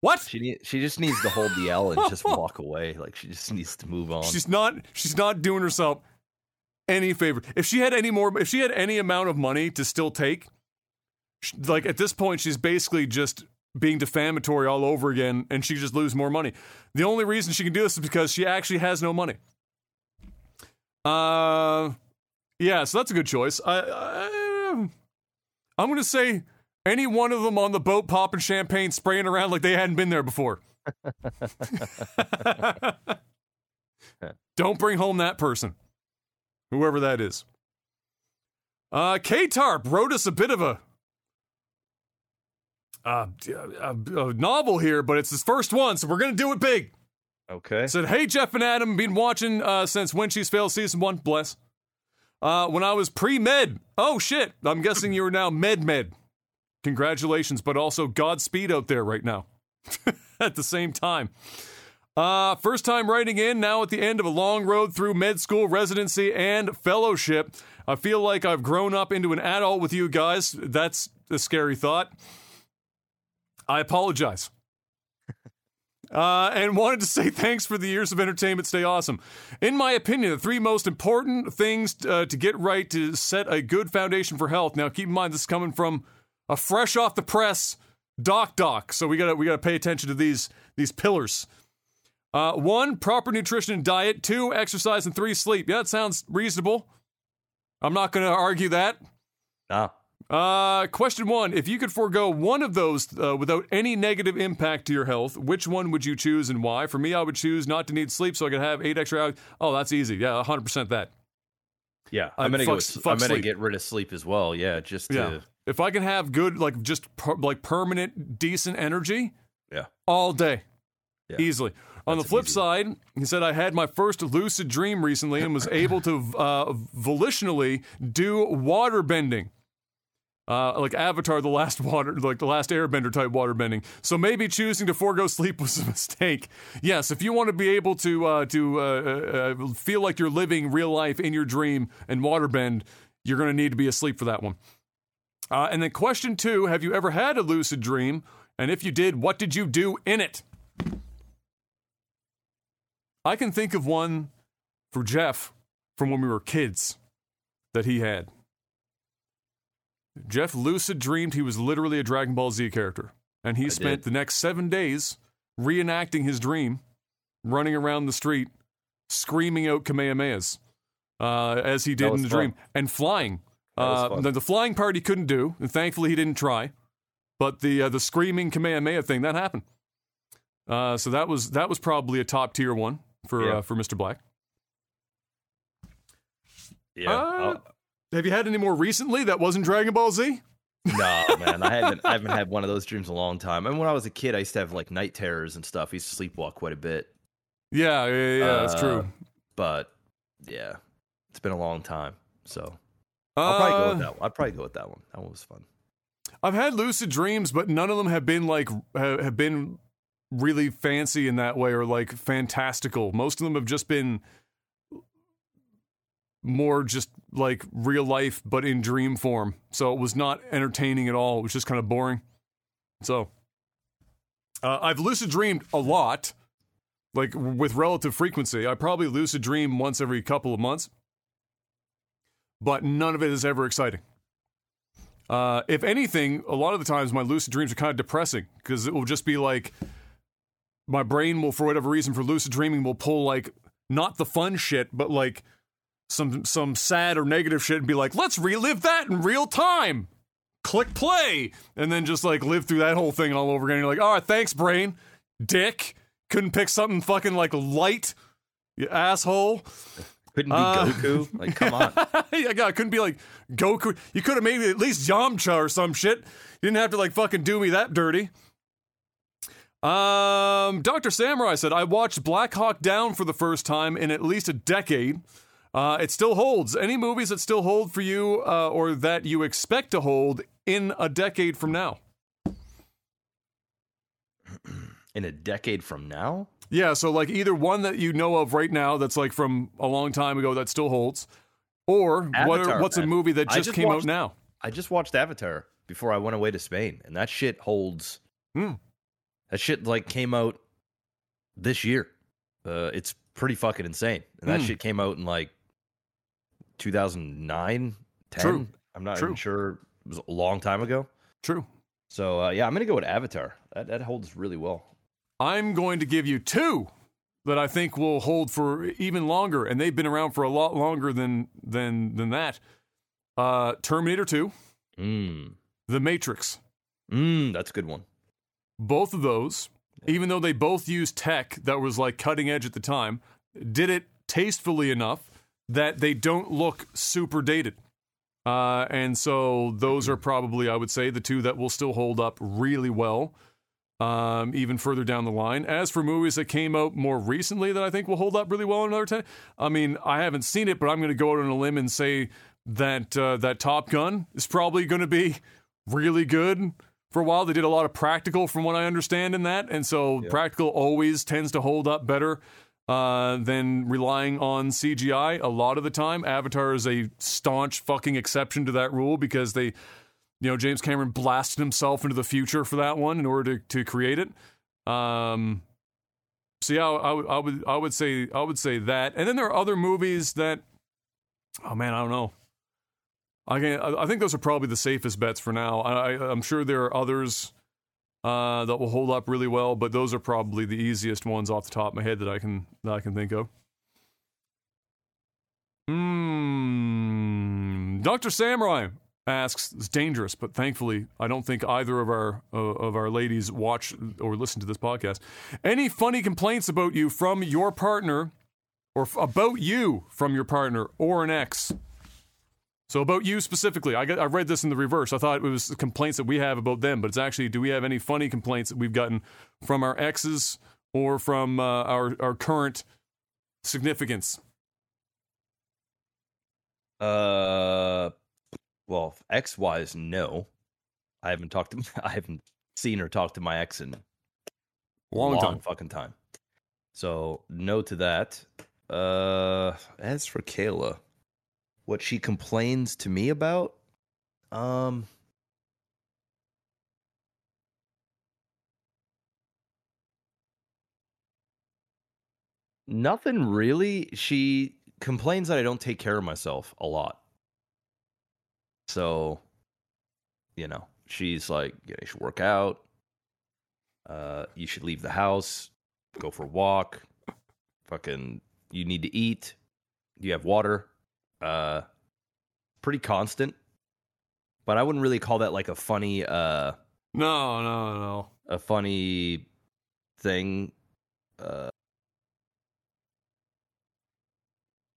"What?" She need, she just needs to hold the L and just walk away. Like she just needs to move on. She's not she's not doing herself any favor. If she had any more if she had any amount of money to still take, sh- like at this point she's basically just being defamatory all over again and she just lose more money. The only reason she can do this is because she actually has no money. Uh yeah, so that's a good choice. I, I I'm going to say any one of them on the boat popping champagne spraying around like they hadn't been there before. Don't bring home that person, whoever that is. Uh, K Tarp wrote us a bit of a, uh, a, a novel here, but it's his first one, so we're gonna do it big. okay. Said, "Hey Jeff and Adam, been watching uh, since When She's Failed season one. Bless. Uh, when I was pre med. Oh shit! I'm guessing you are now med med. Congratulations, but also Godspeed out there right now. at the same time. Uh, first time writing in, now at the end of a long road through med school, residency, and fellowship. I feel like I've grown up into an adult with you guys. That's a scary thought. I apologize. Uh, and wanted to say thanks for the years of entertainment. Stay awesome. In my opinion, the three most important things uh, to get right to set a good foundation for health. Now, keep in mind this is coming from a fresh off the press doc doc, so we gotta we gotta pay attention to these these pillars. Uh, one, proper nutrition and diet. Two, exercise, and three, sleep. Yeah, that sounds reasonable. I'm not to argue that. Nah. Uh, question one: If you could forego one of those uh, without any negative impact to your health, which one would you choose and why? For me, I would choose not to need sleep, so I could have eight extra hours. Oh, that's easy. Yeah, 100 percent that. Yeah, I'm gonna fuck- go. fuck I'm gonna sleep. get rid of sleep as well. Yeah, just to Yeah. if I can have good, like just per, like permanent, decent energy, Yeah. all day, Yeah. easily. On the flip side, he said I had my first lucid dream recently and was able to uh, volitionally do water bending. Uh, like Avatar, the last water, like the last Airbender type water bending. So maybe choosing to forego sleep was a mistake. Yes, if you want to be able to uh, to uh, uh, uh, feel like you're living real life in your dream and waterbend, you're going to need to be asleep for that one. Uh, and then question two: Have you ever had a lucid dream? And if you did, what did you do in it? I can think of one for Jeff from when we were kids that he had. Jeff lucid dreamed he was literally a Dragon Ball Z character, and he spent did. the next seven days reenacting his dream, running around the street, screaming out Kamehamehas uh, as he did in the fun. dream, and flying. Uh, the, the flying part he couldn't do, and thankfully he didn't try. But the uh, the screaming Kamehameha thing that happened. Uh, so that was that was probably a top tier one for Yeah. uh, for Mr. Black. Yeah. Uh, Have you had any more recently that wasn't Dragon Ball Z? no, man, I haven't. I haven't had one of those dreams in a long time. And when I was a kid, I used to have like night terrors and stuff. I used to sleepwalk quite a bit. Yeah, yeah, yeah, yeah, that's Uh, true. But yeah, it's been a long time. So I'll probably go with Uh, that one. I'll probably go with that one. That one was fun. I've had lucid dreams, but none of them have been like have been really fancy in that way or like fantastical. Most of them have just been more just like real life, but in dream form. So it was not entertaining at all. It was just kind of boring. So uh, I've lucid dreamed a lot, like with relative frequency. I probably lucid dream once every couple of months, but none of it is ever exciting. Uh, if anything, a lot of the times my lucid dreams are kind of depressing because it will just be like my brain will, for whatever reason, for lucid dreaming, will pull like not the fun shit, but like some some sad or negative shit and be like, let's relive that in real time. Click play, and then just like live through that whole thing all over again. You're like, all right, thanks, brain, dick. Couldn't pick something fucking like light, you asshole. Couldn't be Uh, Goku. Like, come on. yeah, God, couldn't be like Goku. You could have made it at least Yamcha or some shit. You didn't have to like fucking do me that dirty. Um, Dr. Samurai said, I watched Black Hawk Down for the first time in at least a decade. Uh, it still holds. Any movies that still hold for you uh, or that you expect to hold in a decade from now? In a decade from now, Yeah, so like either one that you know of right now that's like from a long time ago that still holds, or what, Avatar, what's a movie that just, just came out now? I just watched Avatar before I went away to Spain, and that shit holds. Hmm. That shit like came out this year. Uh, it's pretty fucking insane, and that Hmm. shit came out in like 2009, 10. True. I'm not True. even sure. It was a long time ago. True. So uh, yeah, I'm gonna go with Avatar. That that holds really well. I'm going to give you two that I think will hold for even longer, and they've been around for a lot longer than than than that. Uh, Terminator 2, Mm. The Matrix. Mm, that's a good one. Both of those, even though they both used tech that was like cutting edge at the time, did it tastefully enough that they don't look super dated. Uh, and so those are probably, I would say, the two that will still hold up really well, um, even further down the line. As for movies that came out more recently that I think will hold up really well in another 10, I mean, I haven't seen it, but I'm going to go out on a limb and say that uh, that Top Gun is probably going to be really good for a while. They did a lot of practical, from what I understand, in that, and so practical always tends to hold up better uh, than relying on CGI a lot of the time. Avatar is a staunch fucking exception to that rule because they, you know, James Cameron blasted himself into the future for that one in order to, to create it. Um, so yeah, I, would- I would I would say I would say that, and then there are other movies that, oh man, I don't know. I can I think those are probably the safest bets for now. I I'm sure there are others uh, that will hold up really well, but those are probably the easiest ones off the top of my head that I can that I can think of. Hmm. Doctor Samurai asks, "It's dangerous, but thankfully, I don't think either of our uh, of our ladies watch or listen to this podcast. Any funny complaints about you from your partner, or f- about you from your partner or an ex?" So about you specifically, I got, I read this in the reverse. I thought it was complaints that we have about them, but it's actually do we have any funny complaints that we've gotten from our exes or from uh, our our current significance? Uh, well, ex wise, no. I haven't talked to. I haven't seen or talked to my ex in Long, long time. fucking time. So no to that. Uh, as for Kayla, what she complains to me about, um, nothing really. She complains that I don't take care of myself a lot. So, you know, she's like, yeah, you should work out. Uh, you should leave the house, go for a walk. Fucking, you need to eat. Do you have water. Uh, pretty constant. But I wouldn't really call that like a funny, uh, No, no, no. a funny thing. Uh,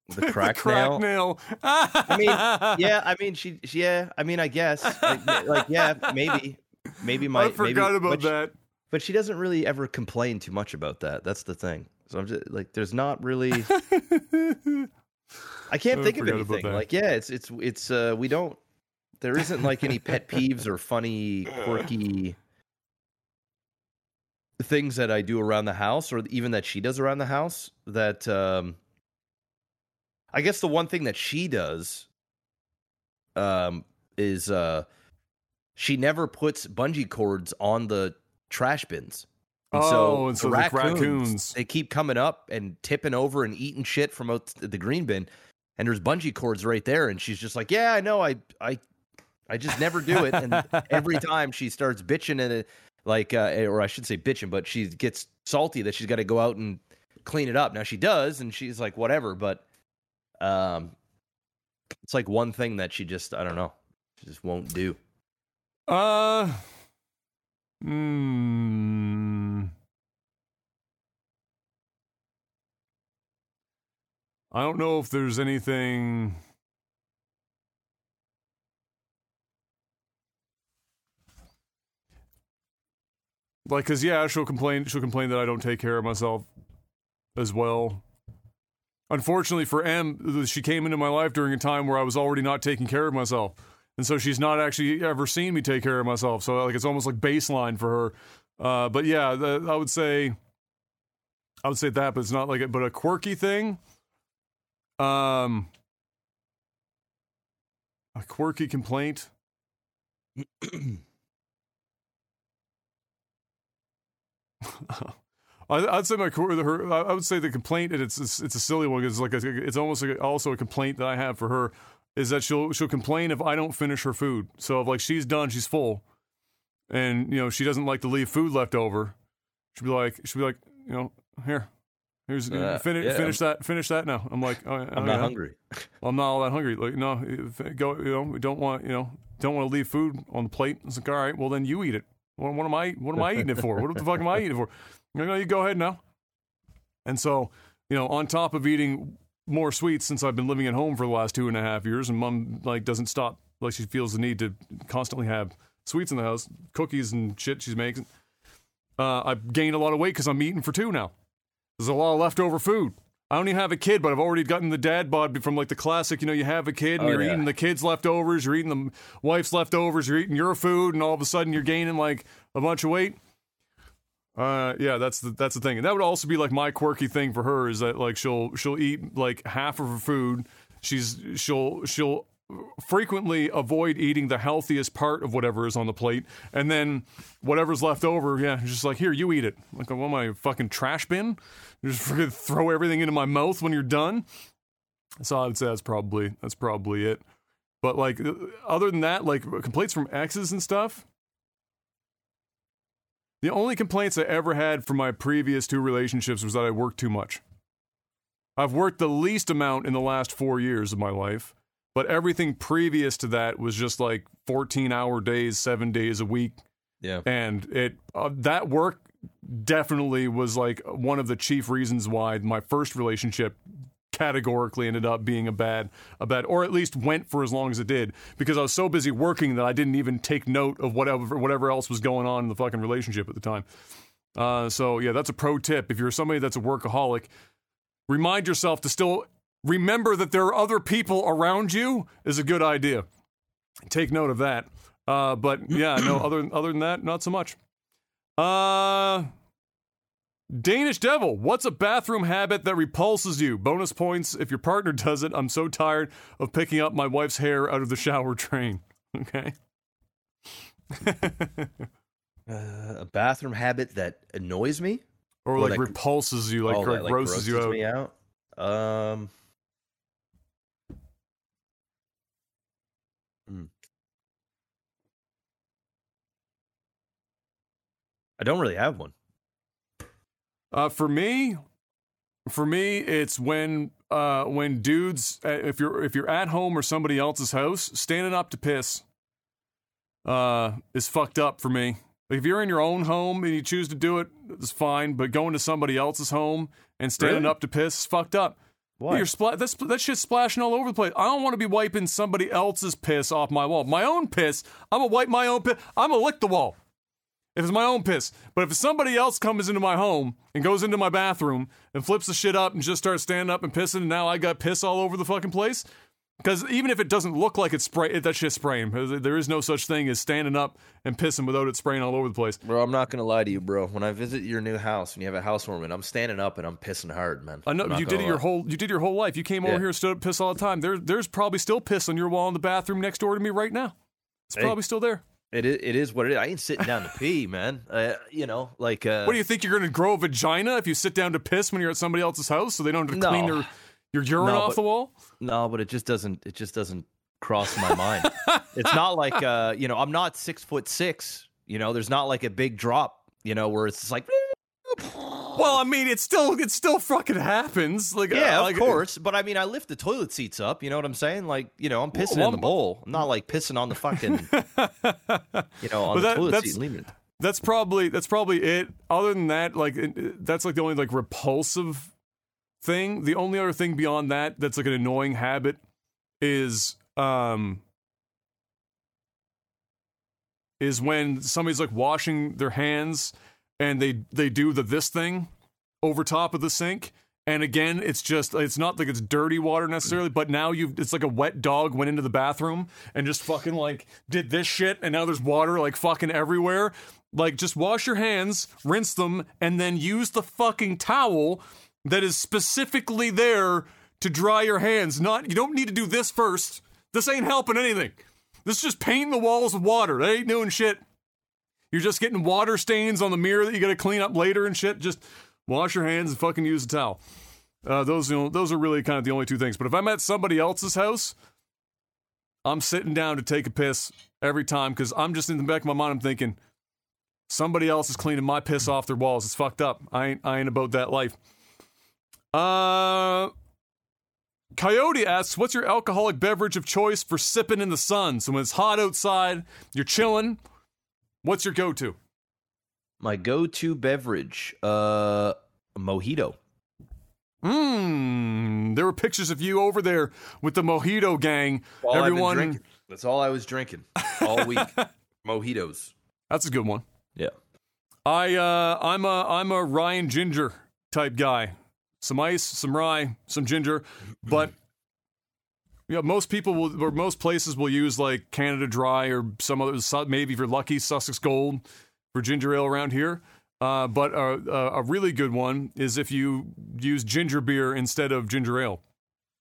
the crack, crack nail. nail. I mean, yeah, I mean, she, she- yeah, I mean, I guess, like, like, yeah, maybe, maybe my, I forgot maybe, about but she- that. but she doesn't really ever complain too much about that. That's the thing. So I'm just like, there's not really. I can't I think of anything. Like, yeah, it's it's it's. uh We don't. There isn't like any pet peeves or funny, quirky things that I do around the house, or even that she does around the house. That um I guess the one thing that she does um is uh she never puts bungee cords on the trash bins. And Oh, and so the raccoons, raccoons- they keep coming up and tipping over and eating shit from out the green bin. And there's bungee cords right there, and she's just like, "Yeah, I know, I, I, I just never do it." And every time she starts bitching and it, like, uh, or I should say bitching, but she gets salty that she's got to go out and clean it up. Now she does, and she's like, "Whatever," but um, it's like one thing that she just, I don't know, she just won't do. Uh, hmm. I don't know if there's anything. Like, cause yeah, she'll complain. She'll complain that I don't take care of myself as well. Unfortunately for M, she came into my life during a time where I was already not taking care of myself and so she's not actually ever seen me take care of myself. So like it's almost like baseline for her. Uh, but yeah, the, I would say, I would say that, but it's not like it. But a quirky thing, um, a quirky complaint. I, I'd say my her. I would say the complaint, it's it's, it's a silly one. Because it's like a, it's almost like also a complaint that I have for her is that she'll she'll complain if I don't finish her food. So if like she's done, she's full, and you know she doesn't like to leave food left over. She'll be like she'll be like you know here, here's Uh, finish yeah, finish that finish that now. I'm like oh, I'm oh, not yeah. hungry. I'm not all that hungry. Like no, go you know we don't want you know don't want to leave food on the plate. It's like all right, well then you eat it. What, what am I what am I eating it for? What the fuck am I eating it for? You know, you go ahead now. And so you know on top of eating more sweets since I've been living at home for the last two and a half years, and mom like doesn't stop. Like she feels the need to constantly have sweets in the house, cookies and shit she's making. Uh, I've gained a lot of weight because I'm eating for two now. There's a lot of leftover food. I don't even have a kid, but I've already gotten the dad bod from like the classic. You know, you have a kid and Oh, you're yeah. eating the kid's leftovers, you're eating the wife's leftovers, you're eating your food, and all of a sudden you're gaining like a bunch of weight. Uh, yeah, that's the that's the thing, and that would also be like my quirky thing for her is that like she'll she'll eat like half of her food. She's she'll she'll frequently avoid eating the healthiest part of whatever is on the plate, and then whatever's left over, yeah, just like here, you eat it. Like, what am I a fucking trash bin? Just freaking throw everything into my mouth when you're done. So I would say that's probably that's probably it. But like other than that, like complaints from exes and stuff. The only complaints I ever had from my previous two relationships was that I worked too much. I've worked the least amount in the last four years of my life, but everything previous to that was just like 14 hour days, seven days a week. Yeah. And it uh, that work definitely was like one of the chief reasons why my first relationship categorically ended up being a bad a bad or at least went for as long as it did because I was so busy working that I didn't even take note of whatever whatever else was going on in the fucking relationship at the time. Uh, so yeah, that's a pro tip. If you're somebody that's a workaholic, remind yourself to still remember that there are other people around you is a good idea. Take note of that. Uh, but yeah, no. Other other than that, not so much. Uh, Danish Devil, what's a bathroom habit that repulses you? Bonus points if your partner does it. I'm so tired of picking up my wife's hair out of the shower train. Okay. Uh, a bathroom habit that annoys me or, Or like like- repulses you, like, Oh, like, like, grosses you out. out. Um, hmm. I don't really have one. Uh, for me, for me, it's when uh, when dudes, uh, if you're if you're at home or somebody else's house, standing up to piss, uh, is fucked up for me. Like if you're in your own home and you choose to do it, it's fine. But going to somebody else's home and standing Really? up to piss is fucked up. Why? You're spla- that's that shit's splashing all over the place. I don't want to be wiping somebody else's piss off my wall. My own piss, I'm gonna wipe my own piss. I'm gonna lick the wall. If it's my own piss. But if somebody else comes into my home and goes into my bathroom and flips the shit up and just starts standing up and pissing, and now I got piss all over the fucking place. Because even if it doesn't look like it's spray, that shit's spraying. There is no such thing as standing up and pissing without it spraying all over the place. Bro, I'm not gonna lie to you, bro. When I visit your new house and you have a housewarming, I'm standing up and I'm pissing hard, man. I know you did it your lie. whole you did your whole life. You came over Yeah. here, stood up, piss all the time. There, there's probably still piss on your wall in the bathroom next door to me right now. It's Hey. probably still there. It is, it is what it is. I ain't sitting down to pee, man. Uh, you know, like uh, What do you think you're going to grow a vagina if you sit down to piss when you're at somebody else's house so they don't have to clean No. their your urine No, off but- the wall? No, but it just doesn't. It just doesn't cross my mind. it's not like uh, you know, I'm not six foot six. You know, there's not like a big drop. You know, where it's like. Well, I mean, it still it still fucking happens. Like Yeah, uh, of course. But I mean, I lift the toilet seats up. You know what I'm saying? Like, you know, I'm pissing Well, in the bowl. I'm not like pissing on the fucking, you know, on the that- toilet seat leaving it. That's probably that's probably it. Other than that, like it- that's like the only like repulsive thing. The only other thing beyond that that's like an annoying habit is um is when somebody's like washing their hands and they they do the this thing over top of the sink. And again it's just it's not like it's dirty water necessarily but now you it's like a wet dog went into the bathroom and just fucking like did this shit and now there's water like fucking everywhere. Like just wash your hands rinse them and then use the fucking towel that is specifically there to dry your hands. Not you don't need to do this first. This ain't helping anything. This is just painting the walls with water. That ain't doing shit you're just getting water stains on the mirror that you got to clean up later and shit. Just wash your hands and fucking use a towel. Uh, those, you know, those are really kind of the only two things. But if I'm at somebody else's house, I'm sitting down to take a piss every time because I'm just in the back of my mind. I'm thinking somebody else is cleaning my piss off their walls. It's fucked up. I ain't, I ain't about that life. Uh, Coyote asks, "What's your alcoholic beverage of choice for sipping in the sun? So when it's hot outside, you're chilling. What's your go-to?" My go-to beverage, uh, mojito. Mmm. There were pictures of you over there with the mojito gang. All Everyone. That's all I was drinking all week. Mojitos. that's a good one. Yeah. I uh, I'm a I'm a Ryan Ginger type guy. Some ice, some rye, some ginger, but yeah, most people will or most places will use like Canada Dry or some other maybe if you're lucky Sussex Gold for ginger ale around here. Uh, but a, a, a really good one is if you use ginger beer instead of ginger ale.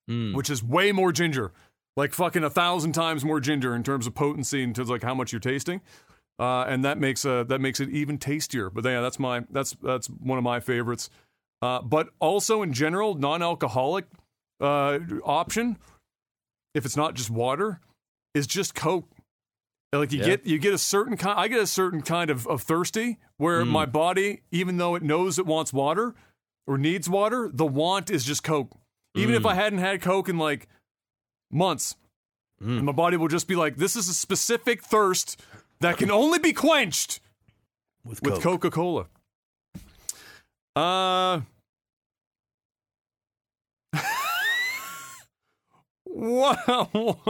Mm. which is way more ginger, like fucking a thousand times more ginger in terms of potency and terms of like how much you're tasting, uh, and that makes uh, that makes it even tastier. But yeah, that's my that's that's one of my favorites. Uh, but also in general, non-alcoholic uh, option, if it's not just water, is just Coke. Like you Yeah. get you get a certain kind. I get a certain kind of, of thirsty where Mm. my body, even though it knows it wants water or needs water, the want is just Coke. Even if Mm. I hadn't had Coke in like months, Mm. and my body will just be like, "This is a specific thirst that can only be quenched With, with Coca Cola." Uh, Wow.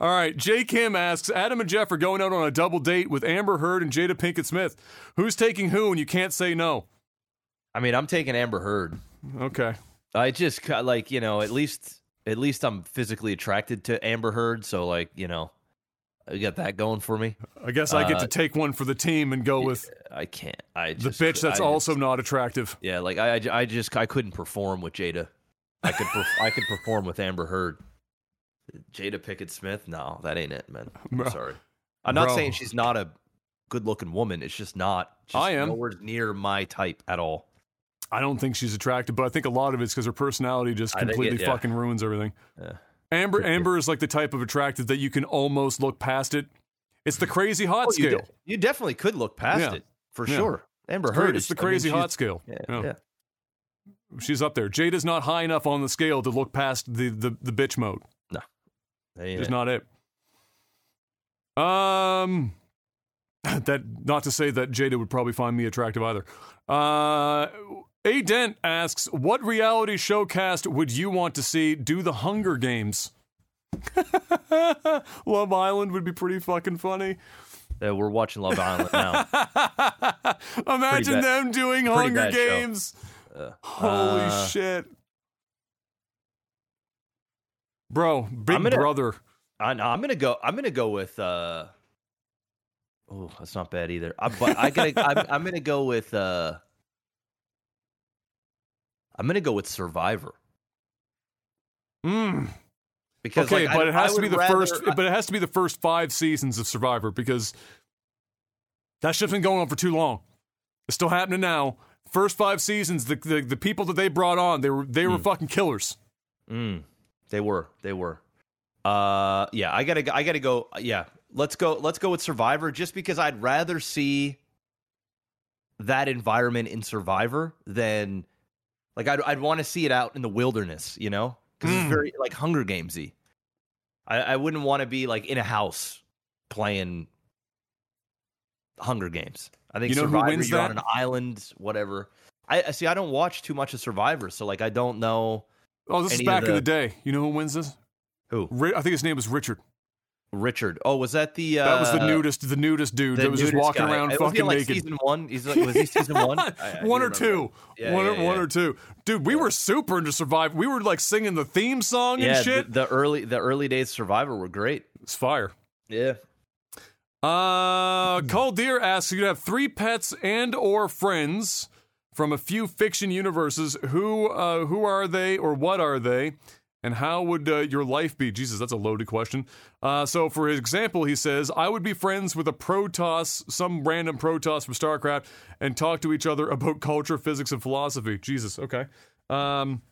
All right. J Kim asks Adam and Jeff are going out on a double date with Amber Heard and Jada Pinkett Smith. Who's taking who and you can't say no? I mean, I'm taking Amber Heard. Okay. I just like you know at least at least I'm physically attracted to Amber Heard, so like you know, I got that going for me. I guess I get Uh, to take one for the team and go with I can't. I the bitch that's I also just- not attractive. yeah. Like I, I, I just I couldn't perform with Jada. I could perf- I could perform with Amber Heard. Jada Pinkett Smith, no, that ain't it, man. I'm Bro. sorry. I'm not Bro. saying she's not a good-looking woman. It's just not. Just I am. nowhere near my type at all. I don't think she's attractive, but I think a lot of it's because her personality just think it- completely yeah. fucking ruins everything. Yeah. Amber Amber is like the type of attractive that you can almost look past it. It's the crazy hot Oh, you, scale. de- you definitely could look past Yeah. it for sure. Amber Heard it's is the I mean, crazy hot scale. Yeah. She's up there. Jada's not high enough on the scale to look past the the, the bitch mode. Just it. not it. Um, that not to say that Jada would probably find me attractive either. Uh, A Dent asks, "What reality show cast would you want to see do the Hunger Games?" Love Island would be pretty fucking funny. Yeah, we're watching Love Island now. Imagine them doing pretty Hunger bad. Games. Uh, Holy uh, shit. Bro, Big I'm gonna- Brother. I, no, I'm gonna go. I'm gonna go with. uh Oh, that's not bad either. I, but I gotta. I'm, I'm gonna go with. uh I'm gonna go with Survivor Mm. because Okay, like, I- but it I has to be the rather- first. But it has to be the first five seasons of Survivor because that shit's been going on for too long. It's still happening now. First five seasons, the the, the people that they brought on, they were they were Mm. fucking killers. Mm, they were. They were. Uh, yeah. I gotta. I gotta go. Yeah. Let's go. Let's go with Survivor, just because I'd rather see that environment in Survivor than like I'd I'd want to see it out in the wilderness. You know, because Mm. it's very like Hunger Gamesy. I, I wouldn't want to be like in a house playing Hunger Games. I think You know who Survivor, wins you're on an island, whatever. I see. I don't watch too much of Survivor, so like I don't know Oh, this is back of in the the- day. You know who wins this? who. Ri- I think his name was Richard. Richard. Oh, was that the? Uh, That was the nudist, the nudist dude the that was just walking guy. around Was he fucking like naked. Season one. He's like, was he season one? I- I one or two. Yeah, one, yeah, or, one or two. Dude, we were super into Survivor. We were like singing the theme song Yeah, and shit. the early the early days of Survivor were great. it's fire. Yeah. Uh, Caldeer asks, "You have three pets and or friends from a few fiction universes. Who, uh, who are they, or what are they, and how would uh, your life be?" Jesus, that's a loaded question. Uh, so for example, he says, "I would be friends with a Protoss, some random Protoss from StarCraft, and talk to each other about culture, physics, and philosophy." Jesus, okay. Um,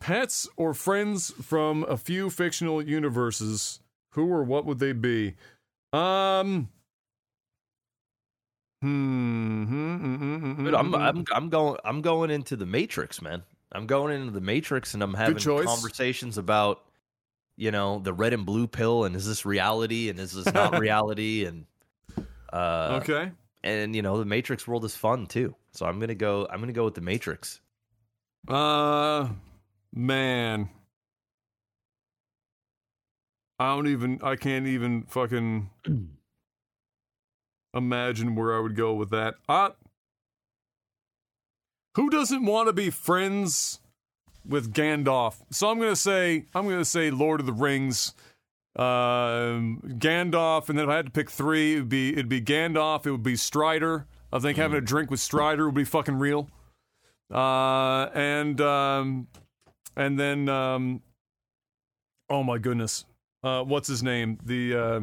pets or friends from a few fictional universes. Who or what would they be? Um. Hmm. hmm, hmm, hmm, Dude, I'm. I'm I'm going I'm going into the Matrix, man. I'm going into the Matrix and I'm having conversations about you know the red and blue pill and is this reality and is this not reality and uh okay. and you know the Matrix world is fun too. So I'm gonna go I'm gonna go with the Matrix. Uh, man. I don't even. I can't even fucking imagine where I would go with that. Uh, who doesn't want to be friends with Gandalf? So I'm gonna say. I'm gonna say Lord of the Rings. Um, Gandalf, and then if I had to pick three, it'd be it'd be Gandalf. It would be Strider. I think having a drink with Strider would be fucking real. Uh, and um, and then um, oh my goodness, uh, what's his name? The uh,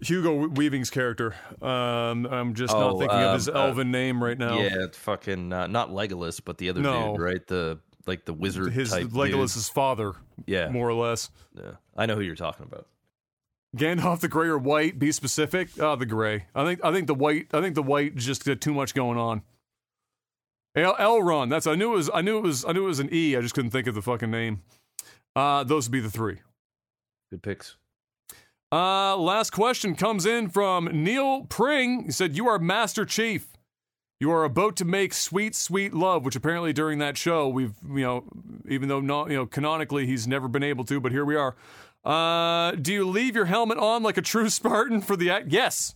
Hugo Weaving's character. Um, I'm just not Oh, thinking of his um, uh, elven name right now. Yeah, fucking uh, not Legolas, but the other No. dude, right? The like the wizard his type. dude. Legolas's father, Yeah, more or less. yeah, I know who you're talking about. Gandalf the gray or white? Be specific. Oh, the gray. I think I think the white. I think the white just got too much going on. El- Elrond. That's I knew it was. I knew it was. I knew it was an E. I just couldn't think of the fucking name. Uh, those would be the three. Good picks. Uh, last question comes in from Neil Pring. He said, "You are Master Chief. You are about to make sweet, sweet love, which apparently during that show we've, you know, even though not, you know, canonically he's never been able to, but here we are. Uh, do you leave your helmet on like a true Spartan for the act? Yes.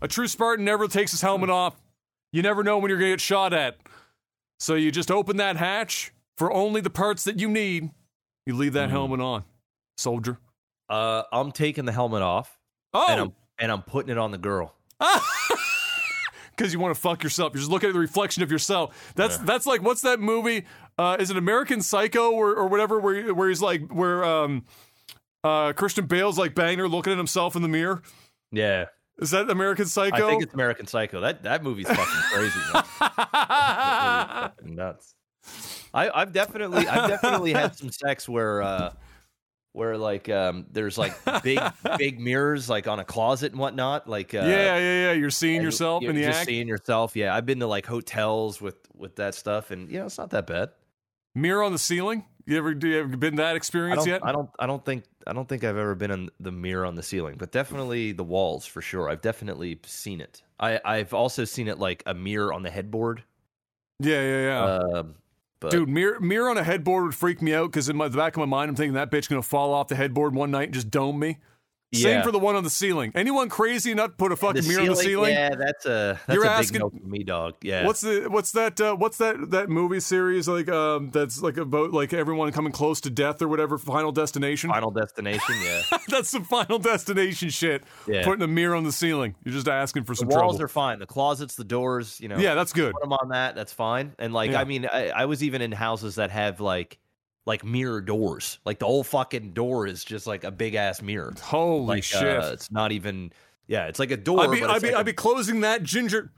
A true Spartan never takes his helmet off. You never know when you're going to get shot at. So you just open that hatch for only the parts that you need. You leave that helmet on, soldier. Uh, I'm taking the helmet off and Oh, I'm and I'm putting it on the girl. because you want to fuck yourself. You're just looking at the reflection of yourself. That's that's like what's that movie? Uh, is it American Psycho or, or whatever? Where where he's like where um uh Christian Bale's like banging her, looking at himself in the mirror. Yeah, Is that American Psycho? I think it's American Psycho. That that movie's fucking crazy. Fucking nuts. I, I've definitely I've definitely had some sex where uh where like um there's like big big mirrors like on a closet and whatnot like uh yeah, yeah, yeah. You're seeing and yourself you're in the just act. seeing yourself yeah I've been to like hotels with with that stuff and you know it's not that bad Mirror on the ceiling. You ever do you ever been that experience don't yet? I don't I don't think I don't think I've ever been in the mirror on the ceiling but definitely the walls for sure I've definitely seen it I I've also seen it like a mirror on the headboard yeah, yeah, yeah. um but Dude, mirror mirror on a headboard would freak me out because in my, the back of my mind, I'm thinking that bitch gonna fall off the headboard one night and just dome me. Same Yeah. for the one on the ceiling. Anyone crazy enough to put a fucking mirror on the ceiling? Yeah, that's a that's You're a asking- no me, dog. Yeah. What's the what's that uh, what's that that movie series like um that's like about like everyone coming close to death or whatever Final Destination? Final Destination? Yeah. that's some Final Destination shit. Yeah. Putting a mirror on the ceiling. You're just asking for the some walls trouble. are fine. The closets, the doors, you know. yeah, that's good. Put them on that. That's fine. And like, Yeah. I mean, I, I was even in houses that have like like mirror doors. Like the whole fucking door is just like a big ass mirror. Holy Like shit! uh, it's not even. Yeah, it's like a door. I'd be but I'd be like I'd a- be closing that ginger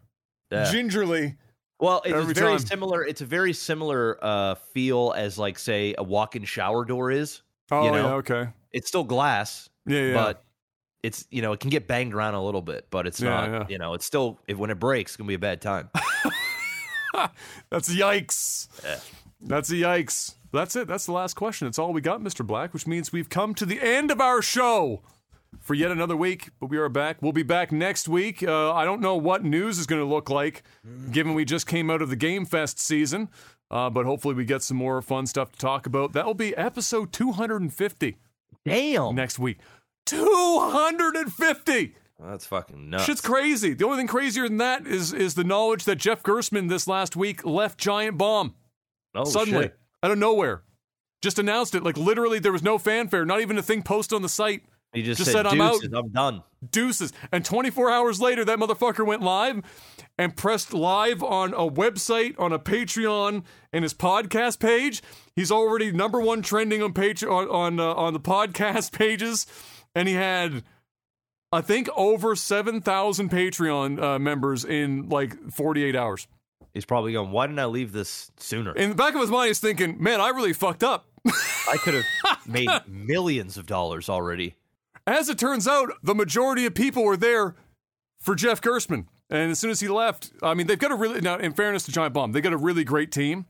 yeah. gingerly. Well, it's very time. similar. It's a very similar uh, feel as like say a walk-in shower door is. Oh You know? yeah, okay. It's still glass, Yeah, yeah. but it's you know it can get banged around a little bit, but it's Yeah, not yeah. you know it's still if, when it breaks, it's gonna be a bad time. That's yikes. That's a yikes. That's it. That's the last question. That's all we got, Mr. Black, which means we've come to the end of our show for yet another week, but we are back. We'll be back next week. Uh, I don't know what news is going to look like, given we just came out of the Game Fest season, uh, but hopefully we get some more fun stuff to talk about. That will be episode 250 Damn, next week. 250! that's fucking nuts. Shit's crazy. The only thing crazier than that is is the knowledge that Jeff Gerstmann this last week left Giant Bomb oh, suddenly shit. Out of nowhere. Just announced it. Like literally, there was no fanfare, not even a thing posted on the site. he just, just said, said, "I'm out." I'm done." Deuces. And 24 hours later, that motherfucker went live and pressed live on a website, on a Patreon, and his podcast page. He's already number one trending on page on on, uh, on the podcast pages, and he had. I think over 7,000 Patreon uh, members in like 48 hours. He's probably going. Why didn't I leave this sooner? In the back of his mind, he's thinking, man, I really fucked up. I could have made millions of dollars already. As it turns out, the majority of people were there for Jeff Gerstmann. And as soon as he left, I mean, they've got a really, now, in fairness to Giant Bomb, they got a really great team.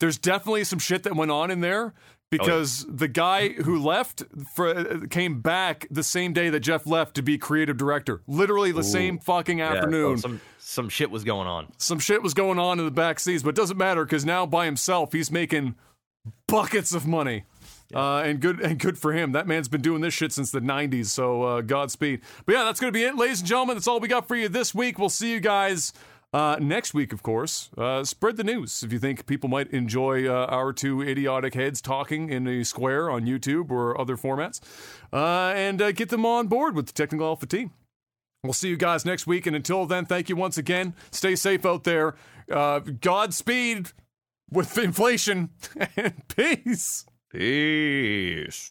There's definitely some shit that went on in there because oh, the guy who left for, came back the same day that Jeff left to be creative director. Literally the same fucking Yeah, so afternoon. some some shit was going on. some shit was going on in the back seats, but it doesn't matter because now by himself he's making buckets of money. Uh, and good and good for him. That man's been doing this shit since the '90s. So uh, Godspeed. But yeah, that's gonna be it, ladies and gentlemen. That's all we got for you this week. We'll see you guys uh, next week, of course. Uh, spread the news if you think people might enjoy uh, our two idiotic heads talking in a square on YouTube or other formats, uh, and uh, get them on board with the Technical Alpha team. We'll see you guys next week. And until then, thank you once again. Stay safe out there. Uh, Godspeed with inflation and peace. Peace.